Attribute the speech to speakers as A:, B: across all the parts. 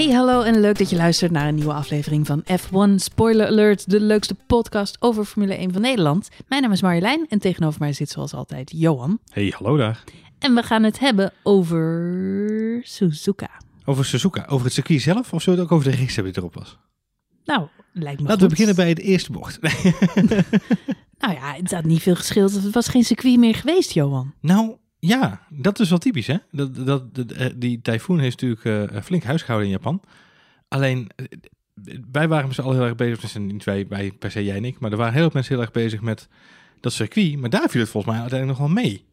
A: Hey, hallo en leuk dat je luistert naar een nieuwe aflevering van F1 Spoiler Alert, de leukste podcast over Formule 1 van Nederland. Mijn naam is Marjolein en tegenover mij zit zoals altijd Johan.
B: Hey, hallo daar.
A: En we gaan het hebben over Suzuka.
B: Over Suzuka, over het circuit zelf of zullen we het ook over de race hebben die erop was?
A: Nou, lijkt me
B: Laten we
A: goed.
B: beginnen bij de eerste bocht.
A: Nou ja, het had niet veel gescheeld. Het was geen circuit meer geweest, Johan.
B: nou, ja, dat is wel typisch hè. Dat, dat, dat, eh, die tyfoon heeft natuurlijk eh, flink huisgehouden in Japan. Alleen, eh, wij waren met z'n allen heel erg bezig, dus niet wij, wij per se jij en ik, maar er waren heel veel mensen heel erg bezig met dat circuit. Maar daar viel het volgens mij uiteindelijk nog wel mee.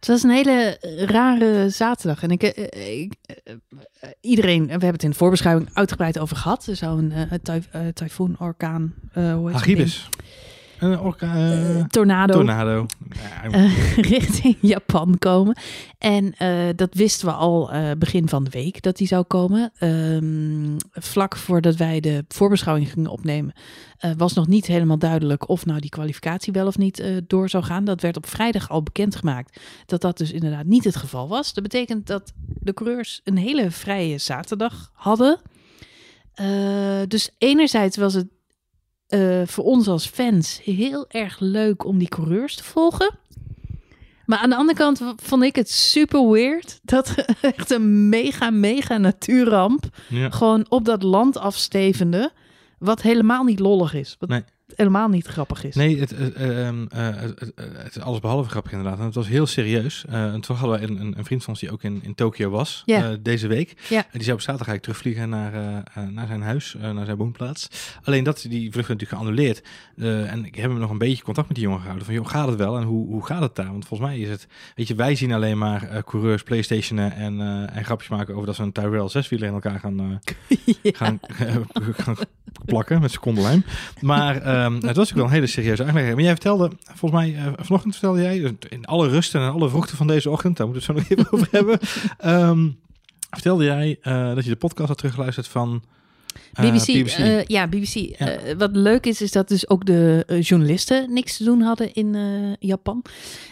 A: Het was een hele rare zaterdag. En ik, eh, eh, ik, eh, eh, iedereen, we hebben het in de voorbeschouwing uitgebreid over gehad. Er zou een uh, tyf, tyfoon, orkaan, uh, hoe heet het.
B: Een orka,
A: ding?
B: eh,
A: Eh, tornado.
B: tornado.
A: Eh, richting Japan komen. En eh, dat wisten we al eh, begin van de week dat die zou komen. Ehm, vlak voordat wij de voorbeschouwing gingen opnemen, eh, was nog niet helemaal duidelijk of nou die kwalificatie wel of niet eh, door zou gaan. Dat werd op vrijdag al bekendgemaakt dat dat dus inderdaad niet het geval was. Dat betekent dat de coureurs een hele vrije zaterdag hadden. Eh, dus enerzijds was het uh, voor ons als fans heel erg leuk om die coureurs te volgen. Maar aan de andere kant vond ik het super weird dat echt een mega, mega natuurramp
B: ja.
A: gewoon op dat land afstevende, wat helemaal niet lollig is. Wat
B: Nee.
A: Helemaal niet grappig is.
B: Nee, het, het, ehm, eh, het, is alles behalve grappig inderdaad. En het was heel serieus. En toen hadden we een, een, een, vriend van ons die ook in, in Tokio was uh, deze week. En die zou op zaterdag eigenlijk terugvliegen naar, naar zijn huis, naar zijn woonplaats. Alleen dat die vlucht natuurlijk geannuleerd. En ik heb nog een beetje contact met die jongen gehouden. Van, joh, gaat het wel? En hoe, hoe gaat het daar? Want volgens mij is het... Weet je, wij zien alleen maar coureurs playstationen en, en grapjes maken over dat ze een Tyrell zeswieler in elkaar gaan, ja. gaan, gaan plakken met secondenlijm. Maar um, het was ook wel een hele serieuze aangelegenheid. Maar jij vertelde, volgens mij, uh, vanochtend vertelde jij, in alle rust en alle vroegte van deze ochtend, daar moeten we het zo nog even over hebben, um, vertelde jij uh, dat je de podcast had teruggeluisterd van...
A: Uh, BBC, BBC. Ja, BBC. Ja. Wat leuk is, is dat dus ook de journalisten niks te doen hadden in Japan.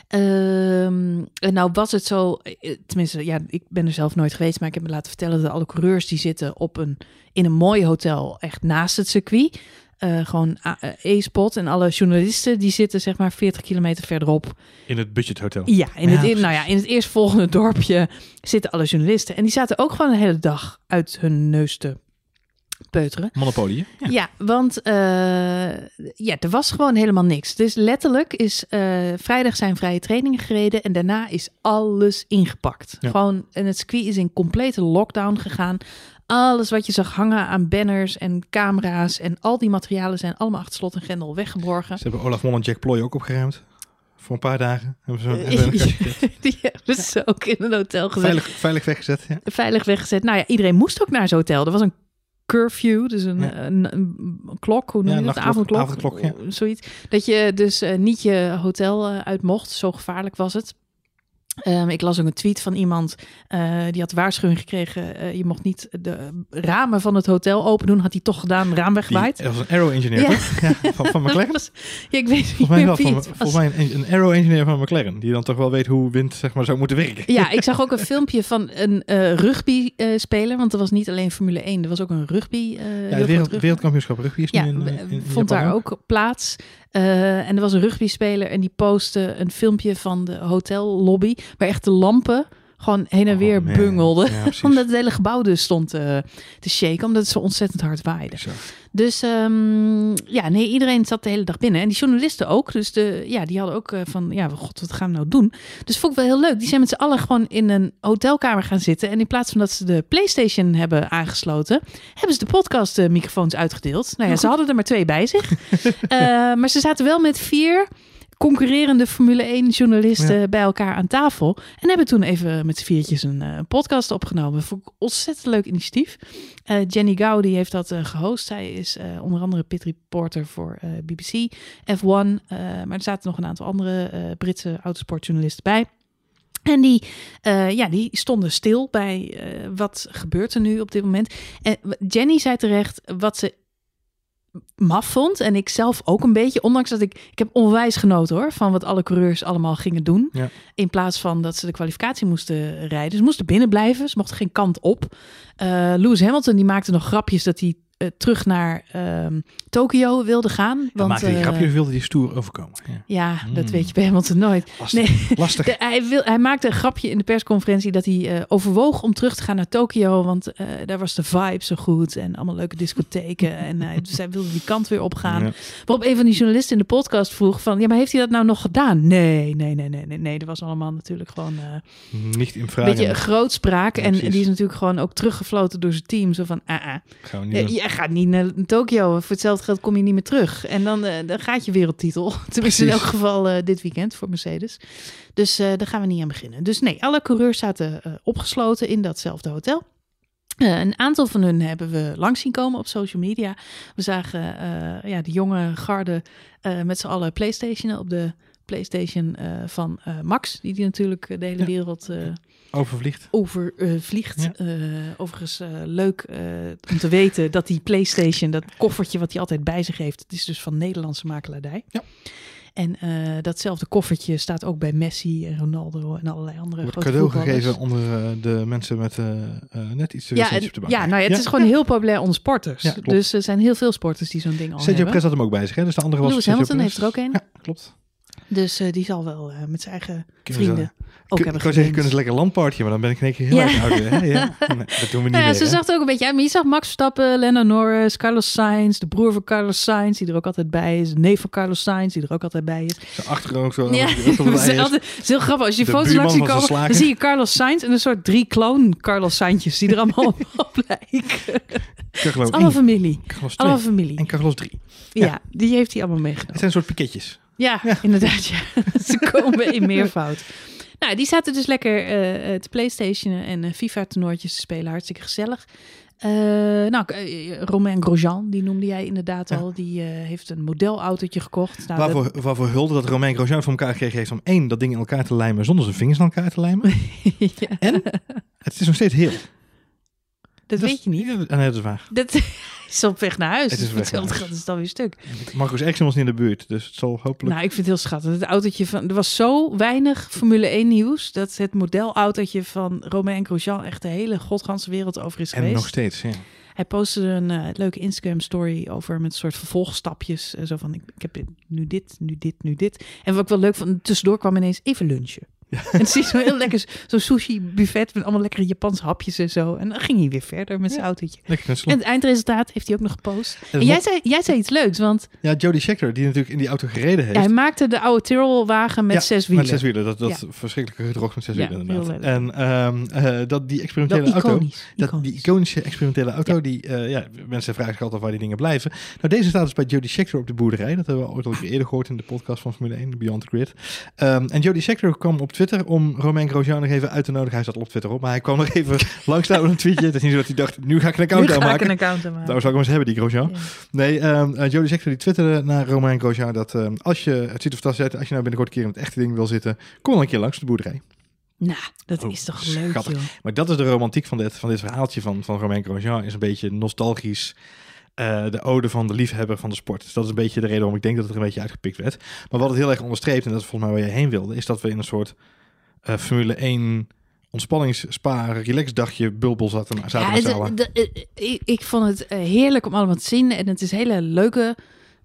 A: Ehm, nou was het zo, tenminste, ja, ik ben er zelf nooit geweest, maar ik heb me laten vertellen dat alle coureurs die zitten op een, in een mooi hotel echt naast het circuit. Uh, gewoon E-spot en alle journalisten die zitten zeg maar 40 kilometer verderop.
B: In het budgethotel.
A: Ja, in, ja, het, in, nou ja, in het eerstvolgende dorpje zitten alle journalisten. En die zaten ook gewoon een hele dag uit hun neus te peuteren.
B: Monopolie.
A: Ja, ja want uh, ja, er was gewoon helemaal niks. Dus letterlijk is uh, vrijdag zijn vrije trainingen gereden en daarna is alles ingepakt. Ja. Gewoon, en het circuit is in complete lockdown gegaan. Alles wat je zag hangen aan banners en camera's en al die materialen zijn allemaal achter slot en grendel weggeborgen.
B: Ze hebben Olaf Mol en Jack Ploy ook opgeruimd. Voor een paar dagen hebben ze,
A: hebben Die hebben ze ook in een hotel gezet.
B: Veilig, veilig weggezet, ja.
A: Veilig weggezet. Nou ja, iedereen moest ook naar zo'n hotel. Er was een curfew, dus een, ja. een, een, een, klok, hoe noem je
B: ja,
A: dat? Avondklok,
B: avondklok ja.
A: zoiets. Dat je dus uh, niet je hotel uh, uit mocht, zo gevaarlijk was het. Um, ik las ook een tweet van iemand uh, die had waarschuwing gekregen. Uh, je mocht niet de ramen van het hotel open doen. Had hij toch gedaan, raam weggewaaid.
B: Dat was een aero-engineer, ja. ja. van, van McLaren?
A: Was, ja, ik weet niet
B: volgens mij, wel, van, volgens mij een, een aero-engineer van McLaren. Die dan toch wel weet hoe wind zeg maar, zou moeten werken.
A: Ja, ik zag ook een filmpje van een uh, rugby-speler. want er was niet alleen Formule 1. Er was ook een rugby.
B: ja, de wereld, rugby. wereldkampioenschap rugby is
A: ja,
B: nu in, in, in
A: vond daar ook plaats. Uh, en er was een rugbyspeler en die postte een filmpje van de hotellobby. Waar echt de lampen gewoon heen en weer
B: oh,
A: bungelden.
B: Ja,
A: omdat het hele gebouw dus stond uh, te shaken. Omdat het zo ontzettend hard waaide.
B: Zo.
A: Dus um, ja, nee, iedereen zat de hele dag binnen. En die journalisten ook. Dus de, ja, die hadden ook uh, van, ja, god, wat gaan we nou doen? Dus vond ik wel heel leuk. Die zijn met z'n allen gewoon in een hotelkamer gaan zitten. En in plaats van dat ze de PlayStation hebben aangesloten, hebben ze de podcast uh, microfoons uitgedeeld. Nou ja, ze hadden er maar twee bij zich. uh, maar ze zaten wel met vier concurrerende Formule 1 journalisten ja. bij elkaar aan tafel. En hebben toen even met z'n viertjes een uh, podcast opgenomen. Vond ik ontzettend leuk initiatief. Uh, Jenny Gowdy heeft dat uh, gehost. Zij is onder andere pit reporter voor BBC, F1. maar er zaten nog een aantal andere Britse autosportjournalisten bij. En die, uh, ja, die stonden stil bij uh, wat gebeurt er nu op dit moment. En Jenny zei terecht, wat ze maf vond. En ik zelf ook een beetje. Ondanks dat ik... Ik heb onwijs genoten hoor. Van wat alle coureurs allemaal gingen doen.
B: Ja.
A: In plaats van dat ze de kwalificatie moesten rijden. Ze moesten binnen blijven. Ze mochten geen kant op. Eh, Lewis Hamilton die maakte nog grapjes dat hij eh, terug naar ehm, Tokio wilde gaan.
B: Ja,
A: Want,
B: maakte die
A: eh,
B: grapjes wilde die stoer overkomen. Ja.
A: Ja, dat weet je bij Hamilton nooit.
B: Lastig.
A: Nee.
B: Lastig.
A: De- hij, wil, hij maakte een grapje in de persconferentie dat hij eh, overwoog om terug te gaan naar Tokio. Want eh, daar was de vibe zo goed en allemaal leuke discotheken. en hij, dus hij wilde die kant weer opgaan.
B: Ja.
A: Waarop een van die journalisten in de podcast vroeg van... Ja, maar heeft hij dat nou nog gedaan? Nee, nee, nee, nee, nee. nee. Dat was allemaal natuurlijk gewoon
B: Niet in
A: een
B: vraag.
A: beetje grootspraak.
B: Ja,
A: en die is natuurlijk gewoon ook teruggefloten door zijn team. Zo van, ah, ah.
B: Gaan we niet
A: Ja, jij gaat niet naar Tokio. Voor hetzelfde geld kom je niet meer terug. En dan, eh, dan gaat je wereldtitel. Tenminste, in elk geval eh, dit weekend voor Mercedes. Dus eh, daar gaan we niet aan beginnen. Dus nee, alle coureurs zaten opgesloten in datzelfde hotel. Een aantal van hun hebben we langs zien komen op social media. We zagen ja, de jonge garde met z'n allen PlayStation op de PlayStation van Max. Die, die natuurlijk de hele wereld
B: Overvliegt.
A: over eh.
B: Ja.
A: Eh, overigens eh, leuk om te weten dat die PlayStation, dat koffertje wat hij altijd bij zich heeft, het is dus van Nederlandse makelaardij.
B: Ja.
A: En datzelfde koffertje staat ook bij Messi en Ronaldo en allerlei andere
B: Wordt cadeau gegeven onder de mensen met net iets te
A: Ja, en,
B: bank.
A: ja, nou ja, het is gewoon heel populair onder sporters.
B: Ja,
A: dus er zijn heel veel sporters die zo'n ding al
B: Sergio
A: hebben.
B: Perez had hem ook bij zich, hè? Dus de andere was
A: Lewis Hamilton heeft er ook een.
B: Ja, klopt.
A: Dus die zal wel met zijn eigen
B: Kunnen
A: vrienden ook
B: Ik kan zeggen, kunnen ze lekker landpartyen, maar dan ben ik in één keer heel
A: Ja.
B: erg oud. Hè? Ja. Nee, dat doen we niet
A: Nou ja,
B: meer.
A: ze
B: hè?
A: zag er ook een beetje uit. Maar je zag Max Verstappen, Lennon Norris, Carlos Sainz, de broer van Carlos Sainz, die er ook altijd bij is. De neef van Carlos Sainz, die er ook altijd bij is.
B: Zo achter ook zo.
A: Ja,
B: is.
A: altijd, het is heel grappig. Als je
B: De
A: foto's langs ziet komen, dan zie je Carlos Sainz en een soort drie kloon Carlos Sainzjes die er allemaal op, lijken. Het allemaal
B: 1,
A: familie.
B: Carlos 2
A: Allemaal familie.
B: en Carlos 3.
A: Ja, die heeft hij allemaal
B: Het
A: meegenomen.
B: zijn een soort piketjes.
A: Ja, inderdaad. Ja. Ze komen in meervoud. Nou, die zaten dus lekker eh, te Playstationen en eh, FIFA-toernooitjes te spelen. Hartstikke gezellig. Nou, Romain Grosjean, die noemde jij inderdaad
B: Ja.
A: al. Die heeft een modelautootje gekocht. Nou,
B: waarvoor, waarvoor hulde dat Romain Grosjean voor elkaar gekregen heeft om één, dat ding in elkaar te lijmen zonder zijn vingers aan elkaar te lijmen.
A: dat, ja,
B: En het is nog steeds heel.
A: dat weet je niet.
B: Nee, dat is waar.
A: Dat is op weg naar huis.
B: Het is
A: dus hetzelfde is het alweer stuk.
B: Marcus Ericsson was niet in de buurt, dus het zal hopelijk...
A: Nou, ik vind het heel schattig. Het autootje van... Er was zo weinig Formule 1 nieuws... dat het modelautootje van Romain Grosjean... echt de hele godganse wereld over is
B: en
A: geweest.
B: nog steeds, ja.
A: Hij postte een eh, leuke Instagram story over met een soort vervolgstapjes. eh, zo van, ik, ik heb dit, nu dit, nu dit, nu dit. En wat ik wel leuk vond, tussendoor kwam ineens even lunchen. En het is zo heel lekker, zo'n sushi buffet met allemaal lekkere Japanse hapjes en zo. En dan ging hij weer verder met zijn
B: Ja.
A: autootje.
B: Lekker knutselen.
A: En het eindresultaat heeft hij ook nog gepost.
B: En
A: En jij zei, jij zei iets leuks, want
B: Ja, Jody Scheckter, die natuurlijk in die auto gereden heeft.
A: ja, hij maakte de oude Tyrrell-wagen met zes wielen.
B: Met zes wielen, dat, dat verschrikkelijke gedrocht met zes wielen inderdaad. En ehm, eh, dat die experimentele
A: Wel
B: auto... Dat,
A: iconisch.
B: die iconische experimentele auto, die, eh, ja, mensen vragen zich altijd waar die dingen blijven. Nou, deze staat dus bij Jody Scheckter op de boerderij. Dat hebben we ooit al eerder gehoord in de podcast van Formule 1, Beyond the Grid. Ehm, en Jody Scheckter kwam op Twitter om Romain Grosjean nog even uit te nodigen. Hij zat al op Twitter op, maar hij kwam nog even langs daar met een tweetje. Het is niet zo dat hij dacht, nu ga ik een account
A: nu ga ik
B: aanmaken.
A: een account aanmaken.
B: Nou, zou ik hem eens hebben, die Grosjean.
A: Ja.
B: Nee, ehm eh, Jody Scheckter die twitterde naar Romain Grosjean dat ehm, als je, het ziet er fantastisch uit, als je nou binnenkort een keer in het echte ding wil zitten, kom dan een keer langs de boerderij.
A: Nou, dat
B: Oh,
A: is toch leuk.
B: Maar dat is de romantiek van dit, van dit verhaaltje van, van Romain Grosjean. Is een beetje nostalgisch. Eh, de ode van de liefhebber van de sport. Dus dat is een beetje de reden waarom ik denk dat het er een beetje uitgepikt werd. Maar wat het heel erg onderstreept, en dat is volgens mij waar je heen wilde, is dat we in een soort eh, Formule 1 ontspanningsspa, relaxdagje bulbel zaten, zaten
A: Ja, het- de- de- ik, ik vond het eh, heerlijk om allemaal te zien. En het is hele leuke.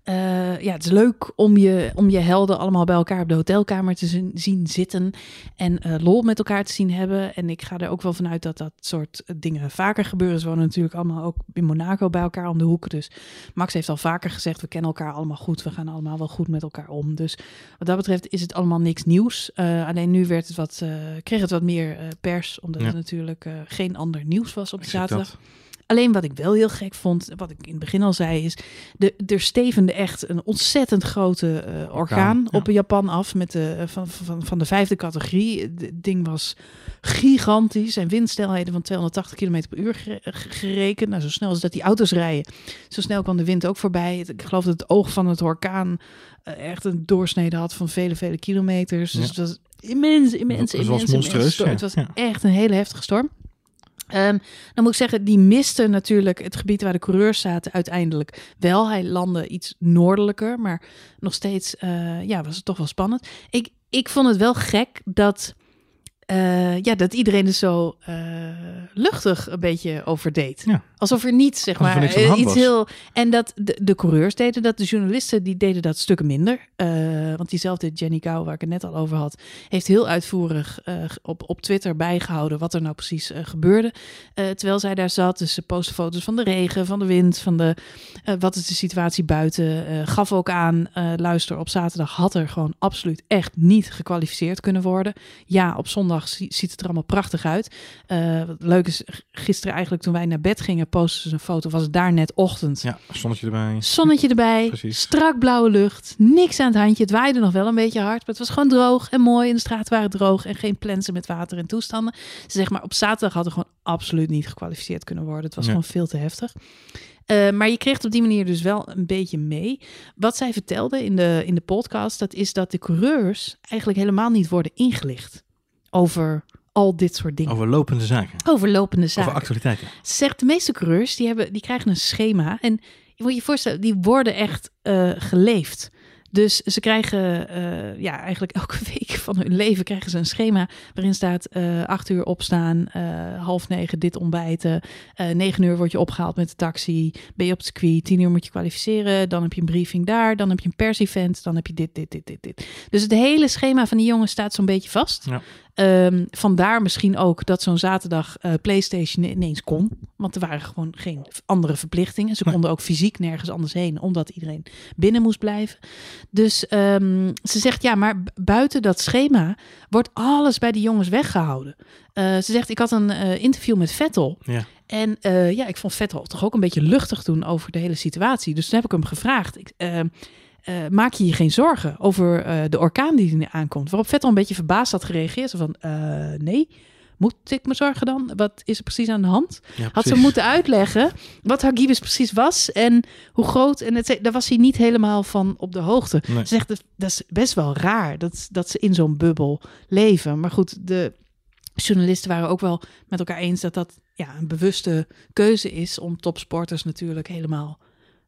A: Eh, ja, het is leuk om je, om je helden allemaal bij elkaar op de hotelkamer te zien, zitten. En eh, lol met elkaar te zien hebben. En ik ga er ook wel vanuit dat dat soort eh, dingen vaker gebeuren. Ze wonen natuurlijk allemaal ook in Monaco bij elkaar om de hoek. Dus Max heeft al vaker gezegd: we kennen elkaar allemaal goed. We gaan allemaal wel goed met elkaar om. Dus wat dat betreft is het allemaal niks nieuws. Alleen nu werd het wat, kreeg het wat meer pers. Omdat
B: Ja.
A: er natuurlijk geen ander nieuws was op zaterdag.
B: dat.
A: Alleen wat ik wel heel gek vond, wat ik in het begin al zei, is de, er stevende echt een ontzettend grote eh, orkaan,
B: ja.
A: op Japan af met de, eh, van, van, van de vijfde categorie. Het ding was gigantisch en windsnelheden van 280 km per uur gere- ge- gerekend. Nou, zo snel als dat die auto's rijden, zo snel kwam de wind ook voorbij. Ik geloof dat het oog van het orkaan eh, echt een doorsnede had van vele, vele kilometers. Dus
B: Ja.
A: het was immens, immens,
B: Het was
A: immens, immens
B: monstrueus, ja.
A: Het was echt een hele heftige storm. Ehm, dan moet ik zeggen, die miste natuurlijk het gebied waar de coureurs zaten uiteindelijk wel. Hij landde iets noordelijker, maar nog steeds eh, ja, was het toch wel spannend. Ik, ik vond het wel gek dat eh, ja, dat iedereen er zo uh, luchtig een beetje over deed.
B: Ja.
A: Alsof er niet, zeg maar,
B: niks hand
A: iets
B: was.
A: heel... En dat de, de coureurs deden dat, de journalisten die deden dat stukken minder. Eh, want diezelfde Jenny Gouw, waar ik het net al over had, heeft heel uitvoerig eh, op, op Twitter bijgehouden wat er nou precies eh, gebeurde. Eh, terwijl zij daar zat, dus ze postte foto's van de regen, van de wind, van de... eh, wat is de situatie buiten? Eh, gaf ook aan, eh, luister, op zaterdag had er gewoon absoluut echt niet gekwalificeerd kunnen worden. Ja, op zondag zie- ziet het er allemaal prachtig uit. Eh, leuk is, gisteren eigenlijk toen wij naar bed gingen, posten ze een foto, was het daar net ochtend.
B: Ja, zonnetje erbij.
A: Zonnetje erbij,
B: Precies.
A: strak blauwe lucht, niks aan het handje. Het waaide nog wel een beetje hard, maar het was gewoon droog en mooi. En de straten waren droog en geen plensen met water en toestanden. Ze zeg maar, op zaterdag had er gewoon absoluut niet gekwalificeerd kunnen worden. Het was
B: Ja.
A: gewoon veel te heftig. Eh, maar je kreeg op die manier dus wel een beetje mee. Wat zij vertelde in de, in de podcast, dat is dat de coureurs eigenlijk helemaal niet worden ingelicht over al dit soort dingen.
B: Over lopende zaken.
A: Over lopende zaken.
B: Over actualiteiten.
A: Ze zegt, de meeste coureurs die, hebben, die krijgen een schema. En je moet je voorstellen, die worden echt eh, geleefd. Dus ze krijgen eh, ja, eigenlijk elke week van hun leven krijgen ze een schema waarin staat eh acht uur opstaan, half negen dit ontbijten, negen uur word je opgehaald met de taxi, ben je op het circuit, tien uur moet je kwalificeren, dan heb je een briefing daar, dan heb je een pers-event, dan heb je dit, dit, dit, dit, dit. Dus het hele schema van die jongens staat zo'n beetje vast.
B: Ja.
A: Ehm, vandaar misschien ook dat zo'n zaterdag eh, PlayStation ineens kon. Want er waren gewoon geen andere verplichtingen. Ze konden ook fysiek nergens anders heen, omdat iedereen binnen moest blijven. Dus ehm, ze zegt ja, maar buiten dat schema wordt alles bij die jongens weggehouden. Eh, ze zegt, ik had een eh, interview met Vettel.
B: Ja.
A: En ja, ik vond Vettel toch ook een beetje luchtig toen over de hele situatie. Dus toen heb ik hem gevraagd. Ik, eh, maak je je geen zorgen over eh, de orkaan die er aankomt? Waarop Vettel een beetje verbaasd had gereageerd. Zo van, eh, nee, moet ik me zorgen dan? Wat is er precies aan de hand?
B: Ja,
A: Had ze moeten uitleggen wat Hagibis precies was en hoe groot. En het, daar was hij niet helemaal van op de hoogte.
B: Nee.
A: Ze zegt, dat, dat is best wel raar dat, dat ze in zo'n bubbel leven. Maar goed, de journalisten waren ook wel met elkaar eens dat dat ja, een bewuste keuze is om topsporters natuurlijk helemaal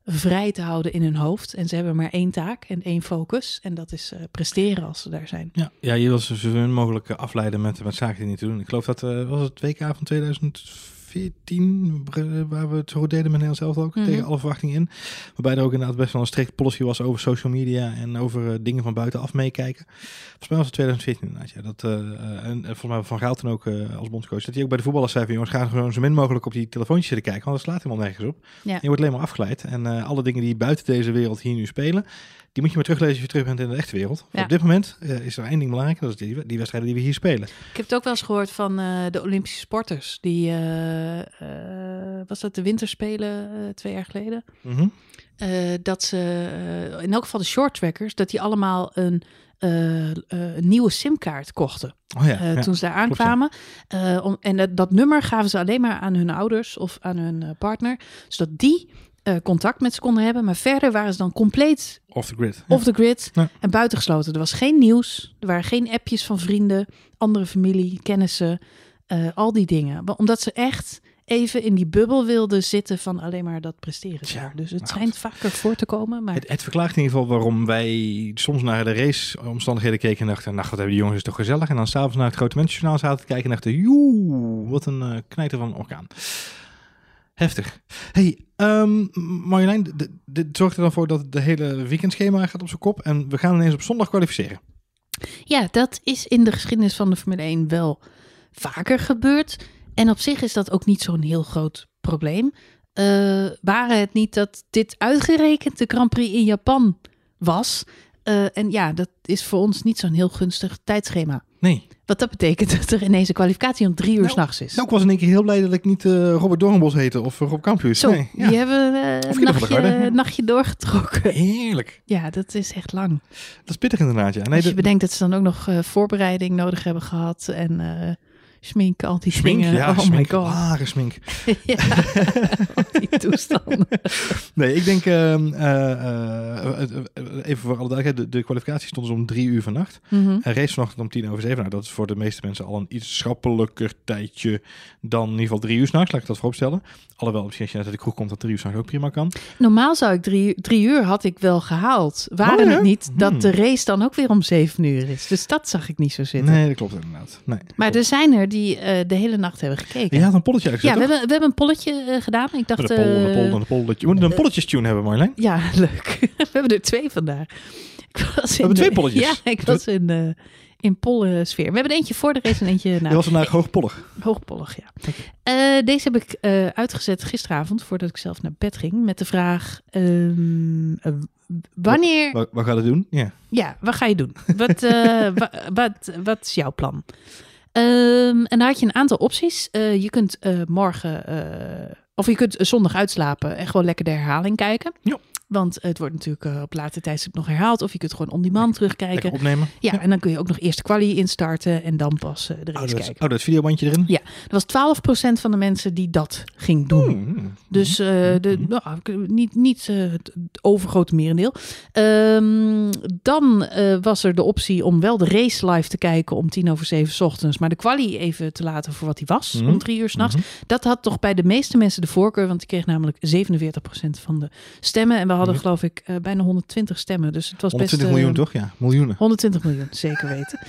A: vrij te houden in hun hoofd. En ze hebben maar één taak en één focus. En dat is eh, presteren als ze daar zijn.
B: Ja, ja je wil ze zo mogelijk eh, afleiden met, met zaken die niet te doen. Ik geloof dat uh, was het WK van 2004 14, eh, waar we het zo deden met heel zelf ook,
A: mhm.
B: tegen alle verwachtingen in. Waarbij er ook inderdaad best wel een strikt policy was over social media en over eh, dingen van buitenaf meekijken. Volgens mij was het 2014 inderdaad, ja. Dat, eh, en volgens mij Van Gaal toen ook als bondscoach, dat hij ook bij de voetballers zei van jongens, ga gewoon zo min mogelijk op die telefoontjes zitten kijken, want dat slaat helemaal nergens op.
A: Ja.
B: Je wordt alleen maar afgeleid en alle dingen die buiten deze wereld hier nu spelen, die moet je maar teruglezen als je terug bent in de echte wereld.
A: Ja.
B: Op dit moment eh, is er één ding belangrijk, dat is die, die wedstrijden die we hier spelen.
A: Ik heb het ook wel eens gehoord van eh, de Olympische sporters. Die, eh, was dat de winterspelen twee jaar geleden?
B: Mhm.
A: Dat ze, in elk geval de shorttrackers, dat die allemaal een, een nieuwe simkaart kochten.
B: Oh ja, ja.
A: toen ze daar aankwamen. Om, en dat, dat nummer gaven ze alleen maar aan hun ouders of aan hun partner. Zodat die eh, contact met ze konden hebben. Maar verder waren ze dan compleet
B: Off the grid. Ja.
A: off the grid
B: Ja.
A: en buitengesloten. Er was geen nieuws. Er waren geen appjes van vrienden, andere familie, kennissen. eh, al die dingen. Maar Omdat ze echt even in die bubbel wilden zitten van alleen maar dat presteren. Daar. Dus het
B: maar
A: schijnt vaker voor te komen. Maar
B: Het, het verklaart in ieder geval waarom wij soms naar de raceomstandigheden keken en dachten, nou wat hebben die jongens is toch gezellig. En dan s'avonds naar het grote mensenjournaal zaten te kijken en dachten, joe, wat een eh knijter van een orkaan. Heftig. Hey, ehm, Marjolein, dit zorgt er dan voor dat de hele weekendschema gaat op zijn kop en we gaan ineens op zondag kwalificeren.
A: ja, dat is in de geschiedenis van de Formule 1 wel vaker gebeurd. En op zich is dat ook niet zo'n heel groot probleem. Eh waren het niet dat dit uitgerekend de Grand Prix in Japan was. Eh, en ja, dat is voor ons niet zo'n heel gunstig tijdschema.
B: Nee.
A: Wat dat betekent dat er ineens een kwalificatie om drie uur
B: Nou,
A: s'nachts is.
B: Nou, ik was in één keer heel blij dat ik niet eh, Robert Doornbos heette of eh, Rob Campus.
A: Zo,
B: Nee, ja.
A: die hebben eh, een
B: der
A: nachtje,
B: ja.
A: nachtje doorgetrokken.
B: Heerlijk.
A: Ja, dat is echt lang.
B: Dat is pittig inderdaad, ja. Nee,
A: Als je
B: de-
A: bedenkt dat ze dan ook nog eh, voorbereiding nodig hebben gehad. En Schmink, al die
B: Smink,
A: dingen.
B: ja,
A: oh
B: smink,
A: my god.
B: Ware smink.
A: ja, die toestanden.
B: Nee, ik denk, ehm, eh, eh, eh, even voor alle duidelijkheid, de, de kwalificatie stond dus om drie uur vannacht.
A: Mhm.
B: En race vanochtend om tien over zeven. Nou, dat is voor de meeste mensen al een iets schappelijker tijdje dan in ieder geval drie uur s'nachts, laat ik dat vooropstellen. Alhoewel, misschien als je net uit de kroeg komt, dat drie uur s'nachts ook prima kan.
A: Normaal zou ik drie, drie uur had ik wel gehaald. Waren
B: Oh,
A: het niet dat
B: Hmm.
A: de race dan ook weer om zeven uur is. Dus dat zag ik niet zo zitten.
B: Nee, dat klopt inderdaad. Nee,
A: Maar
B: klopt.
A: er zijn er die eh, de hele nacht hebben gekeken.
B: Je had een polletje uitgezet,
A: Ja, we hebben, we hebben een polletje eh, gedaan. Ik dacht,
B: Met een poll, een
A: eh,
B: poll, een polletje. We moeten een polletjes-tune hebben, Marjolein.
A: ja, leuk. we hebben er twee vandaag. Ik was in
B: hebben twee polletjes.
A: Ja, ik was in, in pollensfeer. We hebben er eentje voor de race en eentje na.
B: Je was vandaag hoogpollig.
A: Hoogpollig, ja. Deze heb ik uitgezet gisteravond, voordat ik zelf naar bed ging, met de vraag: ehm, eh, wanneer.
B: Wat, wat gaat het doen? Ja.
A: Ja, wat ga je doen? Wat, eh, wa- wat, wat is jouw plan? En daar had je een aantal opties. Eh, je kunt eh, morgen, eh, of je kunt zondag uitslapen en gewoon lekker de herhaling kijken.
B: Ja.
A: Want het wordt natuurlijk eh, op later tijdstip nog herhaald. Of je kunt gewoon on demand terugkijken.
B: Opnemen.
A: Ja, en dan kun je ook nog eerst de kwalie instarten en dan pas eh, de race
B: Ouderwets,
A: kijken.
B: ouderwets videobandje erin.
A: Ja, er was 12% van de mensen die dat ging doen.
B: Mm.
A: Dus eh, de, nou, niet, niet eh, het overgrote merendeel. Ehm, dan eh, was er de optie om wel de race live te kijken om tien over zeven 's ochtends. Maar de quali even te laten voor wat hij was,
B: Mhm.
A: om drie uur s'nachts.
B: Mhm.
A: Dat had toch bij de meeste mensen de voorkeur, want die kreeg namelijk 47% van de stemmen. En hadden
B: Mhm.
A: geloof ik eh, bijna 120 stemmen. Dus het was
B: 120
A: best...
B: miljoen, toch? Ja, miljoenen.
A: 120 miljoen, zeker weten.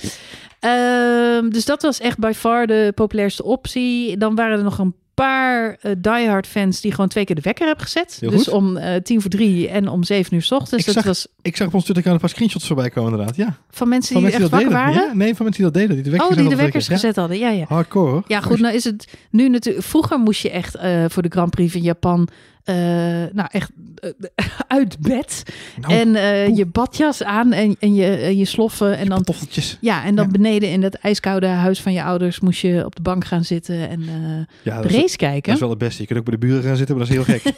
A: Ehm, dus dat was echt by far de populairste optie. Dan waren er nog een paar eh, diehard fans die gewoon twee keer de wekker hebben gezet.
B: Heel
A: dus
B: goed.
A: om eh, tien voor drie en om zeven uur s ochtends.
B: Ik
A: Dat
B: zag-
A: was
B: Ik zag op ons Twitter een paar screenshots voorbij komen inderdaad. Ja.
A: van mensen
B: Van
A: die
B: mensen
A: echt
B: die
A: wakker
B: deden.
A: waren.
B: Ja, nee, van mensen die dat deden. Die de wekker
A: oh, die de wekkers
B: wekker.
A: gezet hadden. Ja, ja.
B: Ja. Hardcore.
A: Ja, goed, nou is het nu natuurlijk. Vroeger moest je echt voor de Grand Prix van Japan. Eh, nou, echt eh, uit bed.
B: Nou,
A: en eh, je badjas aan en, en je, eh, je sloffen. En dan
B: pantoffeltjes.
A: Ja, en dan
B: Ja.
A: beneden in dat ijskoude huis van je ouders moest je op de bank gaan zitten en eh,
B: Ja, dat is,
A: race
B: dat
A: kijken.
B: is wel het beste. Je kunt ook bij de buren gaan zitten, maar dat is heel gek.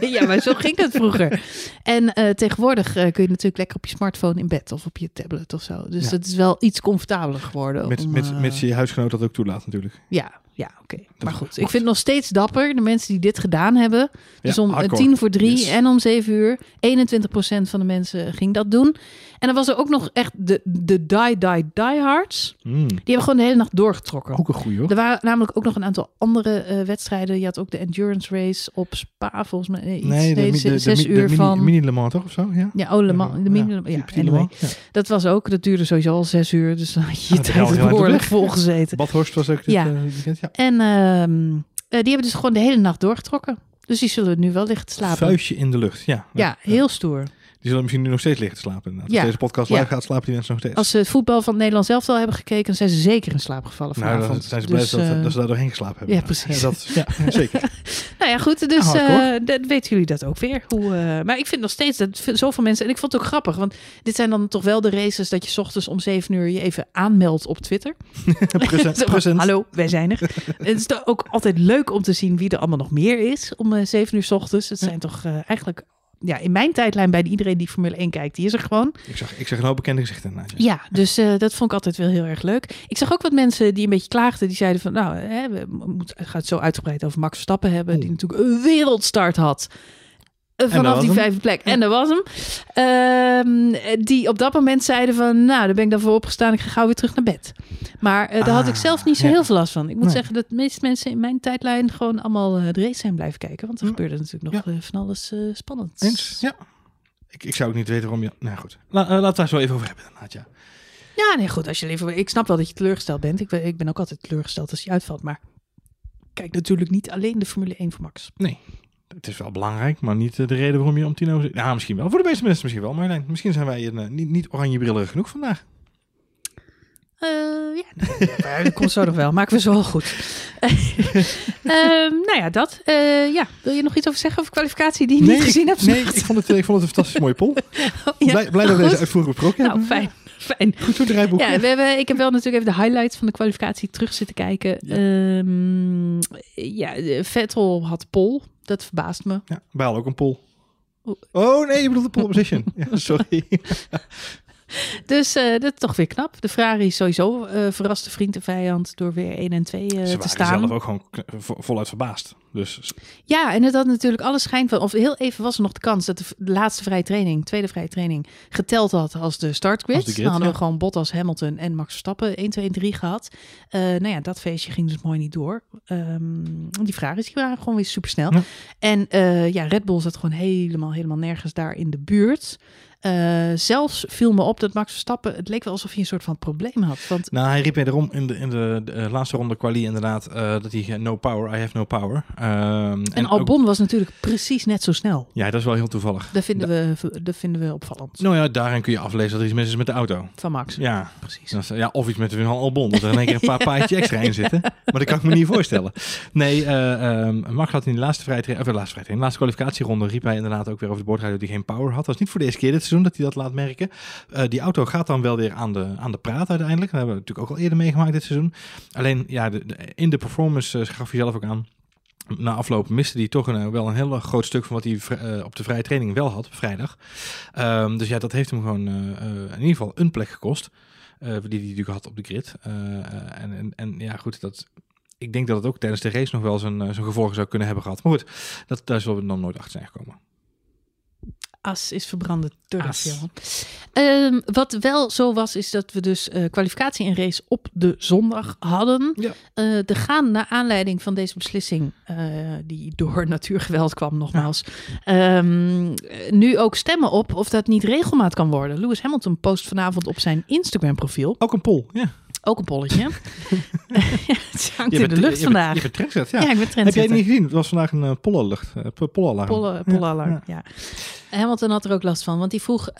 A: ja, maar zo ging dat vroeger. En tegenwoordig kun je natuurlijk lekker op je smartphone in bed of op je tablet of zo. Dus dat is wel iets comfortabeler geworden.
B: Met,
A: om,
B: met, met je huisgenoot dat ook toelaat natuurlijk.
A: Ja, ja oké. Maar goed, ik vind het nog steeds dapper. De mensen die dit gedaan hebben. Dus
B: Ja,
A: om eh,
B: hardcore.
A: tien voor drie
B: Yes.
A: en om zeven uur. 21% van de mensen ging dat doen. En dan was er ook nog echt de, de die, die, diehards.
B: Mm.
A: Die hebben gewoon de hele nacht doorgetrokken.
B: Ook een goeie hoor.
A: Er waren namelijk ook nog een aantal andere eh, wedstrijden. Je had ook de endurance race op Spa, volgens mij. Nee, iets,
B: nee, de,
A: nee,
B: mi-
A: ze-
B: de, de,
A: zes
B: mi- de
A: uur
B: mini,
A: van...
B: mini Le Mans toch of zo? Ja.
A: ja, oh, Le Mans, de mini, ja,
B: die
A: anyway. Dat was ook, dat duurde sowieso al zes uur. Dus dan had je je
B: dat
A: tijd behoorlijk
B: erg
A: volgezeten.
B: Badhorst was ook dit
A: Ja.
B: eh, weekend. Ja.
A: En ehm, eh, die hebben dus gewoon de hele nacht doorgetrokken. Dus die zullen nu wel te slapen.
B: Vuistje in de lucht, ja.
A: Ja, heel stoer.
B: Die zullen misschien nu nog steeds liggen te slapen. inderdaad.
A: Ja.
B: Als deze podcast
A: Ja.
B: live gaat, slapen die mensen nog steeds.
A: Als ze het voetbal van het Nederlands zelf wel hebben gekeken, dan zijn ze zeker in slaap gevallen
B: nou, dan
A: vanavond.
B: zijn ze blij
A: Dus,
B: dat,
A: eh,
B: dat ze daar doorheen geslapen hebben.
A: ja, precies.
B: Ja, dat, ja zeker.
A: Nou ja, goed. Dus
B: Ja, hardcore.
A: eh, dat weten jullie dat ook weer. Hoe, eh, maar ik vind nog steeds dat zoveel mensen... En ik vond het ook grappig, want dit zijn dan toch wel de races... dat je 's ochtends om 7 uur je even aanmeldt op Twitter.
B: present, present.
A: Hallo, wij zijn er. het is ook altijd leuk om te zien wie er allemaal nog meer is... om eh 7 uur 's ochtends. Het zijn toch eh, eigenlijk... Ja, in mijn tijdlijn bij iedereen die Formule 1 kijkt, die is er gewoon.
B: Ik zag, ik zag een hoop bekende gezichten. ja.
A: Ja, dus eh, dat vond ik altijd wel heel erg leuk. Ik zag ook wat mensen die een beetje klaagden. Die zeiden van, nou, hè, we moeten het gaat zo uitgebreid over Max Verstappen hebben. Die natuurlijk een wereldstart had. Vanaf die vijfde plek. En dat was hem. Ehm, die op dat moment zeiden van, nou, daar ben ik dan voor opgestaan. Ik ga gauw weer terug naar bed. Maar eh, daar had ik
B: Ah,
A: zelf niet zo
B: ja.
A: heel veel last van. Ik moet
B: Nee.
A: zeggen dat de meeste mensen in mijn tijdlijn gewoon allemaal eh, de race zijn blijven kijken. Want er
B: Hm.
A: gebeurde natuurlijk nog eh, van alles eh spannends.
B: Eens? Ja. Ik, ik zou ook niet weten waarom je... Nou goed, La, laten we het daar zo even over hebben. inderdaad, Ja.
A: Ja, nee, goed. Als je liever, ik snap wel dat je teleurgesteld bent. Ik ben, ik ben ook altijd teleurgesteld als hij uitvalt. Maar kijk natuurlijk niet alleen de Formule 1 voor Max.
B: Nee, het is wel belangrijk, maar niet eh, de reden waarom je om tien over... Ja, misschien wel. Voor de meeste mensen misschien wel. Maar nee, misschien zijn wij een, eh, niet, niet oranje brillerig genoeg vandaag.
A: Eh, ja, nou, dat komt zo nog wel. Maken we zo wel goed. Ehm, nou ja, dat. Ja, wil je nog iets over zeggen over kwalificatie die je niet gezien hebt?
B: Nee, ik vond, het, ik vond het een fantastisch mooie poll.
A: Ja,
B: blij, blij dat we deze uitvoerig besproken
A: Nou,
B: hebben.
A: fijn. Fijn.
B: Goed zo, het rijboek.
A: Ja, we hebben, ik heb wel natuurlijk even de highlights van de kwalificatie terug zitten kijken.
B: Ja.
A: Ehm, ja, Vettel had pol. Dat verbaast me.
B: Ja, hadden ook een.
A: Oeh.
B: Oh nee, je bedoelt de pole position. ja, sorry.
A: Dus eh, dat is toch weer knap. De Ferrari is sowieso eh verraste vriend en vijand door weer 1 en 2 eh,
B: Ze
A: te
B: waren
A: staan.
B: zelf ook gewoon voluit verbaasd. Dus
A: Ja, en het had natuurlijk alle schijn van... Of heel even was er nog de kans dat de, laatste vrije training... tweede vrije training geteld had als de startgrid.
B: Als de grid,
A: Dan hadden we gewoon Bottas, Hamilton en Max Verstappen 1, 2 en 3 gehad. Eh nou ja, dat feestje ging dus mooi niet door. Ehm, die vragen die waren gewoon weer supersnel.
B: Ja.
A: En eh, ja, Red Bull zat gewoon helemaal, helemaal nergens daar in de buurt. Eh, zelfs viel me op dat Max Verstappen... Het leek wel alsof hij een soort van probleem had. Want
B: Nou, hij riep wederom in de, in de, de, eh, laatste ronde quali inderdaad eh, dat hij no power, I have no power. Ehm,
A: en, Albon was natuurlijk precies net zo snel.
B: ja, dat is wel heel toevallig.
A: Dat vinden, we, dat vinden we opvallend.
B: Nou ja, daarin kun je aflezen dat er iets mis is met de auto.
A: Van Max.
B: Ja,
A: Precies.
B: is- ja of iets met Van Albon, dat er in één keer een paar paardjes extra in zitten. Maar dat kan ik me niet voorstellen. Nee, eh ehm, Max had in de laatste vrije tra- of de laatste de laatste kwalificatieronde riep hij inderdaad ook weer over de boordradio dat hij geen power had. Dat is niet voor de eerste keer dit seizoen dat hij dat laat merken. Eh, die auto gaat dan wel weer aan de, aan de praat uiteindelijk. Dat hebben we natuurlijk ook al eerder meegemaakt dit seizoen. Alleen ja, in de performance eh, gaf hij zelf ook aan. Na afloop miste hij toch eh, wel een heel groot stuk van wat hij op de vrije training wel had vrijdag. Ehm, dus ja, dat heeft hem gewoon in ieder geval een plek gekost. die hij natuurlijk had op de grid. En, en, en ja, goed, dat, ik denk dat het ook tijdens de race nog wel zijn, zijn gevolgen zou kunnen hebben gehad. Maar goed, dat, daar zullen we dan nooit achter zijn gekomen.
A: As is verbrande turf. Ehm, wat wel zo was, is dat we dus eh, kwalificatie en race op de zondag hadden.
B: Ja.
A: Eh, er gaan naar aanleiding van deze beslissing, eh, die door natuurgeweld kwam nogmaals, ehm, eh, nu ook stemmen op of dat niet regelmaat kan worden. Lewis Hamilton post vanavond op zijn Instagram profiel,
B: Ook een pol, ja.
A: Ook een polletje. ja, het hangt
B: Je
A: in
B: bent-
A: de lucht
B: je
A: vandaag.
B: bent- Je bent trendset, ja.
A: ja. ik ben
B: Heb jij het niet gezien? Het was vandaag een uh, pollenlucht, uh, pollalarm.
A: Polle, pollenalarm, ja. Hamilton had er ook last van, want die vroeg... eh,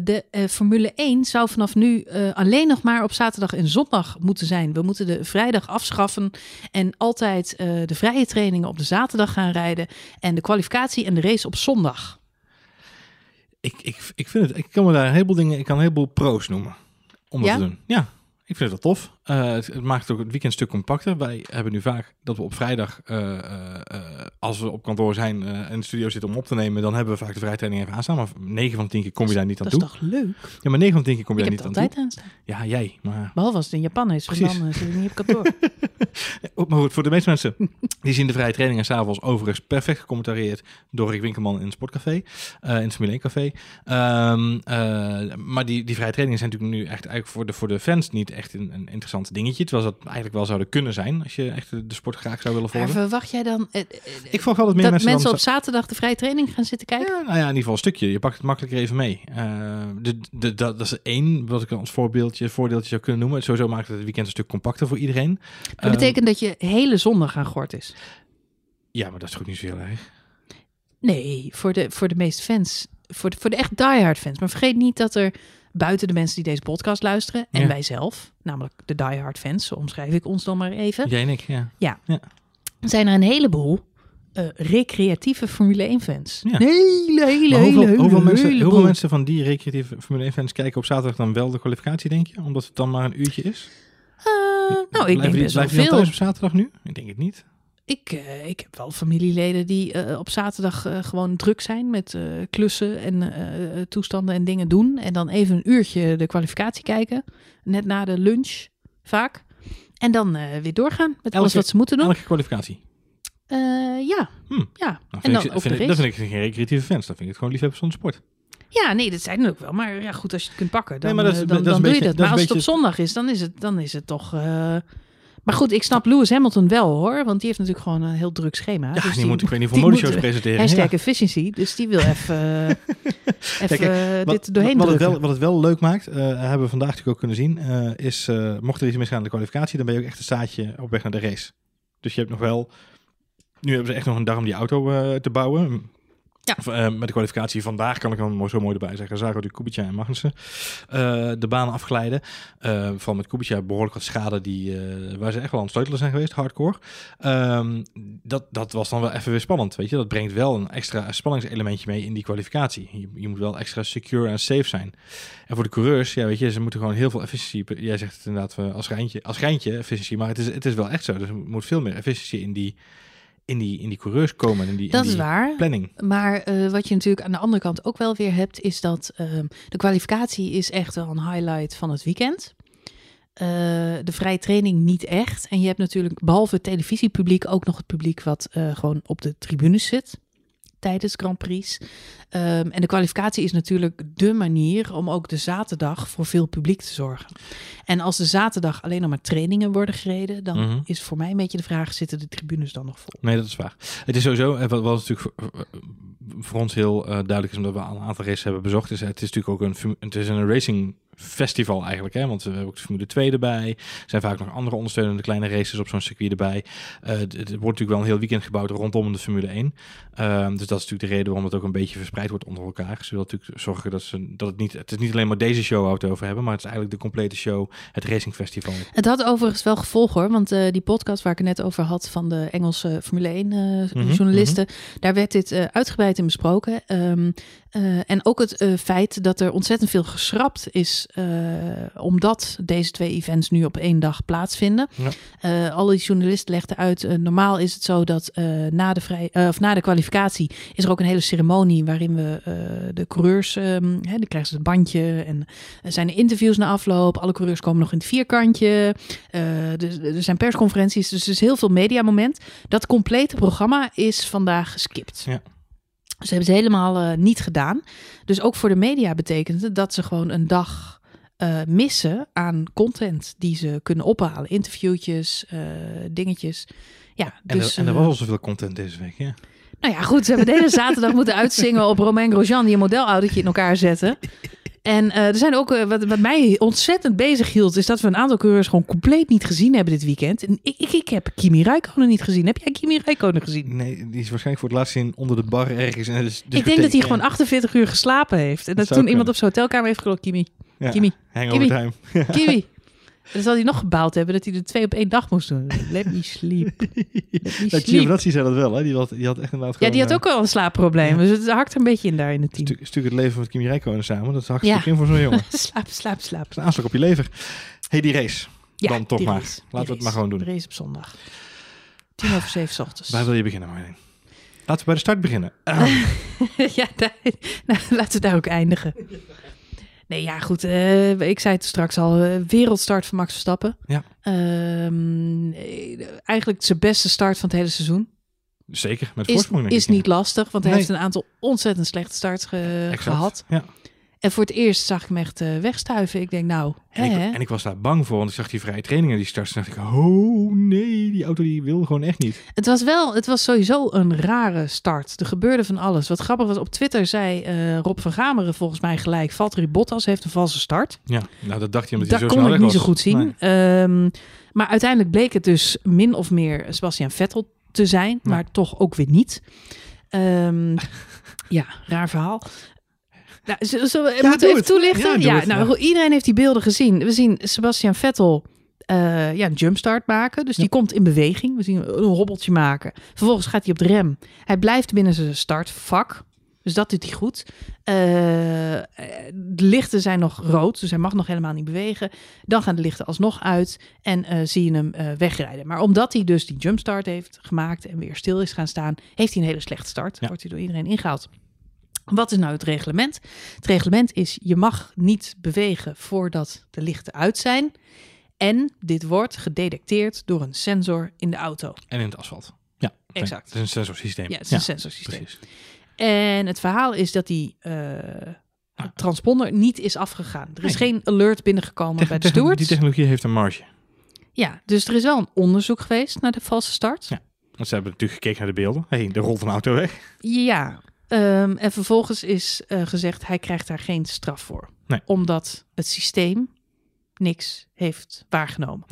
A: de eh, Formule 1 zou vanaf nu eh, alleen nog maar op zaterdag en zondag moeten zijn. We moeten de vrijdag afschaffen en altijd eh, de vrije trainingen op de zaterdag gaan rijden... en de kwalificatie en de race op zondag.
B: Ik, ik, ik vind het, ik kan me daar een heleboel dingen, ik kan een heleboel pro's noemen om dat
A: Ja?
B: te doen. Ja, ik vind het tof. Eh, het, het maakt ook het weekend een stuk compacter. Wij hebben nu vaak dat we op vrijdag, eh, eh, als we op kantoor zijn en de studio zitten om op te nemen, dan hebben we vaak de vrijtraining even aanstaan. Maar 9 van de 10 keer kom je daar niet aan
A: Dat is
B: toe.
A: toch leuk?
B: Ja, maar 9 van de 10 keer kom je
A: Ik
B: daar
A: heb
B: niet aan toe.
A: altijd aanstaan.
B: Ja, jij. Maar,
A: Behalve als het in Japan is,
B: Precies.
A: dan zit ik niet op kantoor.
B: Ja, maar goed, voor de meeste mensen die zien de vrije trainingen s'avonds overigens perfect gecommentarieerd door Rick Winkelman in het Sportcafé, in het Formule 1 Café. Ehm, eh, maar die, die vrije trainingen zijn natuurlijk nu echt eigenlijk voor de, voor de fans niet echt een, een interessant dingetje. Terwijl ze dat eigenlijk wel zouden kunnen zijn als je echt de, sport graag zou willen
A: maar
B: volgen.
A: verwacht jij dan eh, eh,
B: Ik volg wel dat meer
A: dat
B: mensen,
A: op zaterdag de vrije training gaan zitten kijken?
B: Ja, nou ja, in ieder geval een stukje. Je pakt het makkelijker even mee. Eh, de, de, dat, dat is één wat ik als voorbeeldje, voordeeltje zou kunnen noemen. Sowieso maakt het het weekend een stuk compacter voor iedereen.
A: Dat betekent dat je hele zondag aan gort is.
B: ja, maar dat is goed niet zo heel erg.
A: Nee, voor de, voor de meeste fans. Voor de, voor de echt diehard fans. Maar vergeet niet dat er buiten de mensen die deze podcast luisteren... en
B: Ja.
A: wij zelf, namelijk de diehard fans... zo omschrijf ik ons dan maar even...
B: Jij en ik, ja.
A: zijn er een heleboel eh, recreatieve Formule 1 fans.
B: Ja.
A: Een hele, hele,
B: Maar hoeveel,
A: hele,
B: hoeveel,
A: hele,
B: mensen, hoeveel mensen van die recreatieve Formule 1 fans kijken op zaterdag dan wel de kwalificatie, denk je? Omdat het dan maar een uurtje is?
A: Eh, nou, ik denk
B: die-
A: best wel veel.
B: thuis op zaterdag nu? Ik denk het niet.
A: Ik, eh, ik heb wel familieleden die eh, op zaterdag eh, gewoon druk zijn met klussen en toestanden en dingen doen. En dan even een uurtje de kwalificatie kijken. Net na de lunch vaak. En dan weer doorgaan met alles wat ze moeten doen.
B: Elke kwalificatie.
A: Ja, ja.
B: Nou,
A: en dan
B: ik,
A: ook
B: vind ik, dat vind ik geen recreatieve fans. Dat vind ik het gewoon liefhebbers van de sport.
A: Ja, nee, dat zijn er ook wel. Maar ja, goed, als je het kunt pakken, dan,
B: Nee, maar dat is-
A: dan,
B: dat
A: dan doe je
B: beetje-
A: dat.
B: dat
A: Maar als het op zondag is, dan is het, dan is het toch... Maar goed, ik snap Lewis Hamilton wel hoor. Want die heeft natuurlijk gewoon een heel druk schema.
B: Ja,
A: dus
B: die, moet, ik weet niet hoeveel modeshows
A: eh,
B: presenteren.
A: Hashtag
B: Ja.
A: efficiency. Dus die wil even, even
B: Kijk,
A: eh,
B: Wat,
A: dit doorheen
B: wat, het
A: drukken.
B: wel, wat het wel leuk maakt, eh, hebben we vandaag natuurlijk ook kunnen zien, is eh, mocht er iets misgaan in de kwalificatie, dan ben je ook echt een staatje op weg naar de race. Dus je hebt nog wel, nu hebben ze echt nog een dag om die auto te bouwen.
A: Ja.
B: Eh, met de kwalificatie vandaag kan ik dan zo mooi erbij zeggen. Zagen die Kubica en Magnussen eh, de baan afglijden. Eh vooral met Kubica behoorlijk wat schade die, waar ze echt wel aan het sleutelen zijn geweest, hardcore. Ehm, dat, dat was dan wel even weer spannend, weet je. Dat brengt wel een extra spanningselementje mee in die kwalificatie. Je, moet wel extra secure en safe zijn. En voor de coureurs, ja, weet je, ze moeten gewoon heel veel efficiëntie... Jij zegt het inderdaad als geintje, als geintje efficiëntie, maar het is, het is wel echt zo. Dus er moet veel meer efficiëntie in die, in die, in die coureurs komen. In die, in
A: Dat is
B: die
A: waar.
B: planning.
A: Maar eh, wat je natuurlijk aan de andere kant ook wel weer hebt, is dat ehm, de kwalificatie is echt wel een highlight van het weekend. Eh, de vrije training niet echt. En je hebt natuurlijk behalve het televisiepubliek ook nog het publiek wat eh, gewoon op de tribunes zit tijdens Grand Prix. Ehm, en de kwalificatie is natuurlijk de manier om ook de zaterdag voor veel publiek te zorgen. En als de zaterdag alleen nog maar trainingen worden gereden, dan
B: Mhm.
A: is voor mij een beetje de vraag: zitten de tribunes dan nog vol?
B: Nee, dat is waar. Het is sowieso, eh, wat, wat natuurlijk voor, eh, voor ons heel eh, duidelijk is, omdat we al een aantal races hebben bezocht, is het is natuurlijk ook een, het is een racing festival eigenlijk, hè? want we hebben ook de Formule 2 erbij. Er zijn vaak nog andere ondersteunende kleine races op zo'n circuit erbij. Eh, het het wordt natuurlijk wel een heel weekend gebouwd rondom de Formule 1. Ehm, dus dat is natuurlijk de reden waarom het ook een beetje verspreid wordt onder elkaar. Ze willen natuurlijk zorgen dat, ze, dat het niet, het is niet alleen maar deze show waar we het over hebben, maar het is eigenlijk de complete show, het racing festival.
A: Het had overigens wel gevolg hoor, want eh, die podcast waar ik het net over had van de Engelse Formule 1 eh,
B: Mhm,
A: journalisten, daar werd dit eh, uitgebreid in besproken. Ehm, eh, en ook het eh, feit dat er ontzettend veel geschrapt is, eh, omdat deze twee events nu op één dag plaatsvinden.
B: Ja.
A: Eh, alle journalisten legden uit, eh, normaal is het zo dat na, de vrij, of na de kwalificatie is er ook een hele ceremonie waarin we de coureurs, ehm hè, dan krijgen ze het bandje en er zijn er interviews na afloop. Alle coureurs komen nog in het vierkantje. Eh, dus, er zijn persconferenties, dus er is heel veel mediamoment. Dat complete programma is vandaag geskipt.
B: Ja.
A: Ze hebben ze helemaal eh, niet gedaan. Dus ook voor de media betekent het dat ze gewoon een dag eh, missen aan content die ze kunnen ophalen. Interviewtjes, eh, dingetjes. Ja,
B: En,
A: dus,
B: er, en er was al zoveel content deze week, ja.
A: nou ja, goed. Ze hebben de hele zaterdag moeten uitzingen op Romain Grosjean die een modelautootje in elkaar zetten. En eh, er zijn ook, eh, wat, wat mij ontzettend bezig hield, is dat we een aantal coureurs gewoon compleet niet gezien hebben dit weekend. En ik, ik, ik heb Kimi Räikkönen niet gezien. Heb jij Kimi Räikkönen gezien?
B: Nee, die is waarschijnlijk voor het laatst zien onder de bar ergens. In de
A: ik denk dat hij gewoon 48 uur geslapen heeft. En dat, toen iemand op zijn hotelkamer heeft gelopen, Kimi,
B: ja,
A: Kimi, Kimi. Kimi. Dan zal hij nog gebaald hebben dat hij er twee op één dag moest doen. Let me sleep. Let me sleep.
B: Giovinazzi zei dat wel, hè? Die had, die had echt inderdaad
A: Ja, die had ook wel een slaapprobleem. Dus het hakt een beetje in daar in het team.
B: Stu stuk het leven met Kimi Räikkönen samen. Dat is hartstikke
A: Ja.
B: in voor zo'n jongen. Dat
A: slaap, slaap, slaap.
B: is een aanslag op je lever. hey, die race.
A: Ja,
B: Dan toch maar.
A: race,
B: Laten we het maar gewoon doen.
A: De race op zondag. Tien over zeven ochtends.
B: Waar wil je beginnen, Marleen? Laten we bij de start beginnen. Ehm,
A: ja, daar, nou, laten we daar ook eindigen. Nee, ja, goed. eh, ik zei het straks al. eh, wereldstart van Max Verstappen.
B: Ja.
A: Ehm, eh, eigenlijk zijn beste start van het hele seizoen.
B: zeker, met
A: Is,
B: voorsprong
A: is
B: ja.
A: niet lastig, want hij
B: Nee.
A: heeft een aantal ontzettend slechte starts ge-
B: Exact.
A: gehad.
B: Ja.
A: En voor het eerst zag ik hem echt eh, wegstuiven. Ik denk, nou, hè,
B: En ik,
A: hè?
B: en ik was daar bang voor, want ik zag die vrije trainingen die starten. En dacht ik, oh nee, die auto die wil gewoon echt niet.
A: Het was wel, het was sowieso een rare start. Er gebeurde van alles. Wat grappig was, op Twitter zei eh, Rob van Gameren volgens mij gelijk... Valtteri Bottas heeft een valse start.
B: Ja, nou dat dacht je omdat
A: Dat
B: hij zo
A: kon
B: snel
A: ik niet zo goed zien.
B: Nee.
A: Ehm, maar uiteindelijk bleek het dus min of meer Sebastian Vettel te zijn.
B: Ja.
A: Maar toch ook weer niet. Ehm, ja, raar verhaal. Nou, zullen we
B: Ja,
A: moeten
B: doe
A: even toelichten?
B: Ja,
A: nou, iedereen heeft die beelden gezien. We zien Sebastian Vettel eh, ja, een jumpstart maken. Dus die komt in beweging. We zien een hobbeltje maken. Vervolgens gaat hij op de rem. Hij blijft binnen zijn startvak. Dus dat doet hij goed. Eh, de lichten zijn nog rood, dus hij mag nog helemaal niet bewegen. Dan gaan de lichten alsnog uit en eh, zie je hem wegrijden. Maar omdat hij dus die jumpstart heeft gemaakt en weer stil is gaan staan, heeft hij een hele slechte start.
B: Ja.
A: Wordt hij door iedereen ingehaald. Wat is nou het reglement? Het reglement is je mag niet bewegen voordat de lichten uit zijn. En dit wordt gedetecteerd door een sensor in de auto.
B: En in het asfalt. Ja,
A: Exact.
B: Het is een sensorsysteem.
A: Ja, het is een sensorsysteem.
B: Precies.
A: En het verhaal is dat die eh, transponder niet is afgegaan. Er is
B: Nee.
A: geen alert binnengekomen bij de stewards.
B: Die technologie heeft een marge.
A: Ja, dus er is wel een onderzoek geweest naar de valse start.
B: Ja. Want ze hebben natuurlijk gekeken naar de beelden. Hé, hey, er rolt een auto weg.
A: Ja, ehm, en vervolgens is eh, gezegd hij krijgt daar geen straf voor.
B: Nee.
A: Omdat het systeem niks heeft waargenomen.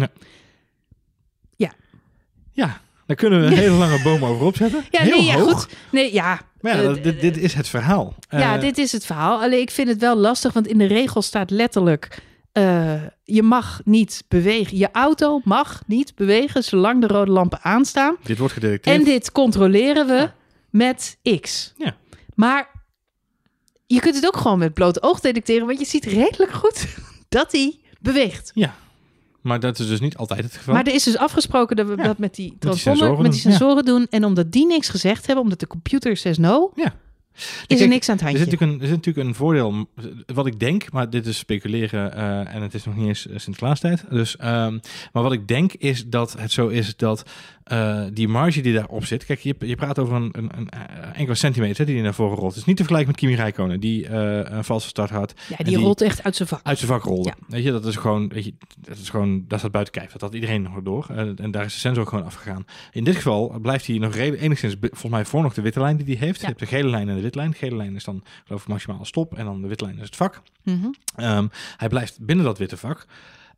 B: Ja, daar kunnen we een hele lange boom over opzetten.
A: Ja,
B: Heel
A: nee, ja,
B: hoog.
A: goed. Nee, ja.
B: Maar ja,
A: eh,
B: dit, dit is het verhaal.
A: ja,
B: Eh,
A: dit is het verhaal. Alleen ik vind het wel lastig, want in de regel staat letterlijk... je mag niet bewegen. Je auto mag niet bewegen zolang de rode lampen aanstaan.
B: dit wordt gedetecteerd.
A: En dit controleren we met X.
B: Ja.
A: Maar je kunt het ook gewoon met blote oog detecteren, want je ziet redelijk goed dat hij beweegt.
B: Ja, Maar dat is dus niet altijd het geval.
A: Maar er is dus afgesproken dat we
B: Ja,
A: dat met die transponder,
B: sensoren
A: met die sensoren doen. En omdat die niks gezegd hebben, omdat de computer says no,
B: Ja.
A: is
B: Kijk,
A: er niks aan het
B: Er
A: handje.
B: zit, natuurlijk een, er zit natuurlijk een voordeel, wat ik denk, maar dit is speculeren eh, en het is nog niet eens eh, Sinterklaastijd. Dus, ehm, maar wat ik denk is dat het zo is dat eh, die marge die daarop zit, kijk, je, je praat over een, een, een eh, enkele centimeter die naar voren rolt. Het is niet te vergelijken met Kimi Räikkönen, die eh, een valse start had,
A: ja, die,
B: die-
A: rolt echt uit zijn vak.
B: uit zijn vak rolde.
A: Ja.
B: Weet je, dat is gewoon, weet je, dat is gewoon, dat staat buiten kijf. Dat had iedereen nog door. En daar is de sensor gewoon afgegaan. In dit geval blijft hij nog redelijk, enigszins, volgens mij voor nog de witte lijn die hij heeft.
A: Ja.
B: Je hebt de gele lijn en de witte lijn. De gele lijn is dan, geloof ik, maximaal stop. En dan de witte lijn is het vak.
A: Mhm.
B: Ehm, hij blijft binnen dat witte vak.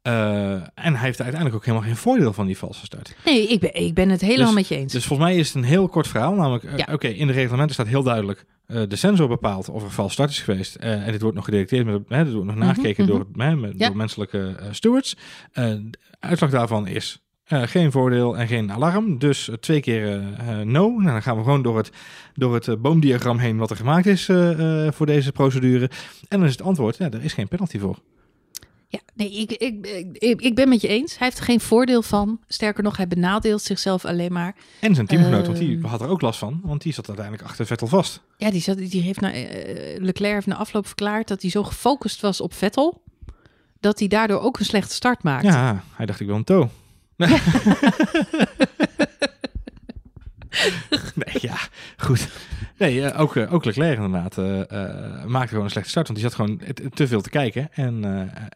B: Eh, en hij heeft uiteindelijk ook helemaal geen voordeel van die valse start.
A: Nee, ik ben, ik ben het helemaal
B: Dus-
A: met je eens.
B: Dus volgens mij is het een heel kort verhaal. Namelijk, eh, oké, in de reglementen staat heel duidelijk... eh, de sensor bepaalt of er vals start is geweest. En dit wordt nog gedetecteerd, met, hè, dit wordt nog
A: Mhm,
B: nagekeken
A: mhm.
B: door, met,
A: Ja.
B: door menselijke stewards. De uitslag daarvan is geen voordeel en geen alarm. Dus twee keer eh, no. Nou, dan gaan we gewoon door het, door het boomdiagram heen wat er gemaakt is voor deze procedure. En dan is het antwoord, ja, er is geen penalty voor.
A: Ja, nee, ik, ik, ik, ik ben met je eens. Hij heeft er geen voordeel van. Sterker nog, hij benadeelt zichzelf alleen maar.
B: En zijn teamgenoot, want die
A: Ehm.
B: had er ook last van. Want die zat uiteindelijk achter Vettel vast.
A: Ja, die, zat, die heeft na, eh, Leclerc heeft na afloop verklaard dat hij zo gefocust was op Vettel. Dat hij daardoor ook een slechte start maakte.
B: Ja, hij dacht ik wil een toe. nee, ja, goed. Nee, eh, ook, eh, ook Leclerc inderdaad eh, maakte gewoon een slechte start. Want die zat gewoon te- veel te kijken. En,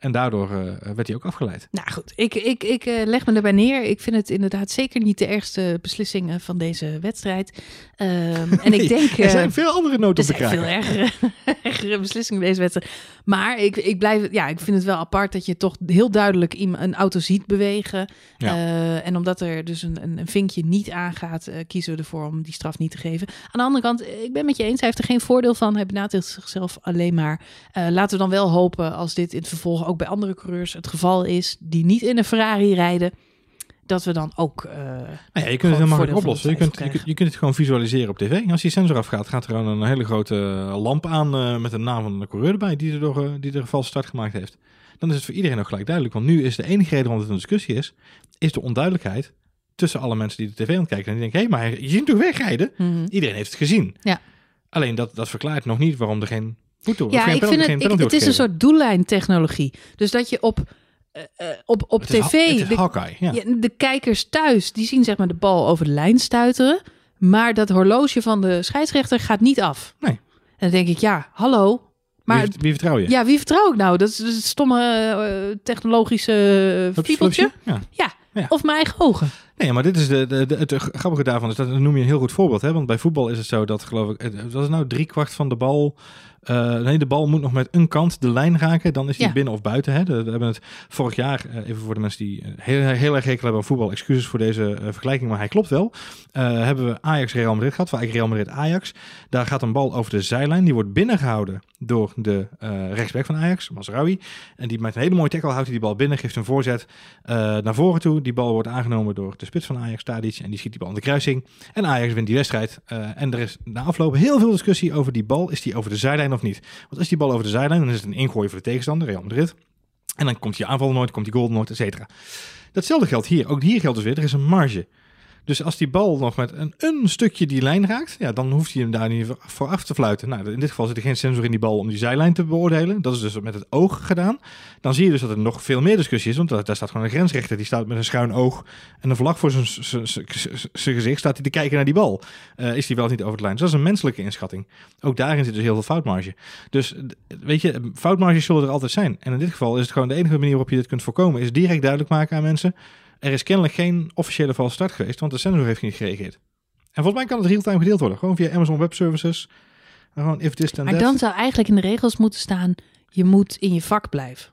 B: en daardoor werd hij ook afgeleid.
A: Nou goed, ik, ik, ik leg me erbij neer. Ik vind het inderdaad zeker niet de ergste beslissingen van deze wedstrijd. Ehm, en ik denk...
B: er zijn veel andere noten te
A: zijn veel ergere, ergere beslissingen in deze wedstrijd. Maar ik, ik, blijf, ja, ik vind het wel apart dat je toch heel duidelijk een auto ziet bewegen.
B: Ja.
A: En omdat er dus een, een, een vinkje niet aangaat, kiezen we ervoor om die straf niet te geven. Aan de andere kant, ik ben met je eens, hij heeft er geen voordeel van. Hij benadeelt zichzelf alleen maar. Eh, laten we dan wel hopen, als dit in het vervolg ook bij andere coureurs het geval is, die niet in een Ferrari rijden, dat we dan ook... eh,
B: Nou ja, je kunt het heel makkelijk oplossen. Je kunt, je, kunt, je kunt het gewoon visualiseren op tv. Als die sensor afgaat, gaat er gewoon een hele grote lamp aan eh, met de naam van de coureur erbij die er, door, eh, die er een valse start gemaakt heeft. Dan is het voor iedereen ook gelijk duidelijk. Want nu is de enige reden waarom het een discussie is, is de onduidelijkheid tussen alle mensen die de tv aan het kijken. En die denken, hé, maar je ziet hem toch wegrijden?
A: hmm.
B: Iedereen heeft het gezien.
A: Ja.
B: Alleen dat, dat verklaart nog niet waarom er geen boete wordt.
A: Ja,
B: geen
A: ik
B: penalty-
A: vind het, ik, het is een soort doellijntechnologie. Dus dat je op, eh, eh, op, op tv,
B: is,
A: de,
B: Hawkeye, ja.
A: ja, de kijkers thuis, die zien zeg maar de bal over de lijn stuiteren. Maar dat horloge van de scheidsrechter gaat niet af.
B: Nee.
A: En dan denk ik, ja, hallo. Maar
B: wie, wie vertrouw je?
A: ja, wie vertrouw ik nou? Dat is het stomme eh, technologische uh?
B: Ja.
A: Ja. Of mijn eigen ogen.
B: Nee, maar dit is de, het grappige daarvan. Is dat noem je een heel goed voorbeeld. Hè? Want bij voetbal is het zo dat, geloof ik, is nou drie kwart van de bal. Eh, nee, de bal moet nog met een kant de lijn raken. Dan is die
A: Ja.
B: binnen of buiten. Hè? De- we hebben het vorig jaar, eh, even voor de mensen die eh, heel, heel erg hekel hebben aan voetbal. Excuses voor deze vergelijking, maar hij klopt wel. Hebben we Ajax Real Madrid gehad. Of eigenlijk Real Madrid Ajax. Daar gaat een bal over de zijlijn. Die wordt binnengehouden door de rechtsback van Ajax, Masraoui. En die met een hele mooie tackle houdt hij die bal binnen. Geeft een voorzet naar voren toe. Die bal wordt aangenomen door de spits van Ajax, Tadic. En die schiet die bal in de kruising. En Ajax wint die wedstrijd. En er is na afloop heel veel discussie over die bal. Is die over de zijlijn of niet? Want is die bal over de zijlijn, dan is het een ingooi voor de tegenstander, Real Madrid. En dan komt die aanval nooit, komt die goal nooit, et cetera. Datzelfde geldt hier. Ook hier geldt dus weer, er is een marge. Dus als die bal nog met een, een stukje die lijn raakt, ja, dan hoeft hij hem daar niet voor- af te fluiten. Nou, in dit geval zit er geen sensor in die bal om die zijlijn te beoordelen. Dat is dus met het oog gedaan. Dan zie je dus dat er nog veel meer discussie is, want daar, staat gewoon een grensrechter. Die staat met een schuin oog en een vlag voor zijn- zijn zijn- gezicht. Staat hij te kijken naar die bal. Eh, is die wel of niet over de lijn? Dus dat is een menselijke inschatting. Ook daarin zit dus heel veel foutmarge. Dus weet je, foutmarges zullen er altijd zijn. En in dit geval is het gewoon de enige manier waarop je dit kunt voorkomen, is direct duidelijk maken aan mensen. Er is kennelijk geen officiële valse start geweest, want de sensor heeft niet gereageerd. En volgens mij kan het real-time gedeeld worden. Gewoon via Amazon Web Services. Gewoon if this then
A: Maar
B: that.
A: dan zou eigenlijk in de regels moeten staan, je moet in je vak blijven.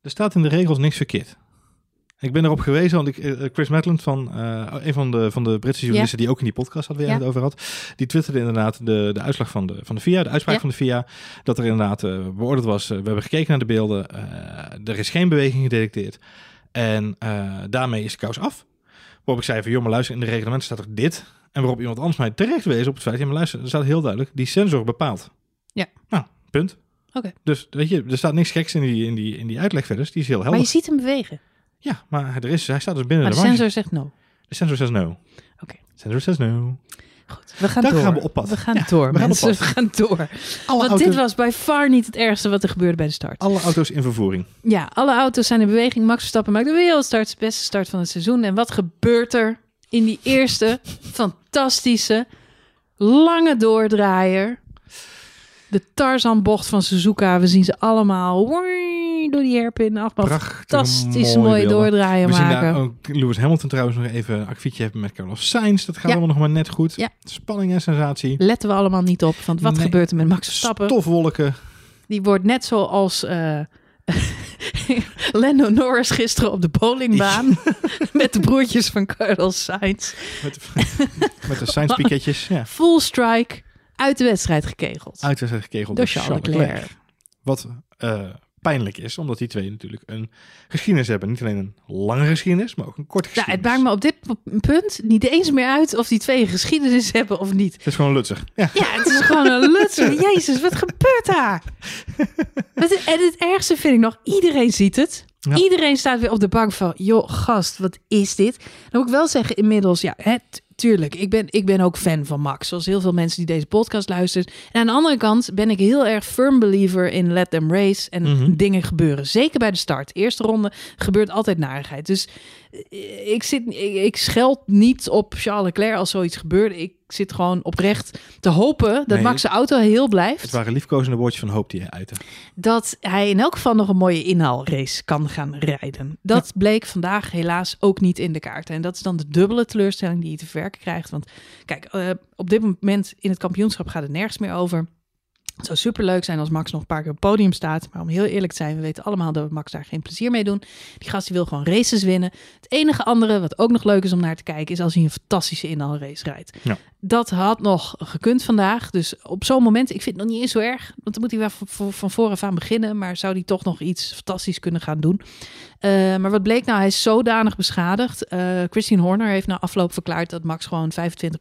B: Er staat in de regels niks verkeerd. Ik ben erop gewezen, want ik, eh, Chris Maitland, van, eh, een van de, van de Britse journalisten die ook in die podcast had,
A: Ja.
B: het over had, die twitterde inderdaad de, de uitslag van de, van de FIA, de uitspraak
A: Ja.
B: van de FIA, dat er inderdaad eh, beoordeeld was, eh, we hebben gekeken naar de beelden, eh, er is geen beweging gedetecteerd. En eh, daarmee is de kous af. Waarop ik zei van, joh, maar luister, in de reglementen staat er dit. En waarop iemand anders mij terecht wees op het feit, ja, maar luister, er staat heel duidelijk, die sensor bepaalt.
A: Ja.
B: Nou, punt.
A: Oké.
B: Dus weet je, er staat niks geks in die, in die, in die uitleg verder, dus die is heel helder.
A: Maar je ziet hem bewegen.
B: Ja, maar er is, hij staat dus binnen
A: Maar
B: de,
A: de sensor zegt no.
B: De sensor says no.
A: Oké.
B: Sensor says no.
A: Goed, we gaan
B: Daar
A: door.
B: gaan we.
A: We gaan
B: Ja,
A: door,
B: we gaan
A: mensen. We gaan door.
B: Alle
A: Want
B: auto's,
A: dit was bij far niet het ergste wat er gebeurde bij de start.
B: alle auto's in vervoering.
A: Ja, alle auto's zijn in beweging. Max Verstappen maakt de wereldstart. Beste start van het seizoen. En wat gebeurt er in die eerste fantastische lange doordraaier? De Tarzan-bocht van Suzuka. We zien ze allemaal woei, door die herpin.
B: Prachtig.
A: Fantastisch mooie
B: beelden.
A: doordraaien
B: We zien
A: maken.
B: daar ook Lewis Hamilton trouwens nog even een akkefietje hebben met Carlos Sainz. Dat gaat
A: Ja.
B: allemaal nog maar net goed.
A: Ja.
B: Spanning en sensatie.
A: Letten we allemaal niet op. Want wat
B: Nee.
A: gebeurt er met Max Verstappen?
B: Stofwolken.
A: Die wordt net zoals eh Lando Norris gisteren op de bowlingbaan. met de broertjes van Carlos Sainz.
B: Met, met de Sainz piketjes. Ja.
A: Full strike uit de wedstrijd gekegeld.
B: Uitwedstrijd gekegeld
A: door
B: door
A: Charles
B: Charles
A: Leclerc.
B: Leclerc. Wat eh, pijnlijk is, omdat die twee natuurlijk een geschiedenis hebben. Niet alleen een lange geschiedenis, maar ook een korte
A: Ja,
B: geschiedenis.
A: het maakt me op dit punt niet eens meer uit of die twee een geschiedenis hebben of niet.
B: Het is gewoon lutzig. Ja.
A: Ja, het is gewoon een lutser. Jezus, wat gebeurt daar? Wat- En het ergste vind ik nog, iedereen ziet het.
B: Ja.
A: Iedereen staat weer op de bank van, joh, gast, wat is dit? Dan moet ik wel zeggen, inmiddels, ja, hè, t- tuurlijk, ik ben, ik ben ook fan van Max. Zoals heel veel mensen die deze podcast luisteren. En aan de andere kant ben ik heel erg firm believer in let them race. En
B: Mhm.
A: dingen gebeuren. Zeker bij de start. Eerste ronde gebeurt altijd narigheid. Dus eh, ik, zit, ik, ik scheld niet op Charles Leclerc als zoiets gebeurt. Ik zit gewoon oprecht te hopen dat
B: Nee.
A: Max zijn auto heel
B: Het
A: blijft.
B: waren liefkozende woordjes van hoop die hij uitte.
A: Dat hij in elk geval nog een mooie inhaalrace kan gaan rijden. Dat bleek vandaag helaas ook niet in de kaarten. En dat is dan de dubbele teleurstelling die je te verwerken krijgt. Want kijk, eh, op dit moment in het kampioenschap gaat het nergens meer over. Het zou superleuk zijn als Max nog een paar keer op het podium staat. Maar om heel eerlijk te zijn, we weten allemaal dat Max daar geen plezier mee doen. Die gast die wil gewoon races winnen. Het enige andere wat ook nog leuk is om naar te kijken... is als hij een fantastische inhaalrace rijdt.
B: Ja.
A: Dat had nog gekund vandaag. Dus op zo'n moment, ik vind het nog niet eens zo erg. Want dan moet hij wel van, van, van vooraf aan beginnen. Maar zou hij toch nog iets fantastisch kunnen gaan doen. Eh, maar wat bleek nou? Hij is zodanig beschadigd. Eh Christine Horner heeft na afloop verklaard... dat Max gewoon 25%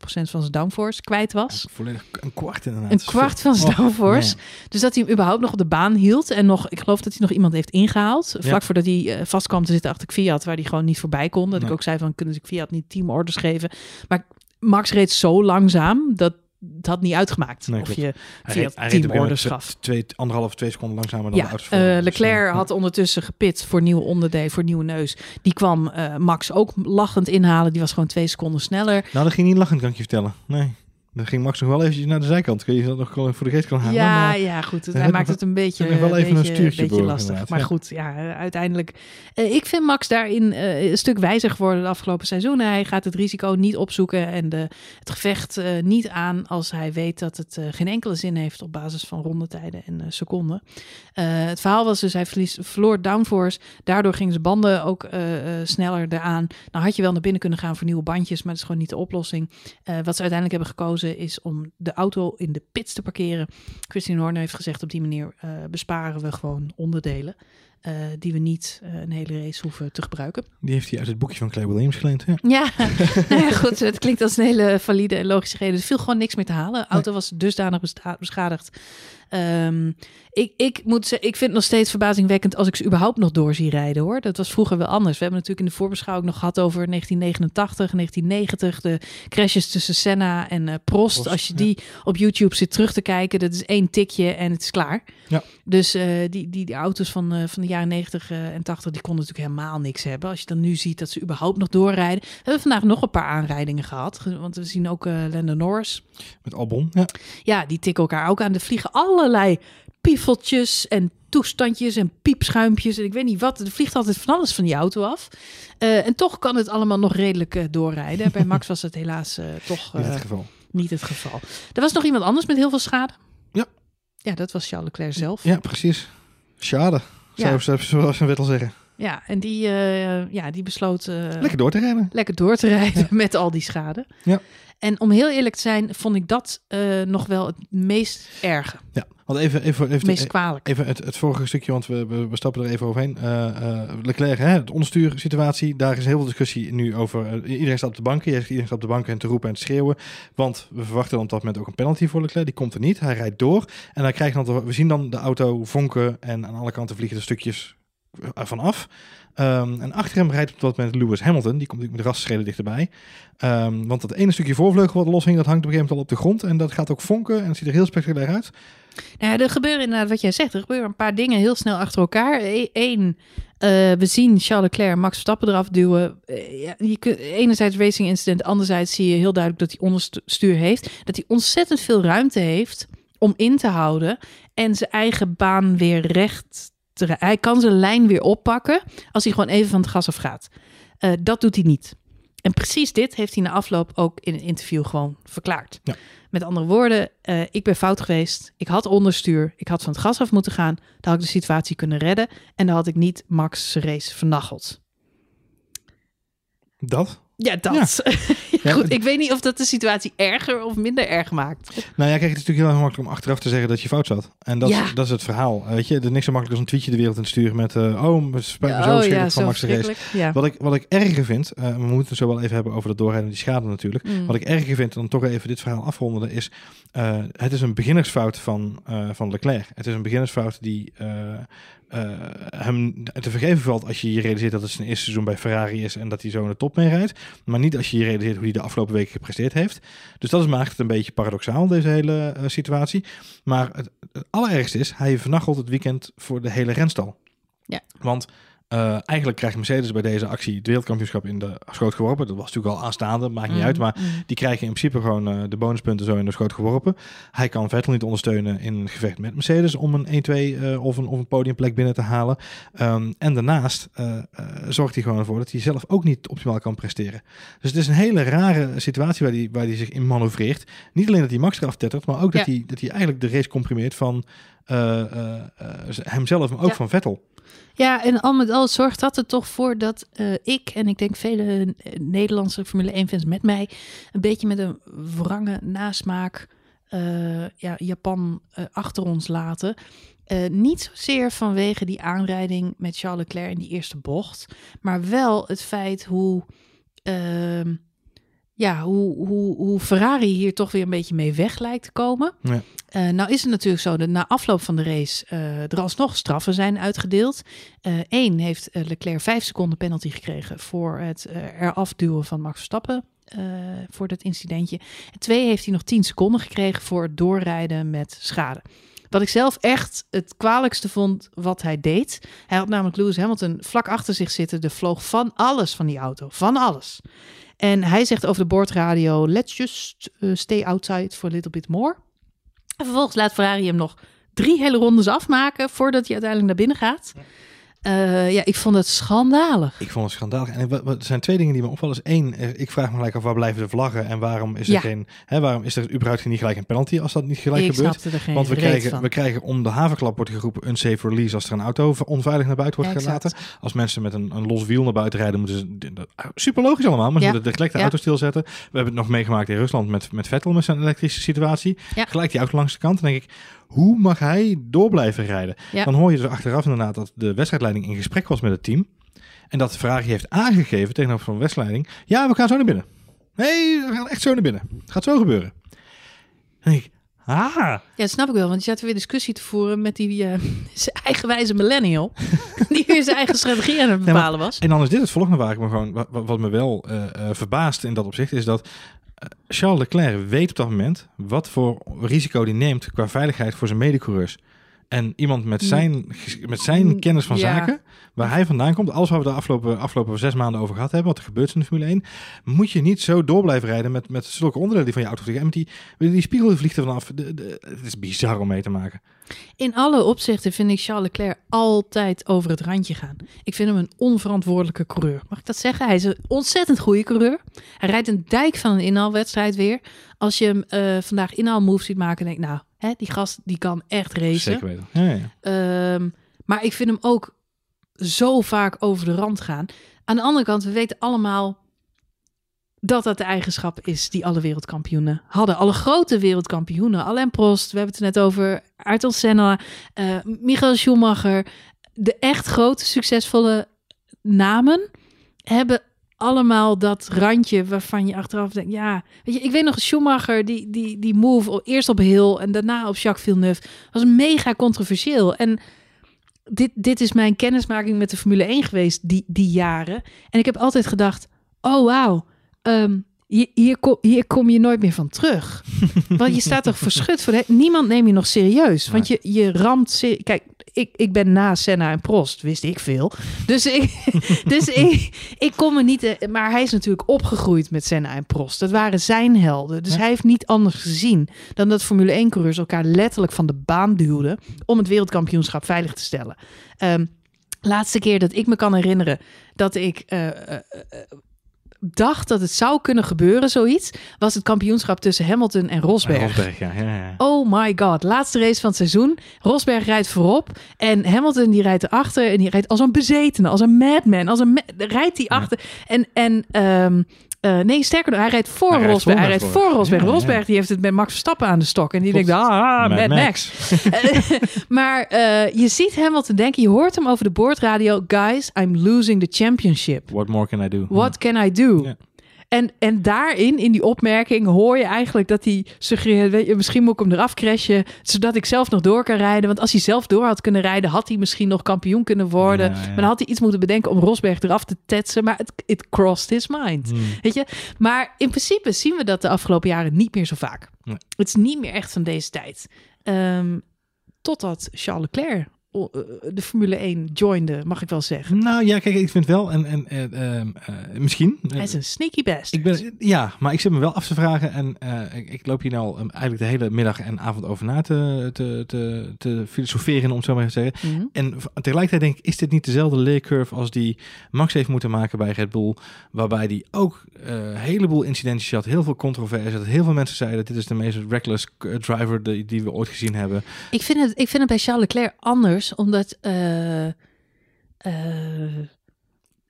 A: van zijn downforce kwijt was.
B: Volledig een kwart inderdaad.
A: Een kwart van zijn
B: Oh,
A: downforce.
B: man.
A: Dus dat hij hem überhaupt nog op de baan hield. En nog, ik geloof dat hij nog iemand heeft ingehaald. Vlak voordat hij eh, vast kwam te zitten achter Fiat, waar hij gewoon niet voorbij kon. Dat ik ook zei van, kunnen ze Fiat niet teamorders geven? Maar Max reed zo langzaam, dat het had niet uitgemaakt.
B: Nee,
A: of je
B: Hij reed- hij gegeven moment
A: gaf.
B: Twee, anderhalf, twee seconden langzamer dan de
A: Ja,
B: auto's
A: eh,
B: voor. Dus,
A: Leclerc
B: eh,
A: had ondertussen gepit voor nieuw onderdeel, voor nieuwe neus. Die kwam eh, Max ook lachend inhalen. Die was gewoon twee seconden sneller.
B: Nou, dat ging niet lachend, kan ik je vertellen. Nee. Dan ging Max nog wel eventjes naar de zijkant. Kun je dat nog voor de geest kan halen?
A: Ja,
B: maar-
A: ja, goed. Het, hij maakt het een beetje,
B: wel even een
A: beetje,
B: stuurtje
A: beetje lastig.
B: inderdaad,
A: Maar
B: ja.
A: goed, ja, uiteindelijk. eh, ik vind Max daarin eh, een stuk wijzer geworden de afgelopen seizoenen. Hij gaat het risico niet opzoeken en de, het gevecht eh, niet aan als hij weet dat het geen enkele zin heeft op basis van rondetijden en seconden. Het verhaal was dus hij verlies, verloor downforce. Daardoor gingen zijn banden ook sneller eraan. Nou had je wel naar binnen kunnen gaan voor nieuwe bandjes, maar dat is gewoon niet de oplossing. Wat ze uiteindelijk hebben gekozen is om de auto in de pits te parkeren. Christine Horner heeft gezegd op die manier eh, besparen we gewoon onderdelen. eh, die we niet eh, een hele race hoeven te gebruiken.
B: Die heeft hij uit het boekje van Clay Williams geleend. Ja.
A: Ja, nou ja, goed. Het klinkt als een hele valide en logische reden. Er viel gewoon niks meer te halen. De auto was dusdanig beschadigd. Ehm, ik, ik moet zeggen, ik vind het nog steeds verbazingwekkend als ik ze überhaupt nog door zie rijden hoor. Dat was vroeger wel anders. We hebben natuurlijk in de voorbeschouwing nog gehad over 1989, 1990. De crashes tussen Senna en eh, Prost.
B: Prost,
A: Als je
B: ja.
A: die op YouTube zit terug te kijken, dat is één tikje en het is klaar.
B: Ja.
A: Dus eh, die, die, die auto's van, eh, van de jaren 90 eh, en 80, die konden natuurlijk helemaal niks hebben. Als je dan nu ziet dat ze überhaupt nog doorrijden. We hebben vandaag nog een paar aanrijdingen gehad. ge- Want we zien ook Lando Norris.
B: Met Albon. Ja.
A: Ja, die tikken elkaar ook aan. Er vliegen allerlei piefeltjes en toestandjes en piepschuimpjes. En ik weet niet wat. Er vliegt altijd van alles van die auto af. Eh, en toch kan het allemaal nog redelijk eh, doorrijden. Bij Max was het helaas eh, toch eh,
B: dit geval.
A: niet het geval. Er was nog iemand anders met heel veel schade.
B: Ja.
A: Ja, dat was Charles Leclerc zelf.
B: Ja, precies. Schade.
A: Ja.
B: Zou, zoals we het al zeggen.
A: Ja, en die, eh, ja, die besloot eh,
B: Lekker door te rijden.
A: lekker door te rijden met al die schade.
B: Ja.
A: En om heel eerlijk te zijn, vond ik dat eh, nog wel het meest erge.
B: Ja. Want even, even, even,
A: Het meest kwalijk.
B: Even het, het vorige stukje, want we, we, we stappen er even overheen. Leclerc, hè, het onderstuursituatie, daar is heel veel discussie nu over. Iedereen staat op de banken, jij zegt iedereen staat op de banken en te roepen en te schreeuwen. Want we verwachten dan op dat moment ook een penalty voor Leclerc. Die komt er niet, hij rijdt door. En dan krijg je dan, we zien dan de auto vonken en aan alle kanten vliegen de stukjes vanaf. Ehm, en achter hem rijdt op dat moment Lewis Hamilton. Die komt natuurlijk met de rassenscheden dichterbij. Ehm, want dat ene stukje voorvleugel wat los hing, dat hangt op een gegeven moment al op de grond. En dat gaat ook vonken en het ziet er heel spectaculair uit.
A: Nou er gebeuren inderdaad, wat jij zegt, er gebeuren een paar dingen heel snel achter elkaar. Eén, eh, we zien Charles Leclerc Max Verstappen eraf duwen. Eh, ja, je kunt, enerzijds racing incident, anderzijds zie je heel duidelijk dat hij onderstuur heeft. Dat hij ontzettend veel ruimte heeft om in te houden en zijn eigen baan weer recht. Hij kan zijn lijn weer oppakken als hij gewoon even van het gas af gaat. Eh, dat doet hij niet. En precies dit heeft hij na afloop ook in een interview gewoon verklaard.
B: Ja.
A: Met andere woorden, eh, ik ben fout geweest. Ik had onderstuur. Ik had van het gas af moeten gaan. Dan had ik de situatie kunnen redden. En dan had ik niet Max' race vernacheld.
B: Dat?
A: Ja, dat. Ja. Goed, ik weet niet of dat de situatie erger of minder erg maakt.
B: Nou ja, kijk, het is natuurlijk heel erg makkelijk om achteraf te zeggen dat je fout zat. En dat,
A: Ja.
B: is, dat is het verhaal. Weet je, het is niks zo makkelijk als een tweetje de wereld in te sturen met... eh, oh, het spijt me zo
A: oh
B: verschrikkelijk van Max de race. Wat ik, wat ik erger vind, eh, we moeten het zo wel even hebben over dat doorrijden en die schade natuurlijk.
A: Mm.
B: Wat ik erger vind, dan toch even dit verhaal afronden, is eh, het is een beginnersfout van, van Leclerc. Het is een beginnersfout die eh, hem te vergeven valt als je je realiseert dat het zijn eerste seizoen bij Ferrari is en dat hij zo in de top mee rijdt. Maar niet als je je realiseert hoe hij de afgelopen weken gepresteerd heeft. Dus dat maakt het een beetje paradoxaal, deze hele eh, situatie. Maar het, het allerergste is, hij vernachelt het weekend voor de hele renstal.
A: Ja.
B: Want eh, eigenlijk krijgt Mercedes bij deze actie het wereldkampioenschap in de schoot geworpen. Dat was natuurlijk al aanstaande, maakt niet
A: Mm,
B: uit. Maar
A: mm.
B: die krijgen in principe gewoon eh, de bonuspunten zo in de schoot geworpen. Hij kan Vettel niet ondersteunen in een gevecht met Mercedes om een 1-2 eh, of, een, of een podiumplek binnen te halen. Ehm, en daarnaast zorgt hij gewoon ervoor dat hij zelf ook niet optimaal kan presteren. Dus het is een hele rare situatie waar hij, waar hij zich in manoeuvreert. Niet alleen dat hij Max eraf tettert, maar ook dat, hij, dat hij eigenlijk de race comprimeert van hemzelf, maar ook
A: Ja.
B: van Vettel.
A: Ja, en al met al zorgt dat er toch voor dat eh, ik en ik denk vele eh, Nederlandse Formule 1 fans met mij een beetje met een wrange nasmaak eh, ja, Japan achter ons laten. Niet zozeer vanwege die aanrijding met Charles Leclerc in die eerste bocht, maar wel het feit hoe, ehm, ja, hoe, hoe, hoe Ferrari hier toch weer een beetje mee weg lijkt te komen.
B: Ja.
A: Eh, nou is het natuurlijk zo dat na afloop van de race eh, er alsnog straffen zijn uitgedeeld. Eén heeft eh, Leclerc vijf seconden penalty gekregen voor het eraf duwen van Max Verstappen. voor dat incidentje. En twee heeft hij nog 10 seconden gekregen voor het doorrijden met schade. Wat ik zelf echt het kwalijkste vond wat hij deed. Hij had namelijk Lewis Hamilton vlak achter zich zitten. Er vloog van alles van die auto. Van alles. En hij zegt over de boordradio: Let's just uh, stay outside for a little bit more. En vervolgens laat Ferrari hem nog drie hele rondes afmaken voordat hij uiteindelijk naar binnen gaat. Uh, ja, ik vond het schandalig.
B: Ik vond het schandalig. En er zijn twee dingen die me opvallen. Is één, eh, ik vraag me gelijk af waar blijven de vlaggen en waarom is er
A: Ja.
B: geen, hè, waarom is er überhaupt niet gelijk een penalty als dat niet gelijk
A: ik
B: gebeurt?
A: snapte er geen
B: Want we krijgen,
A: van.
B: we krijgen om de havenklap wordt geroepen een safe release als er een auto onveilig naar buiten wordt
A: Ja, exact.
B: gelaten. Als mensen met een, een los wiel naar buiten rijden, moeten ze dat- super logisch allemaal, maar ze
A: Ja.
B: moeten gelijk de
A: Ja.
B: auto stilzetten. We hebben het nog meegemaakt in Rusland met, met Vettel met zijn elektrische situatie.
A: Ja.
B: Gelijk die auto langs de kant. Dan denk ik, hoe mag hij door blijven rijden?
A: Ja.
B: Dan hoor je dus achteraf inderdaad dat de wedstrijdleiding in gesprek was met het team. En dat Ferrari heeft aangegeven tegenover van de wedstrijdleiding, ja, we gaan zo naar binnen. Nee, we gaan echt zo naar binnen. Het gaat zo gebeuren. Denk ik, ah,
A: Ja, dat snap ik wel, want je zat weer discussie te voeren met die eh, eigenwijze millennial. die weer zijn eigen strategie aan het bepalen was.
B: En dan is dit het volgende waar ik me gewoon, wat, wat me wel eh, verbaast in dat opzicht, is dat Charles Leclerc weet op dat moment wat voor risico die neemt qua veiligheid voor zijn medecoureurs. En iemand met
A: Mm.
B: zijn, met zijn kennis van
A: Ja.
B: zaken, waar hij vandaan komt, alles wat we de afgelopen, afgelopen zes maanden over gehad hebben, wat er gebeurt in de Formule 1, moet je niet zo door blijven rijden met, met zulke onderdelen die van je auto vliegen. En met die, die spiegel vliegt er vanaf. De, de, het is bizar om mee te maken.
A: In alle opzichten vind ik Charles Leclerc altijd over het randje gaan. Ik vind hem een onverantwoordelijke coureur. Mag ik dat zeggen? Hij is een ontzettend goede coureur. Hij rijdt een dijk van een inhaalwedstrijd weer. Als je hem eh, vandaag inhaalmoves ziet maken, denk ik, nou, hè, die gast die kan echt racen.
B: Zeker weten. Ja, ja.
A: Ehm, maar ik vind hem ook zo vaak over de rand gaan. Aan de andere kant, we weten allemaal dat dat de eigenschap is die alle wereldkampioenen hadden. Alle grote wereldkampioenen. Alain Prost, we hebben het er net over. Ayrton Senna, eh Michael Schumacher. De echt grote, succesvolle namen hebben allemaal dat randje waarvan je achteraf denkt, ja, weet je, ik weet nog Schumacher, die, die, die move eerst op Hill en daarna op Jacques Villeneuve, was mega controversieel. En dit, dit is mijn kennismaking met de Formule 1 geweest, die, die jaren. En ik heb altijd gedacht, oh wauw, ehm, hier, hier, kom, hier kom je nooit meer van terug. Want je staat toch verschut voor de, Niemand neemt je nog serieus. Want je, je ramt... Kijk, ik, ik ben na Senna en Prost, wist ik veel. Dus ik, dus ik, ik kon me niet... eh, Maar hij is natuurlijk opgegroeid met Senna en Prost. Dat waren zijn helden. Dus
B: Ja.
A: hij heeft niet anders gezien... dan dat Formule 1-coureurs elkaar letterlijk van de baan duwden... om het wereldkampioenschap veilig te stellen. Ehm, laatste keer dat ik me kan herinneren dat ik eh, eh, dacht dat het zou kunnen gebeuren, zoiets, was het kampioenschap tussen Hamilton en Rosberg.
B: Rosberg, ja. ja, ja.
A: Oh my god, laatste race van het seizoen. Rosberg rijdt voorop en Hamilton die rijdt erachter en die rijdt als een bezetene, als een madman, als een ma- rijdt hij achter en en ehm, eh, nee, sterker nog, hij rijdt voor
B: Hij
A: Rosberg. Hij rijdt
B: Rosberg.
A: voor Rosberg.
B: Ja, ja.
A: Rosberg die heeft het met Max Verstappen aan de stok en die denkt, ah, Mad, Max. Maar eh, je ziet Hamilton denken, je hoort hem over de boordradio, guys, I'm losing the championship.
B: What more can I do?
A: What can I do? En, en daarin, in die opmerking, hoor je eigenlijk dat hij suggereert... Weet je, misschien moet ik hem eraf crashen, zodat ik zelf nog door kan rijden. Want als hij zelf door had kunnen rijden, had hij misschien nog kampioen kunnen worden.
B: Ja, ja.
A: Maar dan had hij iets moeten bedenken om Rosberg eraf te tetsen. Maar het it crossed his mind.
B: Hmm.
A: Weet je? Maar in principe zien we dat de afgelopen jaren niet meer zo vaak.
B: Nee.
A: Het is niet meer echt van deze tijd. Ehm, totdat Charles Leclerc de Formule 1 joinde, mag ik wel zeggen.
B: Nou ja, kijk, ik vind wel, en, en eh, ehm, eh, misschien... eh,
A: Hij is een sneaky best.
B: Ik ben, ja, maar ik zit me wel af te vragen en eh, ik, ik loop hier nou um, eigenlijk de hele middag en avond over na te, te, te, te filosoferen, om het zo maar even te zeggen.
A: Mhm.
B: En tegelijkertijd denk ik, is dit niet dezelfde leercurve als die Max heeft moeten maken bij Red Bull, waarbij die ook eh, een heleboel incidentjes had, heel veel controverse, dat heel veel mensen zeiden, dit is de meest reckless eh, driver die, die we ooit gezien hebben.
A: Ik vind, het, ik vind het bij Charles Leclerc anders, omdat eh, eh,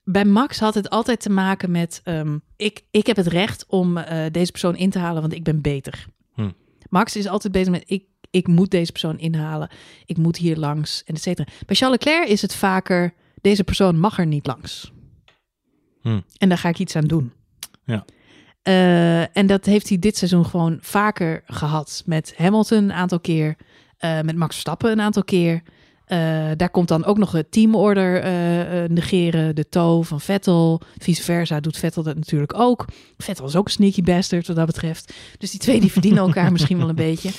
A: bij Max had het altijd te maken met: ehm, ik, ik heb het recht om eh, deze persoon in te halen, want ik ben beter.
B: Hm.
A: Max is altijd bezig met: ik, ik moet deze persoon inhalen, ik moet hier langs, en et cetera. Bij Charles Leclerc is het vaker: deze persoon mag er niet langs.
B: Hm.
A: En daar ga ik iets aan doen.
B: Ja.
A: En dat heeft hij dit seizoen gewoon vaker gehad. Met Hamilton een aantal keer. met Max Verstappen een aantal keer. Eh, daar komt dan ook nog het teamorder eh, eh, negeren. De toe van Vettel. Vice versa doet Vettel dat natuurlijk ook. Vettel is ook een sneaky bastard wat dat betreft. Dus die twee die verdienen elkaar misschien wel een beetje.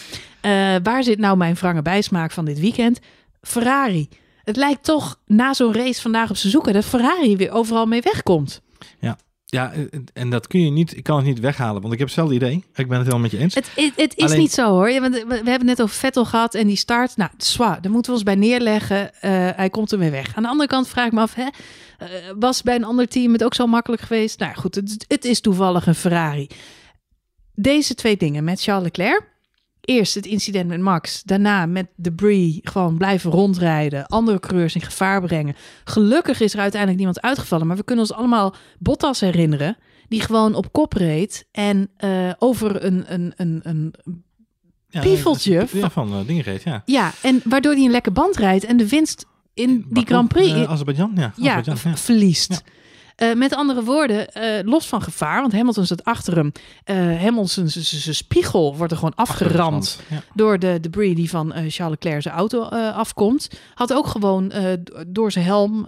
A: Waar zit nou mijn wrange bijsmaak van dit weekend? Ferrari. Het lijkt toch na zo'n race vandaag op zijn zoeken dat Ferrari weer overal mee wegkomt.
B: Ja, eh, en dat kun je niet, ik kan het niet weghalen, want ik heb hetzelfde idee. Ik ben het helemaal met je eens.
A: Het, het, het is
B: Alleen-
A: niet zo hoor. Ja, want we hebben het net over Vettel gehad en die start. Nou, zwaar, daar moeten we ons bij neerleggen. Eh, hij komt ermee weg. Aan de andere kant vraag ik me af, hè, eh, was bij een ander team het ook zo makkelijk geweest? Nou ja, goed, het, het is toevallig een Ferrari. Deze twee dingen met Charles Leclerc. Eerst het incident met Max. Daarna met debris gewoon blijven rondrijden. Andere coureurs in gevaar brengen. Gelukkig is er uiteindelijk niemand uitgevallen. Maar we kunnen ons allemaal Bottas herinneren. Die gewoon op kop reed. En eh, over een, een, een, een
B: Ja,
A: piefeltje
B: Ja,
A: van-
B: uh, dingen reed, ja.
A: Ja, en waardoor hij een lekker band rijdt en de winst in die Grand Prix
B: eh, Azerbeidzjan, ja.
A: ja, v- verliest. Eh, met andere woorden, eh, los van gevaar, want Hamilton zat achter hem. Eh Hamilton, zijn- spiegel wordt er gewoon afgeramd
B: Ja.
A: door de debris die van Charles Leclerc zijn auto afkomt. Had ook gewoon door zijn helm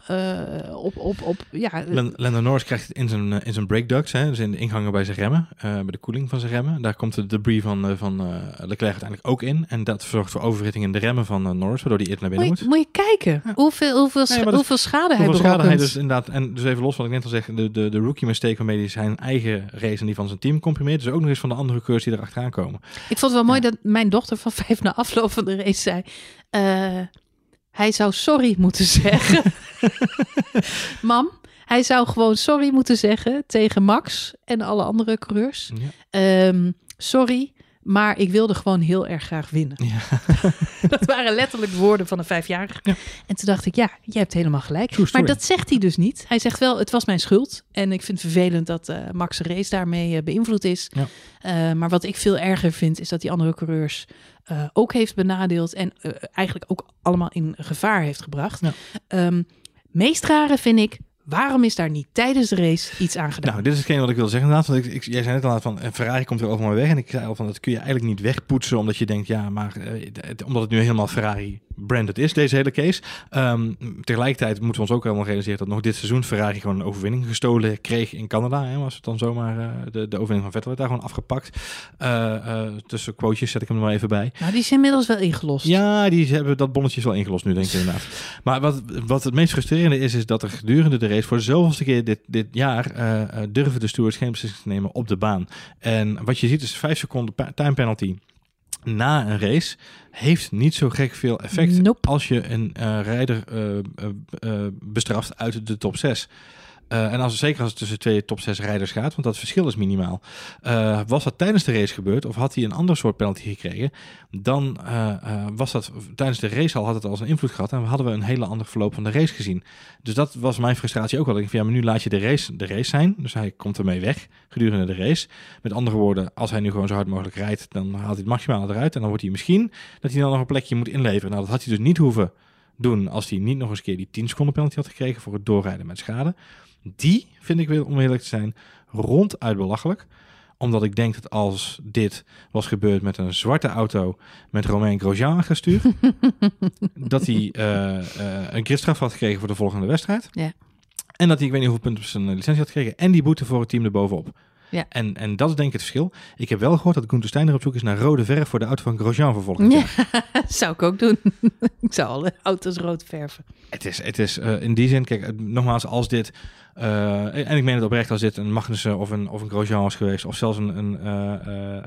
A: op, op, op, ja,
B: Lando Norris krijgt het in zijn, in zijn brake ducts, hè, dus in de ingangen bij zijn remmen, bij de koeling van zijn remmen. Daar komt de debris van, van Leclerc uiteindelijk ook in. En dat zorgt voor overritting in de remmen van Norris, waardoor hij eerder naar
A: moet,
B: binnen
A: je,
B: moet.
A: moet je kijken
B: Ja.
A: hoeveel, hoeveel,
B: Nee,
A: hoeveel schade hij
B: Hoeveel schade hij dus inderdaad, en dus even los wat ik net al zeg, de, de, de rookie mistake waarmee hij zijn eigen race en die van zijn team comprimeert, dus ook nog eens van de andere coureurs die er achteraan komen.
A: Ik vond het wel mooi
B: Ja.
A: dat mijn dochter van vijf na afloop van de race zei... eh, hij zou sorry moeten zeggen. Mam, hij zou gewoon sorry moeten zeggen tegen Max en alle andere coureurs.
B: Ja.
A: Ehm, sorry, maar ik wilde gewoon heel erg graag winnen.
B: Ja.
A: dat waren letterlijk de woorden van een vijfjarige.
B: Ja.
A: En toen dacht ik, ja, jij hebt helemaal gelijk. Maar dat zegt hij dus niet. Hij zegt wel, het was mijn schuld. En ik vind het vervelend dat eh, Max' race daarmee eh, beïnvloed is.
B: Ja.
A: Eh, maar wat ik veel erger vind, is dat die andere coureurs ook heeft benadeeld. En eigenlijk ook allemaal in gevaar heeft gebracht. Ehm, meest rare vind ik Waarom is daar niet tijdens de race iets aan gedaan?
B: Nou, dit is hetgeen wat ik wil zeggen inderdaad. Want ik, ik, jij zei net al van, een Ferrari komt er over maar weg. En ik zei al van, dat kun je eigenlijk niet wegpoetsen. Omdat je denkt, ja, maar eh, het- omdat het nu helemaal Ferrari branded is, deze hele case. Ehm, tegelijkertijd moeten we ons ook helemaal realiseren dat nog dit seizoen Ferrari gewoon een overwinning gestolen kreeg in Canada. Hè, was het dan zomaar eh, de, de overwinning van Vettel werd daar gewoon afgepakt. Eh, eh, tussen quotejes zet ik hem er maar even bij.
A: Nou, die is inmiddels wel ingelost.
B: Ja, die hebben dat bonnetje wel ingelost nu, denk ik inderdaad. Maar wat, wat het meest frustrerende is, is dat er gedurende de race voor de zoveelste keer dit, dit jaar eh, eh, durven de stewards geen beslissing te nemen op de baan. En wat je ziet is 5 seconden time penalty na een race heeft niet zo gek veel effect
A: Nope.
B: als je een eh, rijder bestraft uit de top 6. Eh, en als, zeker als het tussen twee top 6 rijders gaat, want dat verschil is minimaal. Eh, was dat tijdens de race gebeurd of had hij een ander soort penalty gekregen, dan eh, was dat tijdens de race al had het als een invloed gehad en hadden we een hele ander verloop van de race gezien. Dus dat was mijn frustratie ook wel. Ik van ja, maar nu laat je de race de race zijn, dus hij komt ermee weg gedurende de race. Met andere woorden, als hij nu gewoon zo hard mogelijk rijdt, dan haalt hij het maximale eruit en dan wordt hij misschien dat hij dan nog een plekje moet inleveren. Nou, dat had hij dus niet hoeven doen als hij niet nog eens een keer die 10 seconden penalty had gekregen voor het doorrijden met schade. Die vind ik weer, om eerlijk te zijn, ronduit belachelijk. Omdat ik denk dat als dit was gebeurd met een zwarte auto met Romain Grosjean gestuurd, dat hij eh, eh, een gridstraf had gekregen voor de volgende wedstrijd.
A: Ja.
B: En dat hij, ik weet niet hoeveel punten op zijn eh, licentie had gekregen. En die boete voor het team erbovenop.
A: Ja.
B: En, en dat is denk ik het verschil. Ik heb wel gehoord dat Gunther Steiner op zoek is naar rode verf voor de auto van Grosjean jaar.
A: Ja, zou ik ook doen. ik zou alle auto's rood verven.
B: Het is, het is eh, in die zin, kijk, eh, nogmaals, als dit, eh, en ik meen het oprecht, als dit een Magnussen of een, of een Grosjean was geweest, of zelfs een, een,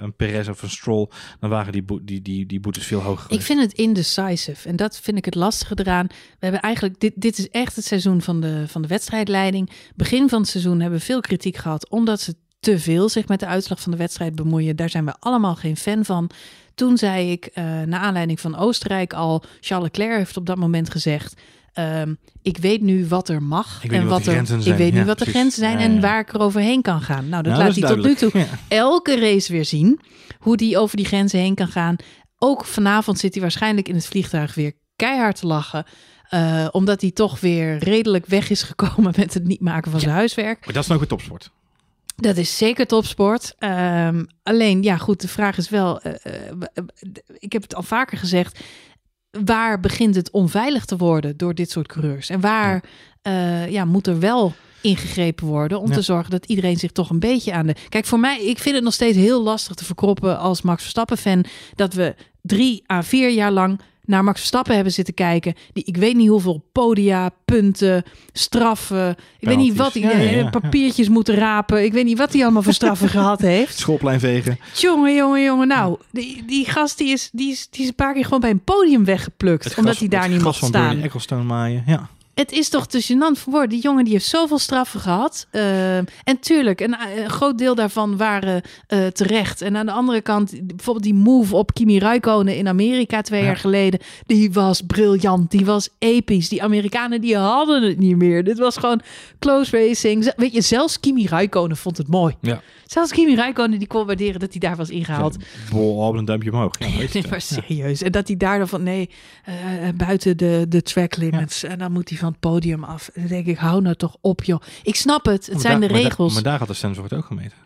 B: een Perez of een Stroll, dan waren die, boe- die, die, die boetes veel hoger
A: Ik vind het indecisive. En dat vind ik het lastige eraan. We hebben eigenlijk, dit, dit is echt het seizoen van de, van de wedstrijdleiding. Begin van het seizoen hebben we veel kritiek gehad. Omdat ze te veel zich met de uitslag van de wedstrijd bemoeien. Daar zijn we allemaal geen fan van. Toen zei ik, eh naar aanleiding van Oostenrijk al, Charles Leclerc heeft op dat moment gezegd. ehm, ik weet nu wat er mag
B: Ik weet
A: en
B: nu wat
A: er.
B: grenzen
A: Ik
B: zijn.
A: weet nu
B: Ja,
A: wat de
B: precies.
A: grenzen zijn
B: Ja,
A: en waar ik er overheen kan gaan. Nou, dat
B: Nou,
A: laat hij tot nu toe elke race weer zien. Hoe die over die grenzen heen kan gaan. Ook vanavond zit hij waarschijnlijk in het vliegtuig weer keihard te lachen. eh, omdat hij toch weer redelijk weg is gekomen met het niet maken van zijn huiswerk.
B: Maar dat is nou ook weer topsport.
A: Dat is zeker topsport. Ehm, alleen, ja goed, de vraag is wel... eh, eh, w- ik heb het al vaker gezegd. Waar begint het onveilig te worden door dit soort coureurs? En waar eh, ja, moet er wel ingegrepen worden om
B: Ja.
A: te zorgen dat iedereen zich toch een beetje aan de... Kijk, voor mij, ik vind het nog steeds heel lastig te verkroppen als Max Verstappen-fan... dat we drie à vier jaar lang naar Max Verstappen hebben zitten kijken. Die, ik weet niet hoeveel podia, punten, straffen. Ik weet niet wat hij
B: Penalties. Ja, ja, ja.
A: papiertjes moeten rapen. Ik weet niet wat hij allemaal voor straffen gehad heeft.
B: Schoolplein vegen.
A: Jongen, jongen, jongen. Nou, die, die gast die is, die, is, die is een paar keer gewoon bij een podium weggeplukt.
B: Het
A: omdat
B: gras-
A: hij daar niet
B: van
A: staan.
B: Ecclestone maaien. Ja.
A: Het is toch te gênant voor woorden. Die jongen die heeft zoveel straffen gehad. Eh, en tuurlijk, een, een groot deel daarvan waren eh, terecht. En aan de andere kant, bijvoorbeeld die move op Kimi Räikkönen in Amerika twee
B: Ja.
A: jaar geleden. Die was briljant. Die was episch. Die Amerikanen die hadden het niet meer. Dit was gewoon close racing. Weet je, zelfs Kimi Räikkönen vond het mooi.
B: Ja.
A: Zelfs Kimi Räikkönen die kon waarderen dat hij daar was ingehaald.
B: Bol op een duimpje omhoog. Ja, weet je
A: Nee, maar
B: ja.
A: serieus. En dat hij daar dan van, nee, eh, buiten de, de track limits. En dan moet hij van het podium af. Dan denk ik, hou nou toch op, joh. Ik snap het. Het
B: Maar
A: zijn
B: daar-
A: de
B: maar daar-
A: regels.
B: Maar daar had de sensor het ook gemeten.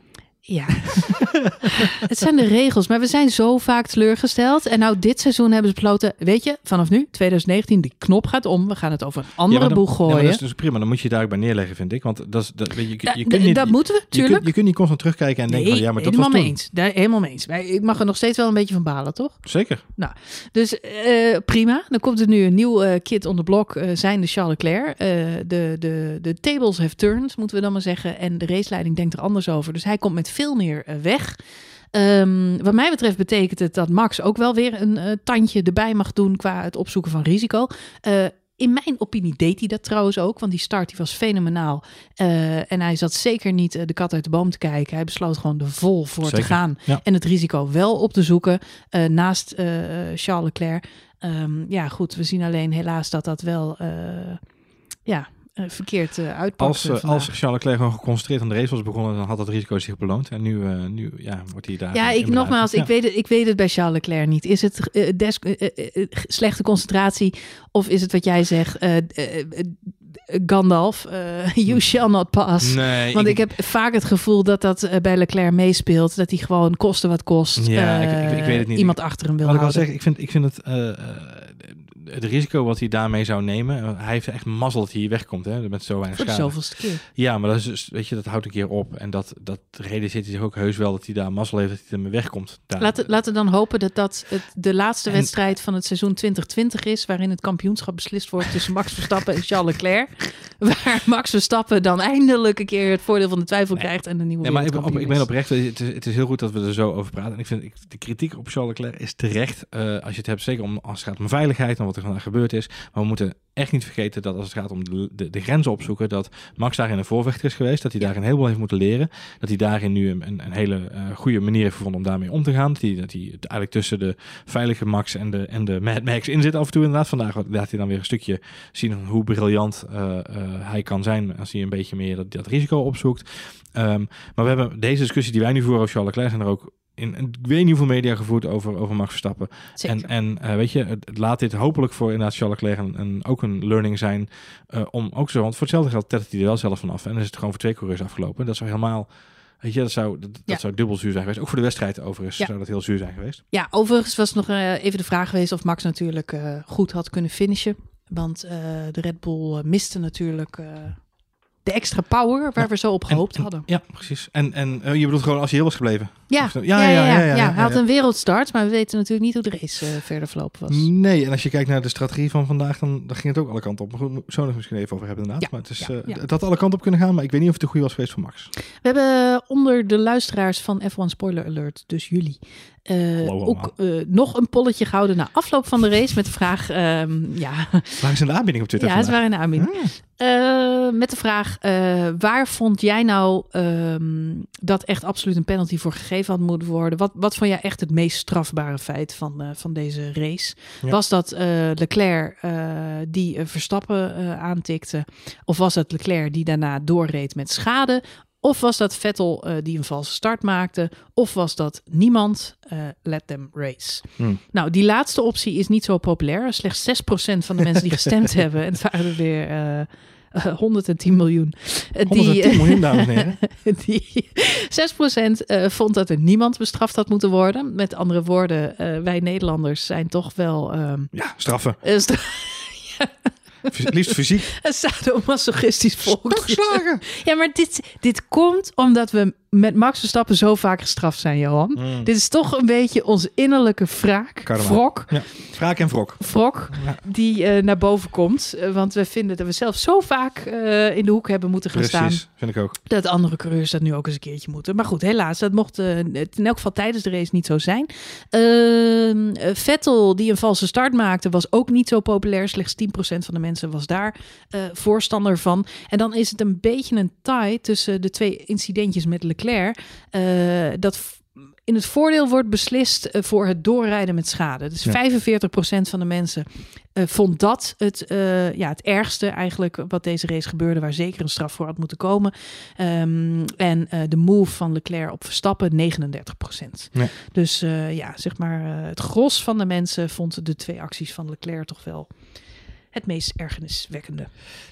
A: Ja. het zijn de regels. Maar we zijn zo vaak teleurgesteld. En nou, dit seizoen hebben ze besloten, weet je, vanaf nu, 2019, die knop gaat om. We gaan het over een andere
B: ja, dan-
A: boeg
B: ja,
A: gooien.
B: dat is dus prima. Dan moet je daar ook bij neerleggen, vind ik. Want dat is, dat, weet je, je,
A: Ja,
B: kunt niet,
A: dat moeten we,
B: je
A: tuurlijk.
B: kunt, je kunt niet constant terugkijken en denken van ja, maar dat was
A: helemaal mee
B: toen.
A: eens. Daar, helemaal mee eens. Maar Ik mag er nog steeds wel een beetje van balen, toch?
B: Zeker.
A: Dus eh, prima. Dan komt er nu een nieuw eh, kid on the block, eh zijn de Charles Leclerc. De, de, de tables have turned, moeten we dan maar zeggen. En de raceleiding denkt er anders over. Dus hij komt met veel meer eh, weg. Ehm, wat mij betreft betekent het dat Max ook wel weer een eh, tandje erbij mag doen qua het opzoeken van risico. Eh, in mijn opinie deed hij dat trouwens ook, want die start die was fenomenaal. En hij zat zeker niet de kat uit de boom te kijken. Hij besloot gewoon er vol voor te gaan
B: ja.
A: en het risico wel op te zoeken naast Charles Leclerc. Ehm, ja, goed, we zien alleen helaas dat dat wel ja, verkeerd eh uitpakt.
B: Als,
A: eh,
B: eh, als Charles Leclerc gewoon geconcentreerd aan de race was begonnen, dan had dat risico zich beloond. En nu, eh, nu ja, wordt hij daar.
A: Ja, ik nogmaals,
B: ja.
A: ik, weet het, ik weet het bij Charles Leclerc niet. Is het eh, des- eh, eh, eh, slechte concentratie of is het wat jij zegt, eh, eh, eh, Gandalf, eh, you shall not pass.
B: Nee,
A: Want ik heb vaak het gevoel dat dat eh, bij Leclerc meespeelt. Dat hij gewoon koste wat kost.
B: Ja, ik-
A: eh,
B: ik- ik weet het niet.
A: Iemand achter hem wil
B: Wat ik al zeg, ik vind, ik vind het, eh, eh, het risico wat hij daarmee zou nemen, eh, hij heeft echt mazzel dat hij hier wegkomt, hè, met zo weinig
A: Voor de
B: schade.
A: zoveelste keer.
B: Ja, maar dat is dus, weet je, dat houdt een keer op en dat, dat realiseert hij zich ook heus wel dat hij daar mazzel heeft dat hij ermee wegkomt. Daar.
A: Laten, laten we dan hopen dat dat het, de laatste
B: En-
A: wedstrijd van het seizoen 2020 is. Waarin het kampioenschap beslist wordt tussen Max Verstappen en Charles Leclerc. Waar Max Verstappen dan eindelijk een keer het voordeel van de twijfel krijgt en een nieuwe
B: Nee, maar ik op, ik ben oprecht, het is, het is heel goed dat we er zo over praten. En ik vind ik, de kritiek op Charles Leclerc is terecht. eh, als je het hebt, zeker om, als het gaat om veiligheid en wat er vandaag gebeurd is. Maar we moeten echt niet vergeten dat als het gaat om de, de, de grenzen opzoeken, dat Max daarin een voorvechter is geweest. Dat hij daar een heleboel heeft moeten leren. Dat hij daarin nu een, een, een hele eh, goede manier heeft gevonden om daarmee om te gaan. Dat hij, dat hij eigenlijk tussen de veilige Max en de, en de Mad Max in zit af en toe inderdaad. Vandaag laat hij dan weer een stukje zien hoe briljant eh, hij kan zijn als hij een beetje meer dat, dat risico opzoekt. Ehm, maar we hebben deze discussie die wij nu voeren over Charles Leclerc zijn er ook in ik weet niet hoeveel media gevoerd over, over Max Verstappen.
A: Zeker.
B: En, en eh, weet je, het, laat dit hopelijk voor inderdaad Charles Leclerc een, een- ook een learning zijn eh, om ook zo, want voor hetzelfde geld telt hij er wel zelf vanaf en dan is het gewoon voor twee coureurs afgelopen. Dat zou helemaal, weet je, dat zou, dat, zou dubbel zuur zijn geweest. Ook voor de wedstrijd overigens
A: Ja.
B: zou dat heel zuur zijn geweest.
A: Ja, overigens was nog eh, even de vraag geweest of Max natuurlijk eh, goed had kunnen finishen. Want eh, de Red Bull eh, miste natuurlijk eh, de extra power waar we zo op gehoopt
B: en-
A: hadden.
B: Ja, precies. En, en eh, je bedoelt gewoon als hij heel was gebleven?
A: Ja,
B: Of
A: ja, ja, ja, ja, Hij had een wereldstart, maar we weten natuurlijk niet hoe de race eh, verder verlopen was.
B: Nee, en als je kijkt naar de strategie van vandaag, dan, dan ging het ook alle kanten op. Maar goed, zo nog misschien even over hebben inderdaad.
A: Ja,
B: maar het, is, het had alle kanten op kunnen gaan, maar ik weet niet of het een goede was geweest voor Max.
A: We hebben onder de luisteraars van F1 Spoiler Alert, dus jullie, ook nog een polletje gehouden na afloop van de race met de vraag, ehm, ja,
B: Waar is een aanbieding op Twitter
A: ja,
B: vandaag?
A: waren een aanbieding. Eh, met de vraag, eh, waar vond jij nou ehm, dat echt absoluut een penalty voor gegeven had moeten worden? Wat, wat vond jij echt het meest strafbare feit van, eh, van deze race?
B: Ja.
A: Was dat Leclerc die Verstappen aantikte? Of was het Leclerc die daarna doorreed met schade? Of was dat Vettel eh, die een valse start maakte? Of was dat niemand? Eh, let them race.
B: Hmm.
A: Nou, die laatste optie is niet zo populair. Slechts 6% van de mensen die gestemd hebben. En het waren er weer eh, eh, 110 miljoen. Eh,
B: 110 miljoen, dames en heren.
A: die 6% eh, vond dat er niemand bestraft had moeten worden. Met andere woorden, wij Nederlanders zijn toch wel ehm,
B: Ja, straffen.
A: stra-
B: Liefst fysiek.
A: een sadomasochistisch volkje. Ja, maar dit, dit komt omdat we met Max Verstappen zo vaak gestraft zijn, Johan.
B: Mm.
A: Dit is toch een beetje onze innerlijke wraak, wrok,
B: Ja. Wraak en wrok.
A: wrok
B: Ja.
A: die eh, naar boven komt. Eh, want we vinden dat we zelf zo vaak eh, in de hoek hebben moeten gaan staan.
B: Precies, vind ik ook.
A: Dat andere coureurs dat nu ook eens een keertje moeten. Maar goed, helaas, dat mocht in elk geval tijdens de race niet zo zijn. Ehm, eh, Vettel, die een valse start maakte, was ook niet zo populair. Slechts 10% van de mensen was daar eh, voorstander van. En dan is het een beetje een tie tussen de twee incidentjes met Leclerc. eh, dat in het voordeel wordt beslist eh, voor het doorrijden met schade. Dus
B: Ja.
A: 45% van de mensen vond dat het, ja, het ergste eigenlijk wat deze race gebeurde, waar zeker een straf voor had moeten komen. Ehm, en de move van Leclerc op Verstappen 39%.
B: Ja.
A: Dus ja, zeg maar, het gros van de mensen vond de twee acties van Leclerc toch wel het meest ergerniswekkende.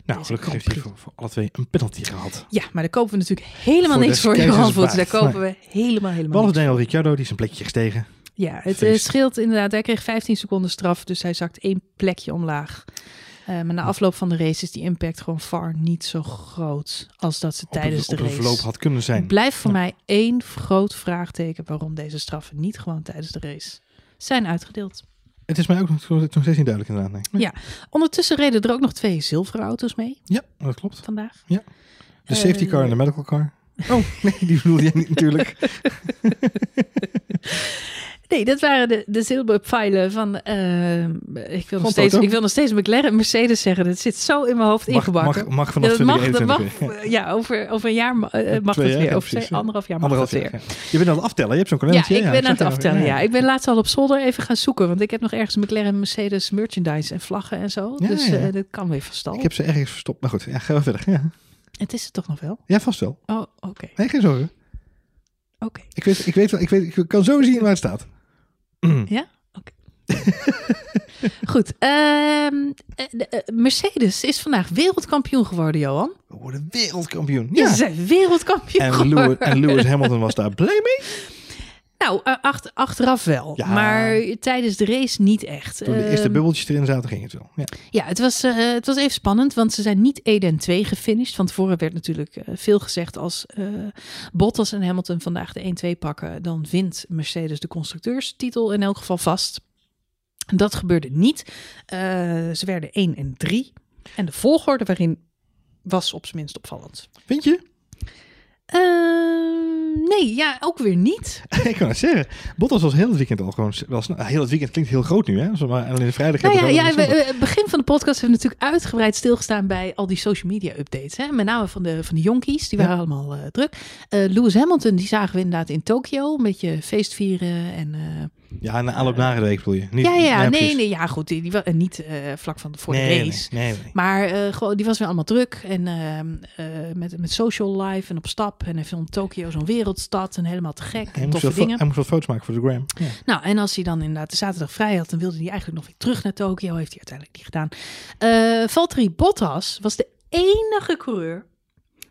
B: Nou, gelukkig heeft hij voor, voor alle twee een penalty gehad.
A: Ja, maar daar kopen we natuurlijk helemaal
B: Voor
A: niks voor Johan. Daar kopen we helemaal, helemaal
B: Behalve. Daniel Ricciardo, die zijn plekje gestegen.
A: Ja, het eh,
B: Feest.
A: scheelt inderdaad. Hij kreeg 15 seconden straf, dus hij zakt één plekje omlaag. Eh, maar na afloop van de race is die impact gewoon far niet zo groot als dat ze
B: Op
A: tijdens de race.
B: verloop had kunnen zijn.
A: Blijft voor
B: Ja.
A: mij één groot vraagteken waarom deze straffen niet gewoon tijdens de race zijn uitgedeeld.
B: Het is mij ook nog, nog steeds niet duidelijk inderdaad. Nee.
A: Ja. Ondertussen reden er ook nog twee zilveren auto's mee
B: Ja, dat klopt.
A: vandaag.
B: De safety
A: Eh,
B: car en de medical car. Oh, nee, die bedoelde jij niet natuurlijk.
A: Nee, dat waren de, de zilverpijlen van. eh, ik, wil nog steeds, ik wil nog steeds McLaren Mercedes zeggen. Dat zit zo in mijn hoofd
B: Mag,
A: ingebakken.
B: mag, mag vanaf
A: Ja, dat mag, dat
B: 2021
A: mag, ja, over, over een jaar eh, mag
B: jaar,
A: weer.
B: ja,
A: Over
B: precies, ja.
A: anderhalf jaar mag
B: Anderhalf
A: het
B: jaar.
A: weer.
B: ja. Je bent aan het aftellen. Je hebt zo'n
A: Ja,
B: kalendertje.
A: ik ben aan het aftellen. Ja. Ik ben laatst al op zolder even gaan zoeken. Want ik heb nog ergens McLaren Mercedes merchandise en vlaggen en zo.
B: Ja,
A: dus
B: ja.
A: eh, dat kan weer van.
B: Ik heb ze ergens verstopt. Maar goed, ja, ga wel verder. Ja,
A: Het is het toch nog wel?
B: ja vast wel.
A: Oh, oké.
B: Nee, geen zorgen.
A: Oké.
B: Ik weet, ik weet wel, ik weet, ik kan zo zien waar het staat.
A: Ja? Oké. Goed. ehm, eh, eh, Mercedes is vandaag wereldkampioen geworden, Johan.
B: We worden wereldkampioen.
A: Ja, ze zijn wereldkampioen
B: En
A: geworden.
B: Lewis, en Lewis Hamilton was daar blij mee.
A: Nou, eh, acht- achteraf wel.
B: Ja.
A: Maar tijdens de race niet echt.
B: Toen de eerste
A: Ehm,
B: bubbeltjes erin zaten, ging het wel. Ja.
A: Ja, het was, eh, het was even spannend, want ze zijn niet 1 en 2 gefinished. Van tevoren werd natuurlijk eh, veel gezegd als eh, Bottas en Hamilton vandaag de 1-2 pakken, dan wint Mercedes de constructeurstitel in elk geval vast. Dat gebeurde niet. Ze werden 1 en 3. En de volgorde waarin was op zijn minst opvallend.
B: Vind je?
A: Ehm, nee, ja, ook weer niet.
B: ik kan het zeggen. Bottas was heel het weekend al gewoon wel snel. Heel het weekend klinkt heel groot nu, hè? Maar alleen vrijdag
A: Nou ja,
B: hebben we
A: ja, we, we- het begin van de podcast hebben we natuurlijk uitgebreid stilgestaan bij al die social media updates. Hè? Met name van de, van de jonkies, die
B: Ja.
A: waren allemaal eh, druk. Eh, Lewis Hamilton, die zagen we inderdaad in Tokio, een beetje feestvieren. En, eh,
B: Ja, na aanloop na de week bedoel je. Niet,
A: ja, ja, nee, nee, ja, goed. Die, niet eh, vlak van de, voor
B: nee,
A: de race.
B: Nee, nee.
A: Maar eh, gewoon, die was weer allemaal druk. En ehm, eh, met, met social life en op stap. En hij filmt Tokio zo'n wereldstad. En helemaal te gek.
B: Hij
A: En
B: moest,
A: toffe
B: wat fo-
A: dingen.
B: hij moest wat foto's maken voor de gram. Ja.
A: Nou, en als hij dan inderdaad de zaterdag vrij had, dan wilde hij eigenlijk nog weer terug naar Tokio. Heeft hij uiteindelijk niet gedaan. Valtteri Bottas was de enige coureur,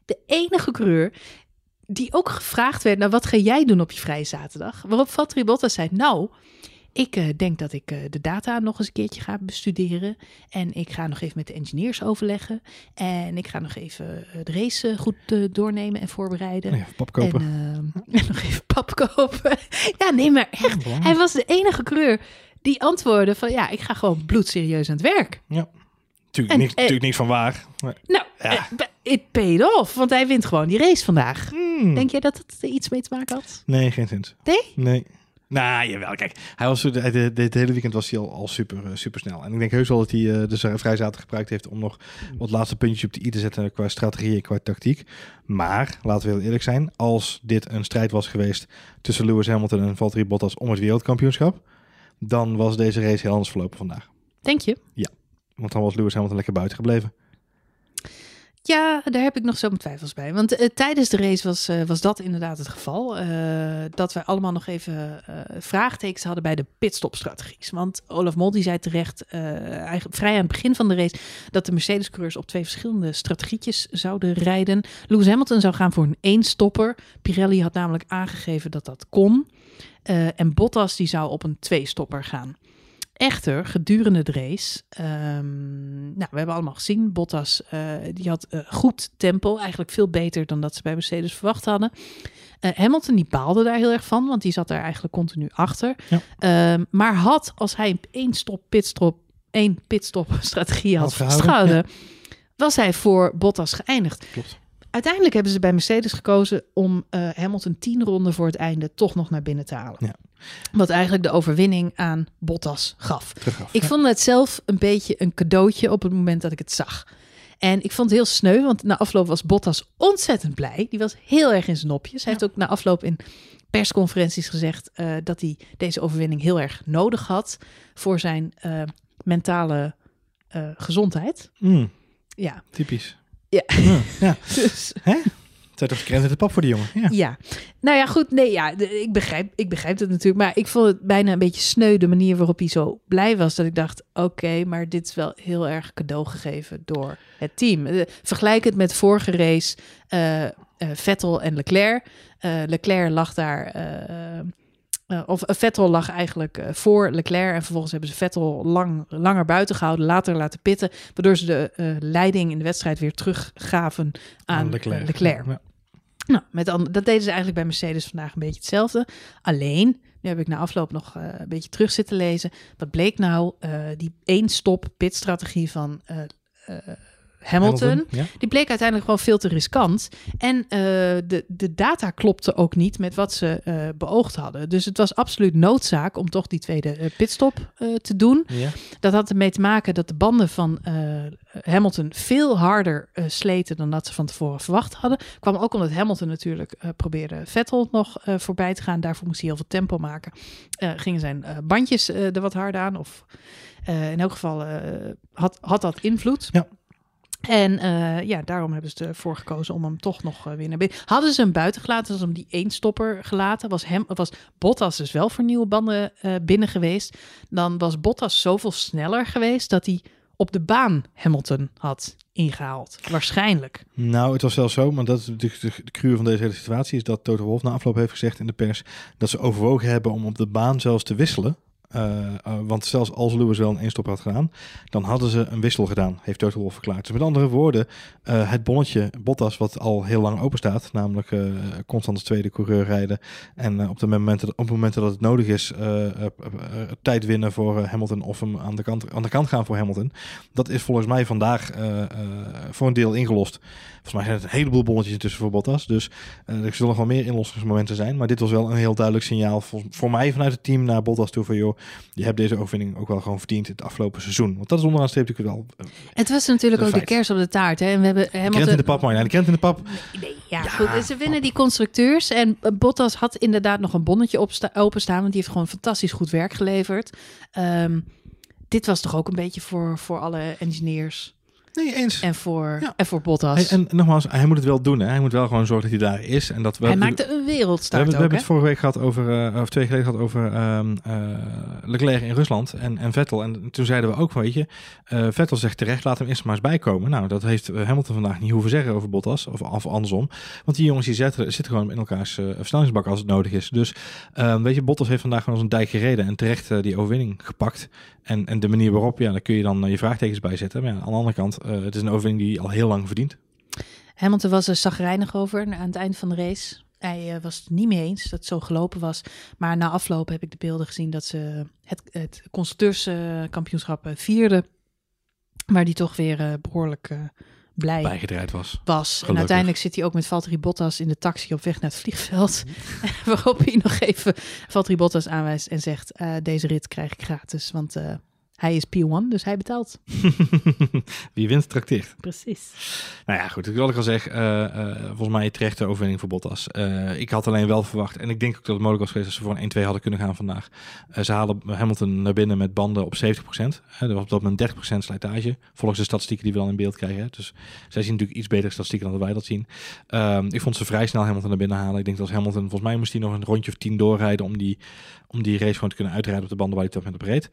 A: de enige coureur die ook gevraagd werd, nou wat ga jij doen op je vrije zaterdag? Waarop Valtteri Bottas zei, nou, ik eh, denk dat ik eh, de data nog eens een keertje ga bestuderen. En ik ga nog even met de engineers overleggen. En ik ga nog even eh, de race goed doornemen en voorbereiden.
B: Ja, pap kopen.
A: En, en nog even pap kopen. ja, nee, maar echt. Hij was de enige coureur die antwoordde van... ja, ik ga gewoon bloedserieus aan het werk.
B: Natuurlijk,
A: en-
B: niks,
A: eh,
B: natuurlijk niks van waar. Maar,
A: Nou,
B: Ja.
A: Eh, it paid off. Want hij wint gewoon die race vandaag.
B: hmm,
A: Denk jij dat het er iets mee te maken had?
B: Nee, geen zin.
A: Nee?
B: Nee. Nou, jawel. Kijk, hij was, dit hele weekend was hij al, al super, eh, super snel. En ik denk heus wel dat hij eh, de z- vrij zaterdag gebruikt heeft om nog wat laatste puntjes op de i te zetten qua strategie en qua tactiek. Maar, laten we heel eerlijk zijn, als dit een strijd was geweest tussen Lewis Hamilton en Valtteri Bottas om het wereldkampioenschap, dan was deze race heel anders verlopen vandaag.
A: Denk je?
B: Want dan was Lewis Hamilton lekker buiten gebleven.
A: Ja, daar heb ik nog zo mijn twijfels bij. Want eh, tijdens de race was, eh, was dat inderdaad het geval. eh, dat wij allemaal nog even vraagtekens hadden bij de pitstopstrategies. Want Olaf Mol die zei terecht, eigenlijk vrij aan het begin van de race, dat de Mercedes-coureurs op twee verschillende strategietjes zouden rijden. Lewis Hamilton zou gaan voor een één-stopper. Pirelli had namelijk aangegeven dat dat kon. En Bottas die zou op een twee-stopper gaan. Echter, gedurende de race, ehm, nou, we hebben allemaal gezien, Bottas eh, die had eh, goed tempo, eigenlijk veel beter dan dat ze bij Mercedes verwacht hadden. Eh, Hamilton die baalde daar heel erg van, want die zat daar eigenlijk continu achter.
B: Ja.
A: Ehm, maar had, als hij één stop, pitstop, één pitstop strategie had,
B: Had gehouden,
A: was hij voor Bottas geëindigd.
B: Klopt.
A: Uiteindelijk hebben ze bij Mercedes gekozen om eh, Hamilton tien ronden voor het einde toch nog naar binnen te halen.
B: Ja.
A: Wat eigenlijk de overwinning aan Bottas gaf. Ik vond het zelf een beetje een cadeautje op het moment dat ik het zag. En ik vond het heel sneu, want na afloop was Bottas ontzettend blij. Die was heel erg in zijn nopjes. Hij heeft ook na afloop in persconferenties gezegd eh, dat hij deze overwinning heel erg nodig had voor zijn eh, mentale eh, gezondheid.
B: Mm,
A: Ja,
B: typisch.
A: Ja.
B: Ja, ja.
A: dus
B: Zij toch krent de pap voor de jongen. Ja.
A: Ja, nou ja, goed. Nee, ja, ik begrijp, ik begrijp het natuurlijk. Maar ik vond het bijna een beetje sneu de manier waarop hij zo blij was. Dat ik dacht, oké, maar dit is wel heel erg cadeau gegeven door het team. Eh, vergelijk het met vorige race, eh, eh, Vettel en Leclerc. Eh, Leclerc lag daar... eh, of eh, Vettel lag eigenlijk eh, voor Leclerc en vervolgens hebben ze Vettel lang, langer buiten gehouden, later laten pitten, waardoor ze de leiding in de wedstrijd weer teruggaven aan Leclerc. Leclerc.
B: Ja.
A: Nou, met dat deden ze eigenlijk bij Mercedes vandaag een beetje hetzelfde. Alleen, nu heb ik na afloop nog een beetje terug zitten lezen. Wat bleek nou? Die één stop pitstrategie van Hamilton,
B: Ja.
A: die bleek uiteindelijk gewoon veel te riskant. En eh, de, de data klopte ook niet met wat ze eh, beoogd hadden. Dus het was absoluut noodzaak om toch die tweede eh, pitstop te doen.
B: Ja.
A: Dat had ermee te maken dat de banden van Hamilton veel harder sleten dan dat ze van tevoren verwacht hadden. Kwam ook omdat Hamilton natuurlijk probeerde Vettel nog voorbij te gaan. Daarvoor moest hij heel veel tempo maken. Gingen zijn bandjes er wat harder aan. Of in elk geval had, had dat invloed.
B: Ja.
A: En uh, ja, daarom hebben ze ervoor gekozen om hem toch nog uh, weer naar binnen. Hadden ze hem buiten gelaten, was hem die één stopper gelaten, was, hem, was Bottas dus wel voor nieuwe banden uh, binnen geweest. Dan was Bottas zoveel sneller geweest dat hij op de baan Hamilton had ingehaald. Waarschijnlijk.
B: Nou, het was zelfs zo, maar dat is natuurlijk de, de cruur van deze hele situatie, is dat Toto Wolff na afloop heeft gezegd in de pers dat ze overwogen hebben om op de baan zelfs te wisselen. Uh, uh, want zelfs als Lewis wel een eenstop had gedaan, dan hadden ze een wissel gedaan, heeft Toto Wolff verklaard. Dus met andere woorden, uh, het bonnetje Bottas, wat al heel lang open staat, namelijk constant als tweede coureur rijden en op, de momenten, op momenten dat het nodig is, tijd winnen voor Hamilton of hem aan de, kant, aan de kant gaan voor Hamilton. Dat is volgens mij vandaag voor een deel ingelost. Volgens mij zijn het een heleboel bonnetjes tussen voor Bottas, dus er zullen wel meer inlossingsmomenten zijn. Maar dit was wel een heel duidelijk signaal voor, voor mij vanuit het team naar Bottas toe van joh, je hebt deze overwinning ook wel gewoon verdiend het afgelopen seizoen. Want dat is onderaan streep natuurlijk wel. Uh,
A: het was natuurlijk ook feit. de kers op de taart. Hè? En we hebben
B: helemaal de in de pap, maar de kent in de pap.
A: Nee, ja, ja, goed. Ze winnen die constructeurs. En Bottas had inderdaad nog een bonnetje op openstaan. Want die heeft gewoon fantastisch goed werk geleverd. Um, dit was toch ook een beetje voor, voor alle engineers.
B: Nee, eens.
A: En voor, ja. en voor Bottas.
B: En nogmaals, hij moet het wel doen. Hè. Hij moet wel gewoon zorgen dat hij daar is. En dat we,
A: hij maakte een wereldstart
B: We, hebben,
A: ook,
B: we hebben het vorige week gehad over, uh, of twee geleden gehad over um, uh, Leclerc in Rusland en, en Vettel. En toen zeiden we ook, weet je, uh, Vettel zegt terecht, laat hem eerst maar eens bijkomen. Nou, dat heeft Hamilton vandaag niet hoeven zeggen over Bottas, of, of andersom. Want die jongens die zetten, zitten gewoon in elkaars versnellingsbak als het nodig is. Dus um, weet je, Bottas heeft vandaag gewoon als een dijk gereden en terecht die overwinning gepakt. En, en de manier waarop, ja, daar kun je dan je vraagtekens bij zetten. Maar ja, aan de andere kant, het is een overwinning die al heel lang verdient.
A: Hamilton was er zagrijnig over aan het eind van de race. Hij uh, was het niet mee eens dat het zo gelopen was. Maar na afloop heb ik de beelden gezien dat ze het, het constructeurskampioenschap uh, vierden. Waar die toch weer behoorlijk blij
B: bijgedraaid was.
A: was. Gelukkig. En uiteindelijk zit hij ook met Valtteri Bottas in de taxi op weg naar het vliegveld. waarop hij nog even Valtteri Bottas aanwijst en zegt: Deze rit krijg ik gratis. Want hij is P1, dus hij betaalt.
B: Wie wint, trakteert.
A: Precies.
B: Nou ja, goed. Ik wil ik al zeggen, uh, uh, volgens mij terechte overwinning voor Bottas. Uh, ik had alleen wel verwacht, en ik denk ook dat het mogelijk was geweest... dat ze voor een 1-2 hadden kunnen gaan vandaag. ze halen Hamilton naar binnen met banden op 70%. Hè, dat was op dat moment 30% slijtage. Volgens de statistieken die we dan in beeld krijgen. Hè. Dus zij zien natuurlijk iets betere statistieken dan wij dat zien. Ehm, ik vond ze vrij snel Hamilton naar binnen halen. Ik denk dat als Hamilton, volgens mij moest hij nog een rondje of 10 doorrijden... om die, om die race gewoon te kunnen uitrijden op de banden waar hij toch met op reed.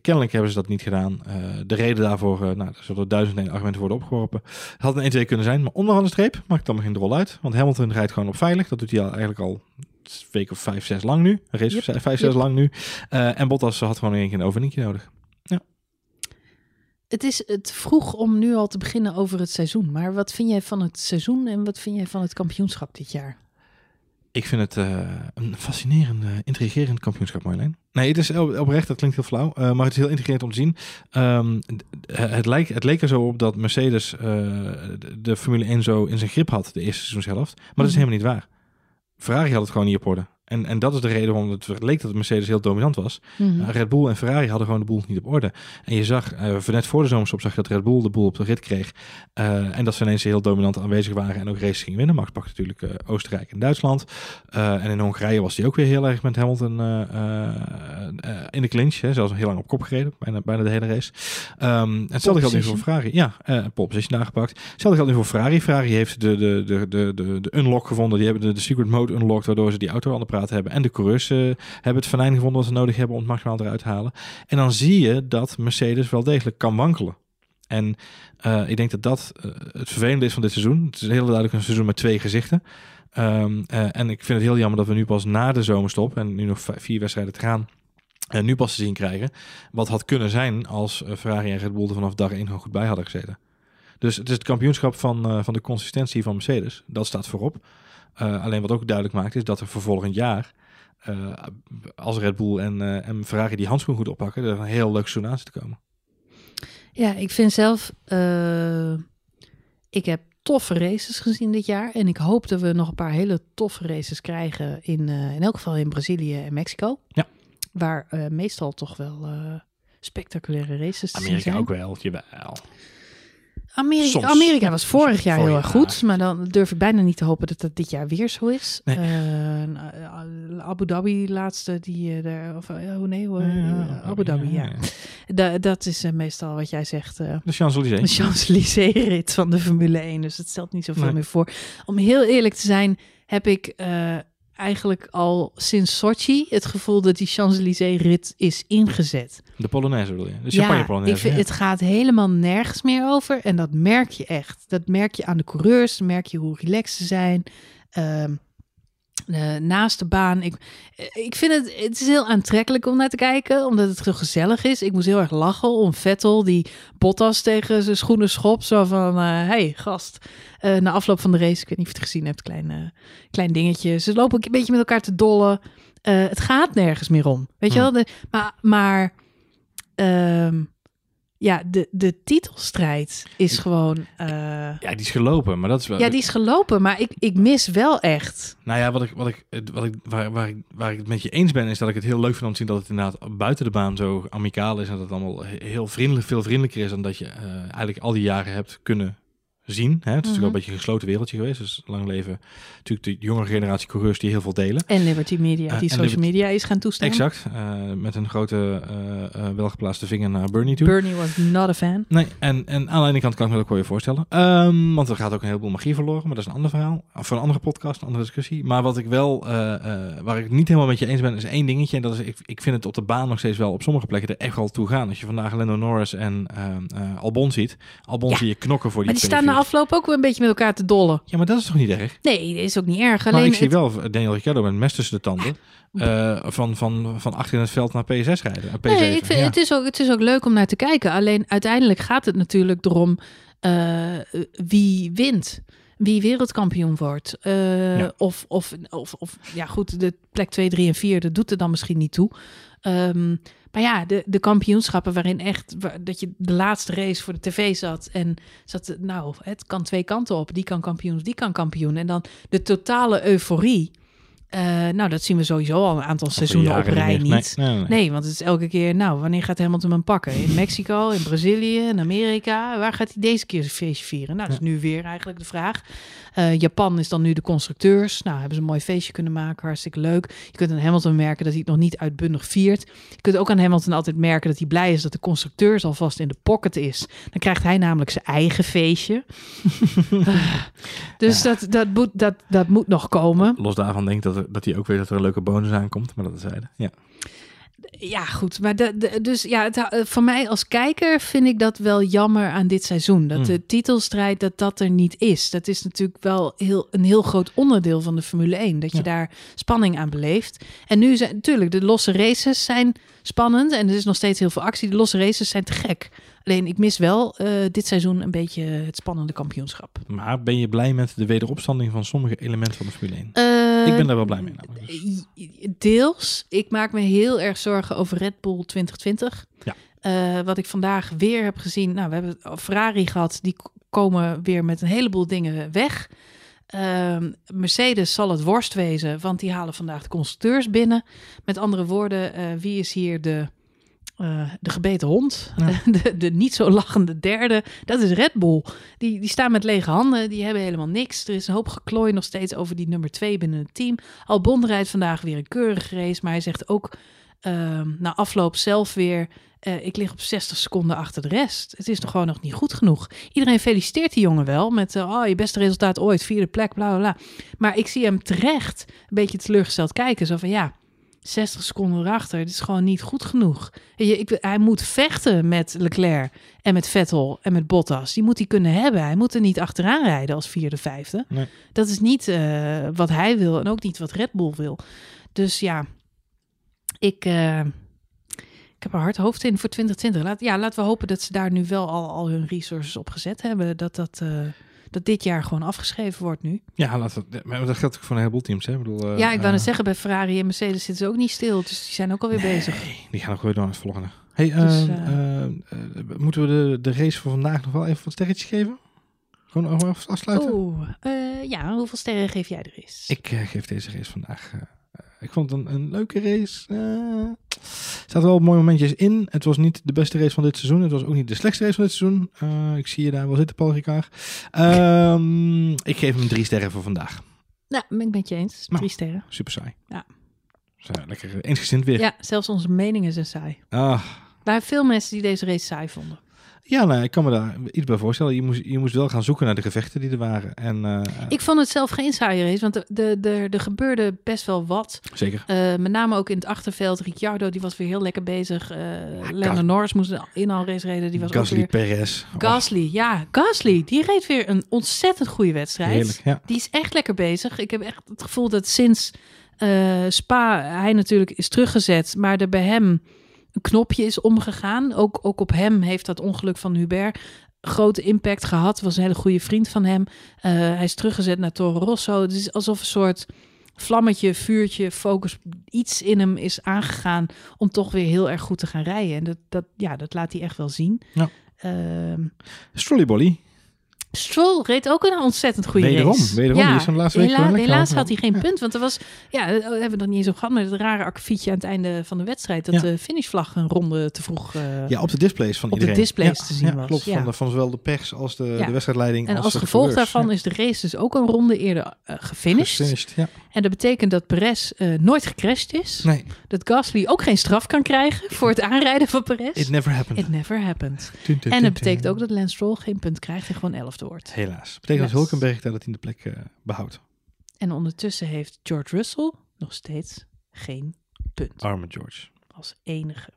B: Kennelijk hebben ze dat niet gedaan. Uh, de reden daarvoor, uh, nou, er zullen duizend en argumenten worden opgeworpen. Het had een 1-2 kunnen zijn, maar onderaan de streep maakt dan geen rol uit. Want Hamilton rijdt gewoon op veilig. Dat doet hij al, eigenlijk al een week of vijf, zes lang nu. Een race yep. vijf, zes lang nu. Uh, en Bottas had gewoon één keer een overninkje nodig. Ja.
A: Het is het vroeg om nu al te beginnen over het seizoen. Maar wat vind jij van het seizoen en wat vind jij van het kampioenschap dit jaar?
B: Ik vind het uh, een fascinerend, intrigerend kampioenschap, Marjolein. Nee, het is oprecht, dat klinkt heel flauw, uh, maar het is heel intrigerend om te zien. Um, het, lijkt, het leek er zo op dat Mercedes uh, de, Formule 1 zo in zijn grip had, de eerste seizoenshelft. Maar dat is helemaal niet waar. Ferrari had het gewoon niet op orde. En, en dat is de reden waarom het leek dat Mercedes heel dominant was. Mm -hmm. Red Bull en Ferrari hadden gewoon de boel niet op orde. En je zag, uh, net voor de zomerstop zag je dat Red Bull de boel op de rit kreeg. Uh, en dat ze ineens heel dominant aanwezig waren en ook races gingen winnen. Max pakte natuurlijk uh, Oostenrijk en Duitsland. en in Hongarije was hij ook weer heel erg met Hamilton in de clinch. Hè, zelfs heel lang op kop gereden, bijna, bijna de hele race. Um, hetzelfde geldt nu voor Ferrari. Ja, uh, pole position nagepakt. Hetzelfde geldt nu voor Ferrari. Ferrari heeft de, de, de, de, de, de unlock gevonden. Die hebben de, de secret mode unlocked, waardoor ze die auto aan de praat hebben. En de coureurs uh, hebben het venijn gevonden wat ze nodig hebben om het maximaal eruit te halen. En dan zie je dat Mercedes wel degelijk kan wankelen. En uh, ik denk dat dat uh, het vervelende is van dit seizoen. Het is heel duidelijk een seizoen met twee gezichten. Um, en ik vind het heel jammer dat we nu pas na de zomerstop en nu nog vier wedstrijden te gaan. En nu pas te zien krijgen wat had kunnen zijn als Ferrari en Red Bull er vanaf dag 1 gewoon goed bij hadden gezeten. Dus het is het kampioenschap van, van de consistentie van Mercedes. Dat staat voorop. Uh, alleen wat ook duidelijk maakt is dat er voor volgend jaar, uh, als Red Bull en, uh, en Ferrari die handschoen goed oppakken, er een heel leuk seizoen aan zit te komen.
A: Ja, ik vind zelf, ik heb toffe races gezien dit jaar. En ik hoop dat we nog een paar hele toffe races krijgen in, in elk geval in Brazilië en Mexico.
B: Ja.
A: Waar meestal toch wel spectaculaire races
B: Amerika
A: zijn.
B: ook wel, jawel.
A: Amerika,
B: Soms.
A: Amerika was vorig jaar heel erg goed, maar dan durf ik bijna niet te hopen dat dat dit jaar weer zo is.
B: Nee.
A: Eh, eh, Abu Dhabi laatste, die eh, daar, of hoe nee, eh, Abu Dhabi, ja. Da- dat is meestal wat jij zegt,
B: De Champs-Élysées.
A: de Champs-Élysées-rit van de Formule 1. Dus het stelt niet zoveel
B: Nee.
A: meer voor. Om heel eerlijk te zijn, heb ik eigenlijk al sinds Sochi het gevoel dat die Champs-Élysées-rit is ingezet.
B: De Polonaise bedoel je? De
A: Ja,
B: Champagne Polonaise.
A: ik vind,
B: ja.
A: het gaat helemaal nergens meer over. En dat merk je echt. Dat merk je aan de coureurs. Merk je hoe relaxed ze zijn. Ehm, eh, naast de baan. Ik, eh, ik vind het, het is heel aantrekkelijk om naar te kijken, omdat het zo gezellig is. Ik moest heel erg lachen om Vettel, die Bottas tegen zijn schoenen schop. Zo van, eh hey gast, na afloop van de race, ik weet niet of je het gezien hebt, klein, klein dingetje. Ze lopen een beetje met elkaar te dollen. Het gaat nergens meer om, weet je
B: Hmm.
A: wel? De, maar maar ehm, ja, de, de titelstrijd is gewoon... eh,
B: Ja, die is gelopen, maar dat is wel...
A: ja, die is gelopen, maar ik, ik mis wel echt.
B: Nou ja, wat ik, wat ik, wat ik, waar, waar, ik, waar ik het met je eens ben, is dat ik het heel leuk vind om te zien dat het inderdaad buiten de baan zo amicaal is en dat het allemaal he- heel vriendelijk, veel vriendelijker is dan dat je eh, eigenlijk al die jaren hebt kunnen zien. Hè? Het is natuurlijk wel een beetje een gesloten wereldje geweest, dus lang leven natuurlijk de jongere generatie coureurs die heel veel delen.
A: En Liberty Media,
B: Eh,
A: die social
B: Liberty-
A: media is gaan toestaan.
B: Exact, eh, met een grote uh, welgeplaatste vinger naar Bernie toe.
A: Bernie was not a fan.
B: Nee, en, en aan de ene kant kan ik me dat ook wel weer voorstellen. Ehm, want er gaat ook een heleboel magie verloren, maar dat is een ander verhaal. Of een andere podcast, een andere discussie. Maar wat ik wel, eh, eh, waar ik niet helemaal met je eens ben, is één dingetje. En dat is, ik, ik vind het op de baan nog steeds wel op sommige plekken er echt wel toe gaan. Als je vandaag Lando Norris en ehm, eh, Albon ziet. Albon
A: Ja.
B: zie je knokken voor die
A: Maar die staan na
B: 2-4.
A: Afloop ook weer een beetje met elkaar te dollen.
B: Ja, maar dat is toch niet erg?
A: Nee, dat is ook niet erg.
B: Maar
A: Alleen
B: ik zie
A: het-
B: wel Daniel Ricciardo met mes tussen de tanden. eh, van, van, van achter in het veld naar P6 rijden. eh, P7.
A: Nee, ik vind,
B: Ja.
A: het, is ook, het is ook leuk om naar te kijken. Alleen uiteindelijk gaat het natuurlijk erom eh, wie wint. Wie wereldkampioen wordt.
B: Ja.
A: of, of, of, of, ja goed, de plek 2, 3 en 4, dat doet er dan misschien niet toe. Ehm, maar ja, de, de kampioenschappen waarin echt, wa- dat je de laatste race voor de tv zat en zat, nou, het kan twee kanten op. Die kan kampioen, die kan kampioen. En dan de totale euforie. Eh, nou, dat zien we sowieso al een aantal
B: Al
A: seizoenen op rij niet.
B: Nee, nee, nee.
A: Nee, want het is elke keer, nou, wanneer gaat Hamilton hem pakken? In Mexico, in Brazilië, in Amerika. Waar gaat hij deze keer zijn feestje vieren? Nou, dat is nu weer eigenlijk de vraag. Eh, Japan is dan nu de constructeurs. Nou, hebben ze een mooi feestje kunnen maken, hartstikke leuk. Je kunt aan Hamilton merken dat hij het nog niet uitbundig viert. Je kunt ook aan Hamilton altijd merken dat hij blij is dat de constructeurs alvast in de pocket is. Dan krijgt hij namelijk zijn eigen feestje. dus dat, dat, moet, dat, dat moet nog komen.
B: Los daarvan denk ik dat, dat hij ook weet dat er een leuke bonus aankomt. Maar dat zeiden. Ja.
A: Ja, goed. Maar de, de- dus ja, het, eh, voor mij als kijker vind ik dat wel jammer aan dit seizoen. Dat
B: Hmm.
A: de titelstrijd, dat dat er niet is. Dat is natuurlijk wel heel, een heel groot onderdeel van de Formule 1. Dat je
B: Ja.
A: daar spanning aan beleeft. En nu zijn natuurlijk de losse races zijn spannend. En er is nog steeds heel veel actie. De losse races zijn te gek. Alleen ik mis wel eh, dit seizoen een beetje het spannende kampioenschap.
B: Maar ben je blij met de wederopstanding van sommige elementen van de Formule 1?
A: Eh,
B: ik ben daar wel blij mee. Dus-
A: Deels. Ik maak me heel erg zorgen over Red Bull 2020.
B: Ja.
A: Eh, wat ik vandaag weer heb gezien. Nou, we hebben Ferrari gehad. Die komen weer met een heleboel dingen weg. Ehm, Mercedes zal het worst wezen, want die halen vandaag de constructeurs binnen. Met andere woorden, eh, wie is hier de, eh, de gebeten hond?
B: Ja.
A: De, de niet zo lachende derde. Dat is Red Bull. Die, die staan met lege handen, die hebben helemaal niks. Er is een hoop geklooi nog steeds over die nummer twee binnen het team. Albon rijdt vandaag weer een keurige race, maar hij zegt ook ehm, na afloop zelf weer... eh, ik lig op 60 seconden achter de rest. Het is nog gewoon nog niet goed genoeg. Iedereen feliciteert die jongen wel met... eh, oh, je beste resultaat ooit, vierde plek, bla bla bla. Maar ik zie hem terecht een beetje teleurgesteld kijken. Zo van ja, 60 seconden erachter. Dit is gewoon niet goed genoeg. Je, ik, hij moet vechten met Leclerc en met Vettel en met Bottas. Die moet hij kunnen hebben. Hij moet er niet achteraan rijden als vierde, vijfde.
B: Nee.
A: Dat is niet eh, wat hij wil en ook niet wat Red Bull wil. Dus ja, ik, eh, ik heb er hard hoofd in voor 2020. Laat, ja, laten we hopen dat ze daar nu wel al, al hun resources op gezet hebben. Dat, dat, eh, dat dit jaar gewoon afgeschreven wordt nu.
B: Ja, laten we, maar dat geldt ook voor een heleboel teams. Hè? Ik bedoel, eh,
A: ja, ik wou
B: eh,
A: net zeggen, bij Ferrari en Mercedes zitten ze ook niet stil. Dus die zijn ook alweer bezig.
B: Nee, die gaan ook weer door naar het volgende. Hey,
A: Dus,
B: eh,
A: eh,
B: eh, eh, moeten we de, de race van vandaag nog wel even wat sterretjes geven? Gewoon afsluiten?
A: Oeh, eh, ja, hoeveel sterren geef jij er eens?
B: Ik geef deze race vandaag ik vond het een, een leuke race. Eh, er zaten wel mooie momentjes in. Het was niet de beste race van dit seizoen. Het was ook niet de slechtste race van dit seizoen. Eh, ik zie je daar wel zitten, Paul Ricard. Ehm, ik geef hem drie sterren voor vandaag.
A: Nou, ben ik met je eens.
B: Nou.
A: Drie sterren.
B: Super saai.
A: Ja.
B: Zo, lekker eensgezind weer.
A: Ja, zelfs onze meningen zijn saai.
B: Ah,
A: Er waren veel mensen die deze race saai vonden.
B: Ja, nou, ik kan me daar iets bij voorstellen. Je moest, je moest wel gaan zoeken naar de gevechten die er waren. En, eh,
A: Ik vond het zelf geen saaie race, want er de, de, er gebeurde best wel wat.
B: Zeker.
A: Eh, met name ook in het achterveld. Ricciardo, die was weer heel lekker bezig. Uh, Lando
B: Gas-
A: Norris moest een inhaalrace reden. Die was ook
B: Gasly,
A: weer...
B: Perez. Oh,
A: Gasly, ja. Gasly, die reed weer een ontzettend goede wedstrijd.
B: heerlijk, ja.
A: Die is echt lekker bezig. Ik heb echt het gevoel dat sinds eh, Spa hij natuurlijk is teruggezet, maar er bij hem knopje is omgegaan. Ook, ook op hem heeft dat ongeluk van Hubert grote impact gehad. Was een hele goede vriend van hem. Eh, hij is teruggezet naar Toro Rosso. Het is alsof een soort vlammetje, vuurtje, focus, iets in hem is aangegaan om toch weer heel erg goed te gaan rijden. En dat, dat, ja, dat laat hij echt wel zien.
B: Ja.
A: Ehm,
B: Strollybolly.
A: Stroll reed ook een ontzettend goede
B: Wederom,
A: race.
B: wederom. Die de laatste week
A: hela- helaas had hij geen
B: Ja.
A: punt. Want er was, ja, daar hebben we nog niet eens over gehad, maar het rare akkefietje aan het einde van de wedstrijd. Dat
B: Ja.
A: de finishvlag een ronde te vroeg... eh,
B: Ja, op de displays van
A: Op de
B: iedereen.
A: displays
B: Ja,
A: te zien
B: ja,
A: was,
B: Klopt,
A: ja.
B: van, de, van zowel de pers als de,
A: Ja.
B: de wedstrijdleiding.
A: en als gevolg daarvan
B: Ja.
A: is de race dus ook een ronde eerder eh, gefinished.
B: Gefinished, ja.
A: En dat betekent dat Perez eh, nooit gecrashed is.
B: Nee,
A: Dat Gasly ook geen straf kan krijgen voor het aanrijden van Perez.
B: it never happened.
A: It never happened. En dat betekent ook dat Lance Stroll geen punt krijgt en gewoon elfde wordt.
B: Helaas. Betekent
A: Yes.
B: dat Hulkenberg daar dat hij de plek eh, behoudt.
A: En ondertussen heeft George Russell nog steeds geen punt.
B: Arme George.
A: Als enige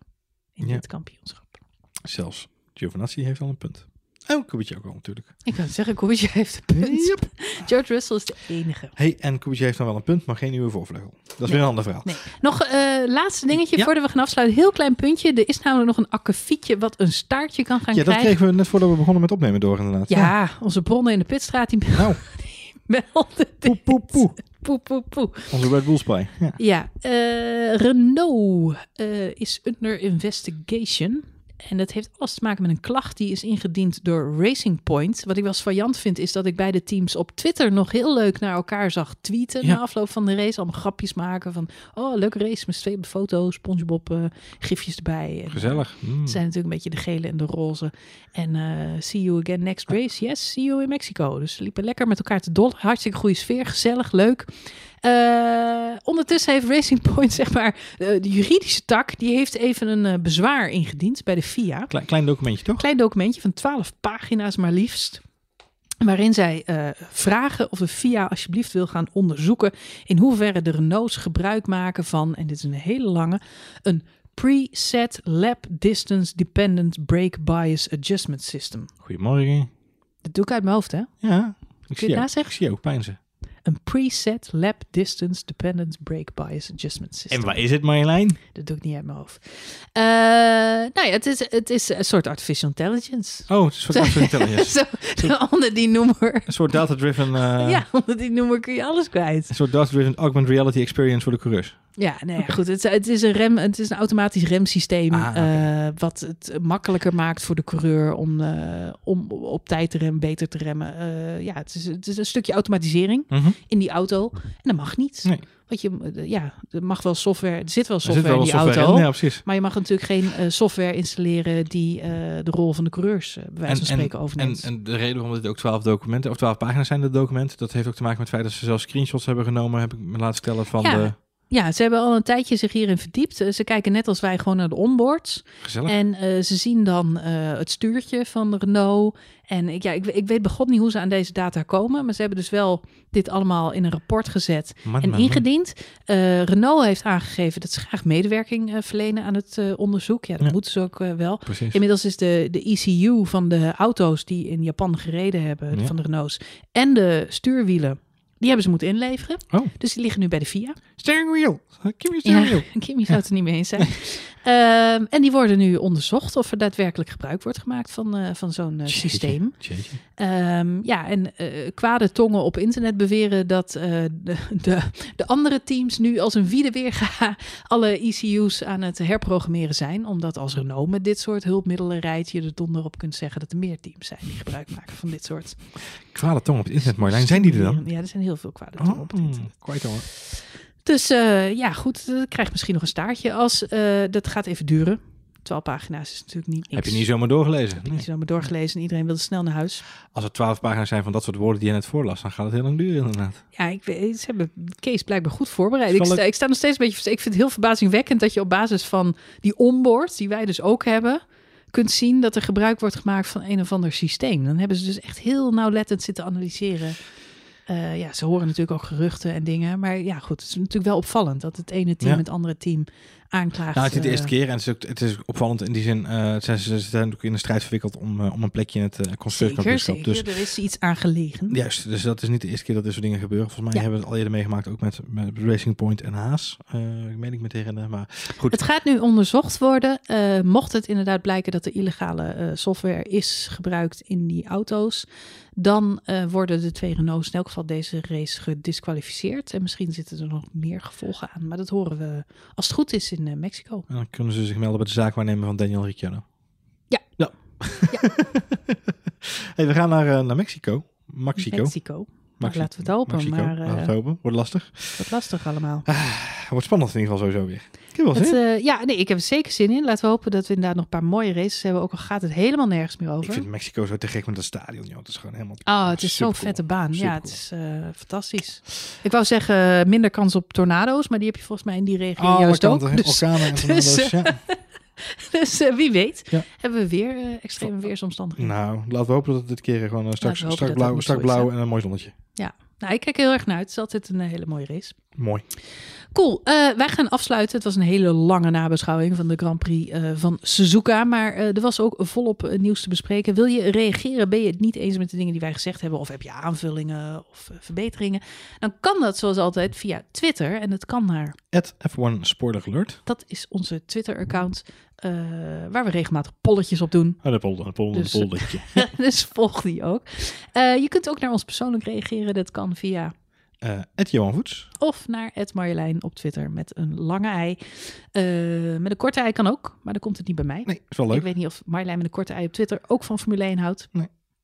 A: in
B: Ja.
A: dit kampioenschap.
B: Zelfs Giovinazzi heeft al een punt. En Kubica ook al natuurlijk.
A: Ik kan zeggen, Kubica heeft een punt.
B: Yep.
A: George Russell is de enige.
B: Hey, en Kubica heeft dan wel een punt, maar geen nieuwe voorvleugel. Dat is weer een ander verhaal.
A: Nee. Nog eh laatste dingetje
B: Ja.
A: voordat we gaan afsluiten. Heel klein puntje. Er is namelijk nog een akkefietje wat een staartje kan gaan
B: Ja, dat
A: krijgen.
B: kregen we net voordat we begonnen met opnemen door inderdaad.
A: Ja, onze bronnen in de pitstraat die
B: Nou,
A: melden
B: poe, poe, poe.
A: Poe, poe, poe.
B: Onze Red Bull spy. Ja.
A: Ja, eh, Renault eh, is under investigation. En dat heeft alles te maken met een klacht die is ingediend door Racing Point. Wat ik wel swajant vind, is dat ik beide teams op Twitter nog heel leuk naar elkaar zag tweeten.
B: Ja.
A: Na afloop van de race. Allemaal grapjes maken van, oh, leuke race met z'n tweeën op de foto. Spongebob eh, gifjes erbij. En,
B: Gezellig. Mm.
A: Het zijn natuurlijk een beetje de gele en de roze. En eh, see you again next race. Yes, see you in Mexico. Dus ze liepen lekker met elkaar te dollen. Hartstikke goede sfeer, gezellig, leuk. Eh, ondertussen heeft Racing Point, zeg maar, eh, de juridische tak, die heeft even een eh, bezwaar ingediend bij de FIA.
B: Klein, klein documentje toch?
A: Klein documentje van 12 pagina's maar liefst. Waarin zij vragen of de FIA alsjeblieft wil gaan onderzoeken in hoeverre de Renaults gebruik maken van, en dit is een hele lange, een preset lap distance dependent brake bias adjustment system.
B: Goedemorgen.
A: Dat doe ik uit mijn hoofd, hè?
B: Ja, ik
A: je
B: zie,
A: het
B: jou,
A: nazeggen?
B: ik zie jou ook pijnzen.
A: Een preset lap distance dependent brake bias adjustment system.
B: En waar is het Marjolein?
A: Dat doe ik niet uit mijn hoofd. Eh, nou ja, het is, het is een soort artificial intelligence.
B: Oh, het is een soort artificial intelligence.
A: Zo, onder die noemer.
B: Een soort data-driven... eh,
A: ja, onder die noemer kun je alles kwijt.
B: Een soort data-driven augmented reality experience voor de coureurs.
A: Ja, nee, goed. Het, is- het is een rem, het is een automatisch remsysteem
B: Ah,
A: eh, wat het makkelijker maakt voor de coureur om, om op tijd te remmen, beter te remmen. Ja, het is, het is een stukje automatisering
B: Mhm.
A: In die auto en dat mag niet.
B: Nee.
A: Want je, eh, ja, er mag wel software, er zit wel
B: zit
A: software
B: wel
A: in die
B: software
A: auto.
B: in. Ja, precies.
A: Maar je mag natuurlijk geen eh, software installeren die eh, de rol van de coureurs, eh, bij wijze van spreken,
B: en,
A: overneemt.
B: en de reden waarom dit ook 12 documenten of 12 pagina's zijn, de documenten, dat heeft ook te maken met het feit dat ze zelf screenshots hebben genomen, heb ik me laten stellen van
A: Ja.
B: de
A: ja, ze hebben al een tijdje zich hierin verdiept. Eh, Ze kijken net als wij gewoon naar de onboards.
B: gezellig.
A: En eh, ze zien dan eh, het stuurtje van de Renault. En ik, ja, ik, ik weet begot niet hoe ze aan deze data komen. Maar ze hebben dus wel dit allemaal in een rapport gezet
B: Man,
A: en
B: man, man.
A: ingediend. Renault heeft aangegeven dat ze graag medewerking verlenen aan het onderzoek. Ja, dat
B: Ja.
A: moeten ze ook wel.
B: Precies.
A: Inmiddels is de, de ECU van de auto's die in Japan gereden hebben,
B: Ja.
A: van de Renaults, en de stuurwielen, die hebben ze moeten inleveren.
B: Oh,
A: Dus die liggen nu bij de FIA.
B: steering wheel. Me steering wheel.
A: Kim, je zou het er niet mee eens zijn. Ehm, en die worden nu onderzocht of er daadwerkelijk gebruik wordt gemaakt van, eh, van zo'n eh, systeem.
B: jeetje.
A: Ehm, ja, en eh, kwade tongen op internet beweren dat de, de, de andere teams nu als een wiede weerga alle ECU's aan het herprogrammeren zijn. Omdat als Renault met dit soort hulpmiddelen rijdt, je er donder op kunt zeggen dat er meer teams zijn die gebruik maken van dit soort.
B: Kwade tong op het internet, Marjolein. Zijn die er dan?
A: Ja, er zijn heel veel kwade
B: Oh,
A: op het internet.
B: quite hoor.
A: Dus eh, ja, goed, dat krijgt misschien nog een staartje. Als, eh, dat gaat even duren. 12 pagina's is natuurlijk niet niks.
B: Heb je niet zomaar doorgelezen?
A: Heb je
B: Nee.
A: niet zomaar doorgelezen en iedereen wilde snel naar huis.
B: Als er twaalf pagina's zijn van dat soort woorden die je net voorlas, dan gaat het heel lang duren inderdaad.
A: Ja, ik weet, ze hebben Kees blijkbaar goed voorbereid. Ik sta, ik sta nog steeds een beetje... Ik vind het heel verbazingwekkend dat je op basis van die onboard, die wij dus ook hebben, kunt zien dat er gebruik wordt gemaakt van een of ander systeem. Dan hebben ze dus echt heel nauwlettend zitten analyseren. Eh, ja, ze horen natuurlijk ook geruchten en dingen. Maar ja, goed, het is natuurlijk wel opvallend dat het ene team
B: Ja.
A: het andere team aanklaagt.
B: Nou, het is niet de eerste
A: eh,
B: keer en het is, ook, het is opvallend in die zin. eh, ze, ze zijn ook in een strijd verwikkeld om, om een plekje in het uh. Dus
A: er is iets aan gelegen.
B: juist, dus dat is niet de eerste keer dat dit soort dingen gebeuren. Volgens mij
A: Ja.
B: hebben we het al eerder meegemaakt, ook met, met Racing Point en Haas. Ik meen ik me te herinneren, maar goed.
A: Het gaat nu onderzocht worden. Mocht het inderdaad blijken dat er illegale software is gebruikt in die auto's, dan eh, worden de twee Renaults in elk geval deze race gedisqualificeerd. En misschien zitten er nog meer gevolgen aan. Maar dat horen we als het goed is in eh, Mexico.
B: En dan kunnen ze zich melden bij de zaakwaarnemer van Daniel Ricciardo.
A: Ja.
B: Ja. hey, we gaan naar, eh, naar Mexico. Mexico.
A: Mexico. Nou,
B: Maxi-
A: laten we het hopen.
B: Mexico.
A: Maar
B: Laten we
A: eh,
B: het hopen. Wordt lastig.
A: wat lastig allemaal.
B: Wordt spannend in ieder geval sowieso weer. Ik heb wel
A: Het,
B: zin.
A: eh, ja, nee, ik heb er zeker zin in. Laten we hopen dat we inderdaad nog een paar mooie races hebben. Ook al gaat het helemaal nergens meer over.
B: Ik vind Mexico zo te gek met dat stadion. Joh. Het is gewoon helemaal...
A: Oh, het is zo'n vette baan. Ja, het is eh, fantastisch. Ik wou zeggen minder kans op tornado's, maar die heb je volgens mij in die regio
B: Alle
A: juist ook. Dus,
B: orkanen en tornado's.
A: dus,
B: ja.
A: dus eh, wie weet
B: Ja.
A: hebben we weer eh, extreme weersomstandigheden.
B: Nou, laten we hopen dat het dit keer gewoon eh, straks,
A: we hopen
B: strak
A: dat
B: blauw,
A: dat
B: strak
A: niet zo is,
B: blauw en een mooi zonnetje.
A: Nou, ik kijk er heel erg naar uit. Het is altijd een hele mooie race.
B: Mooi.
A: Cool. Wij gaan afsluiten. Het was een hele lange nabeschouwing van de Grand Prix van Suzuka. Maar er was ook volop nieuws te bespreken. Wil je reageren? Ben je het niet eens met de dingen die wij gezegd hebben? Of heb je aanvullingen of verbeteringen? Dan kan dat zoals altijd via Twitter. En het kan naar
B: At F1 Spoiler Alert.
A: Dat is onze Twitter-account, eh, waar we regelmatig polletjes op doen.
B: Oh, de polder, de polder,
A: Dus-
B: poldertje.
A: dus volg die ook. Eh, je kunt ook naar ons persoonlijk reageren. Dat kan via
B: at Johan Voets.
A: of naar Marjolein op Twitter met een lange ei. Met een korte ei kan ook, maar dan komt het niet bij mij.
B: Nee, is wel
A: Ik
B: leuk.
A: weet niet of Marjolein met een korte ei op Twitter ook van Formule 1 houdt.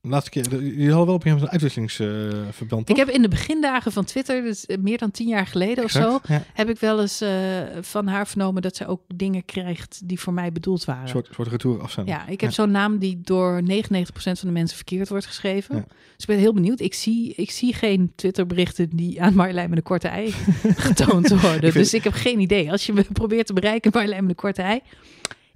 B: De laatste keer, jullie hadden wel op een gegeven moment een uitwisselingsverband,
A: Ik heb in de begindagen van Twitter, dus eh, meer dan tien jaar geleden of zo,
B: Ja,
A: heb ik wel eens eh, van haar vernomen dat zij ook dingen krijgt die voor mij bedoeld waren.
B: een soort, soort retour afzenden.
A: Ja, ik heb
B: Ja.
A: zo'n naam die door 99% van de mensen verkeerd wordt geschreven.
B: Ja.
A: Dus ik ben heel benieuwd. Ik zie, ik zie geen Twitter-berichten die aan Marjolein met een korte ei getoond worden.
B: vind-
A: Dus ik heb geen idee. Als je me probeert te bereiken, Marjolein met een korte ei,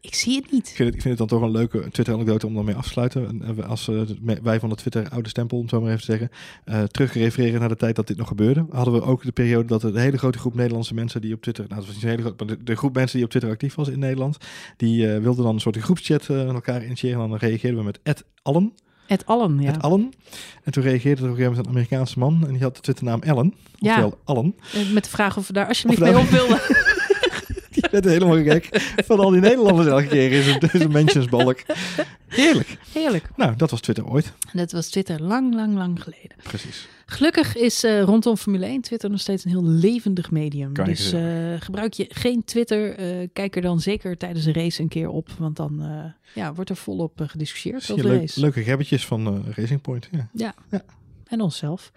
A: ik zie het niet.
B: Ik vind, het, ik vind het dan toch een leuke Twitter-anekdote om daarmee af te sluiten. En, eh, Als eh, wij van de Twitter-oude stempel, om het zo maar even te zeggen, eh terugrefereren naar de tijd dat dit nog gebeurde, hadden we ook de periode dat een hele grote groep Nederlandse mensen die op Twitter, nou, dat was niet hele grote, maar de, de groep mensen die op Twitter actief was in Nederland, die wilden dan een soort groepschat met elkaar initiëren. En dan reageerden we met allen,
A: Het allen, ja. Ja.
B: oftewel allen.
A: Eh, Met de vraag of we daar alsjeblieft
B: Of
A: mee op wilden.
B: Werd helemaal gek van al die Nederlanders elke keer zijn- in zijn mentionsbalk. Heerlijk.
A: Heerlijk.
B: Nou, dat was Twitter ooit.
A: Dat was Twitter lang, lang, lang geleden.
B: Precies.
A: Gelukkig is eh, rondom Formule 1 Twitter nog steeds een heel levendig medium.
B: Kan je
A: dus eh, gebruik je geen Twitter, eh, kijk er dan zeker tijdens een race een keer op. Want dan ja, wordt er volop gediscussieerd over
B: je
A: de
B: leuk-
A: race.
B: leuke gebbetjes van Racing Point. Ja.
A: En onszelf.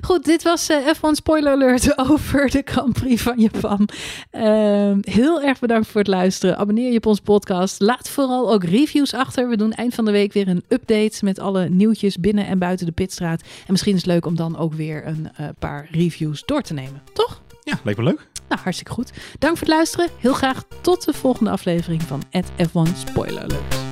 A: Goed, dit was eh, F1 Spoiler Alert over de Grand Prix van Japan. Ehm, heel erg bedankt voor het luisteren. Abonneer je op onze podcast. Laat vooral ook reviews achter. We doen eind van de week weer een update met alle nieuwtjes binnen en buiten de pitstraat. En misschien is het leuk om dan ook weer een eh, paar reviews door te nemen. Toch?
B: ja, leek me leuk.
A: Nou, hartstikke goed. Dank voor het luisteren. Heel graag tot de volgende aflevering van F1 Spoiler Alert.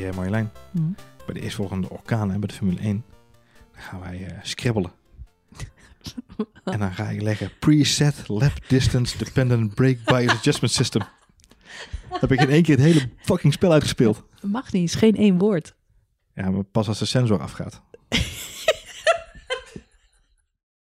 B: Hey, eh, Marjolein.
A: Hm.
B: Bij de eerstvolgende orkaan hè, bij de Formule 1 dan gaan wij scrabbelen. en dan ga ik leggen preset lap distance dependent brake bias adjustment system. Dan heb ik in één keer het hele fucking spel uitgespeeld.
A: Mag niet, is geen één woord.
B: Ja, maar pas als de sensor afgaat.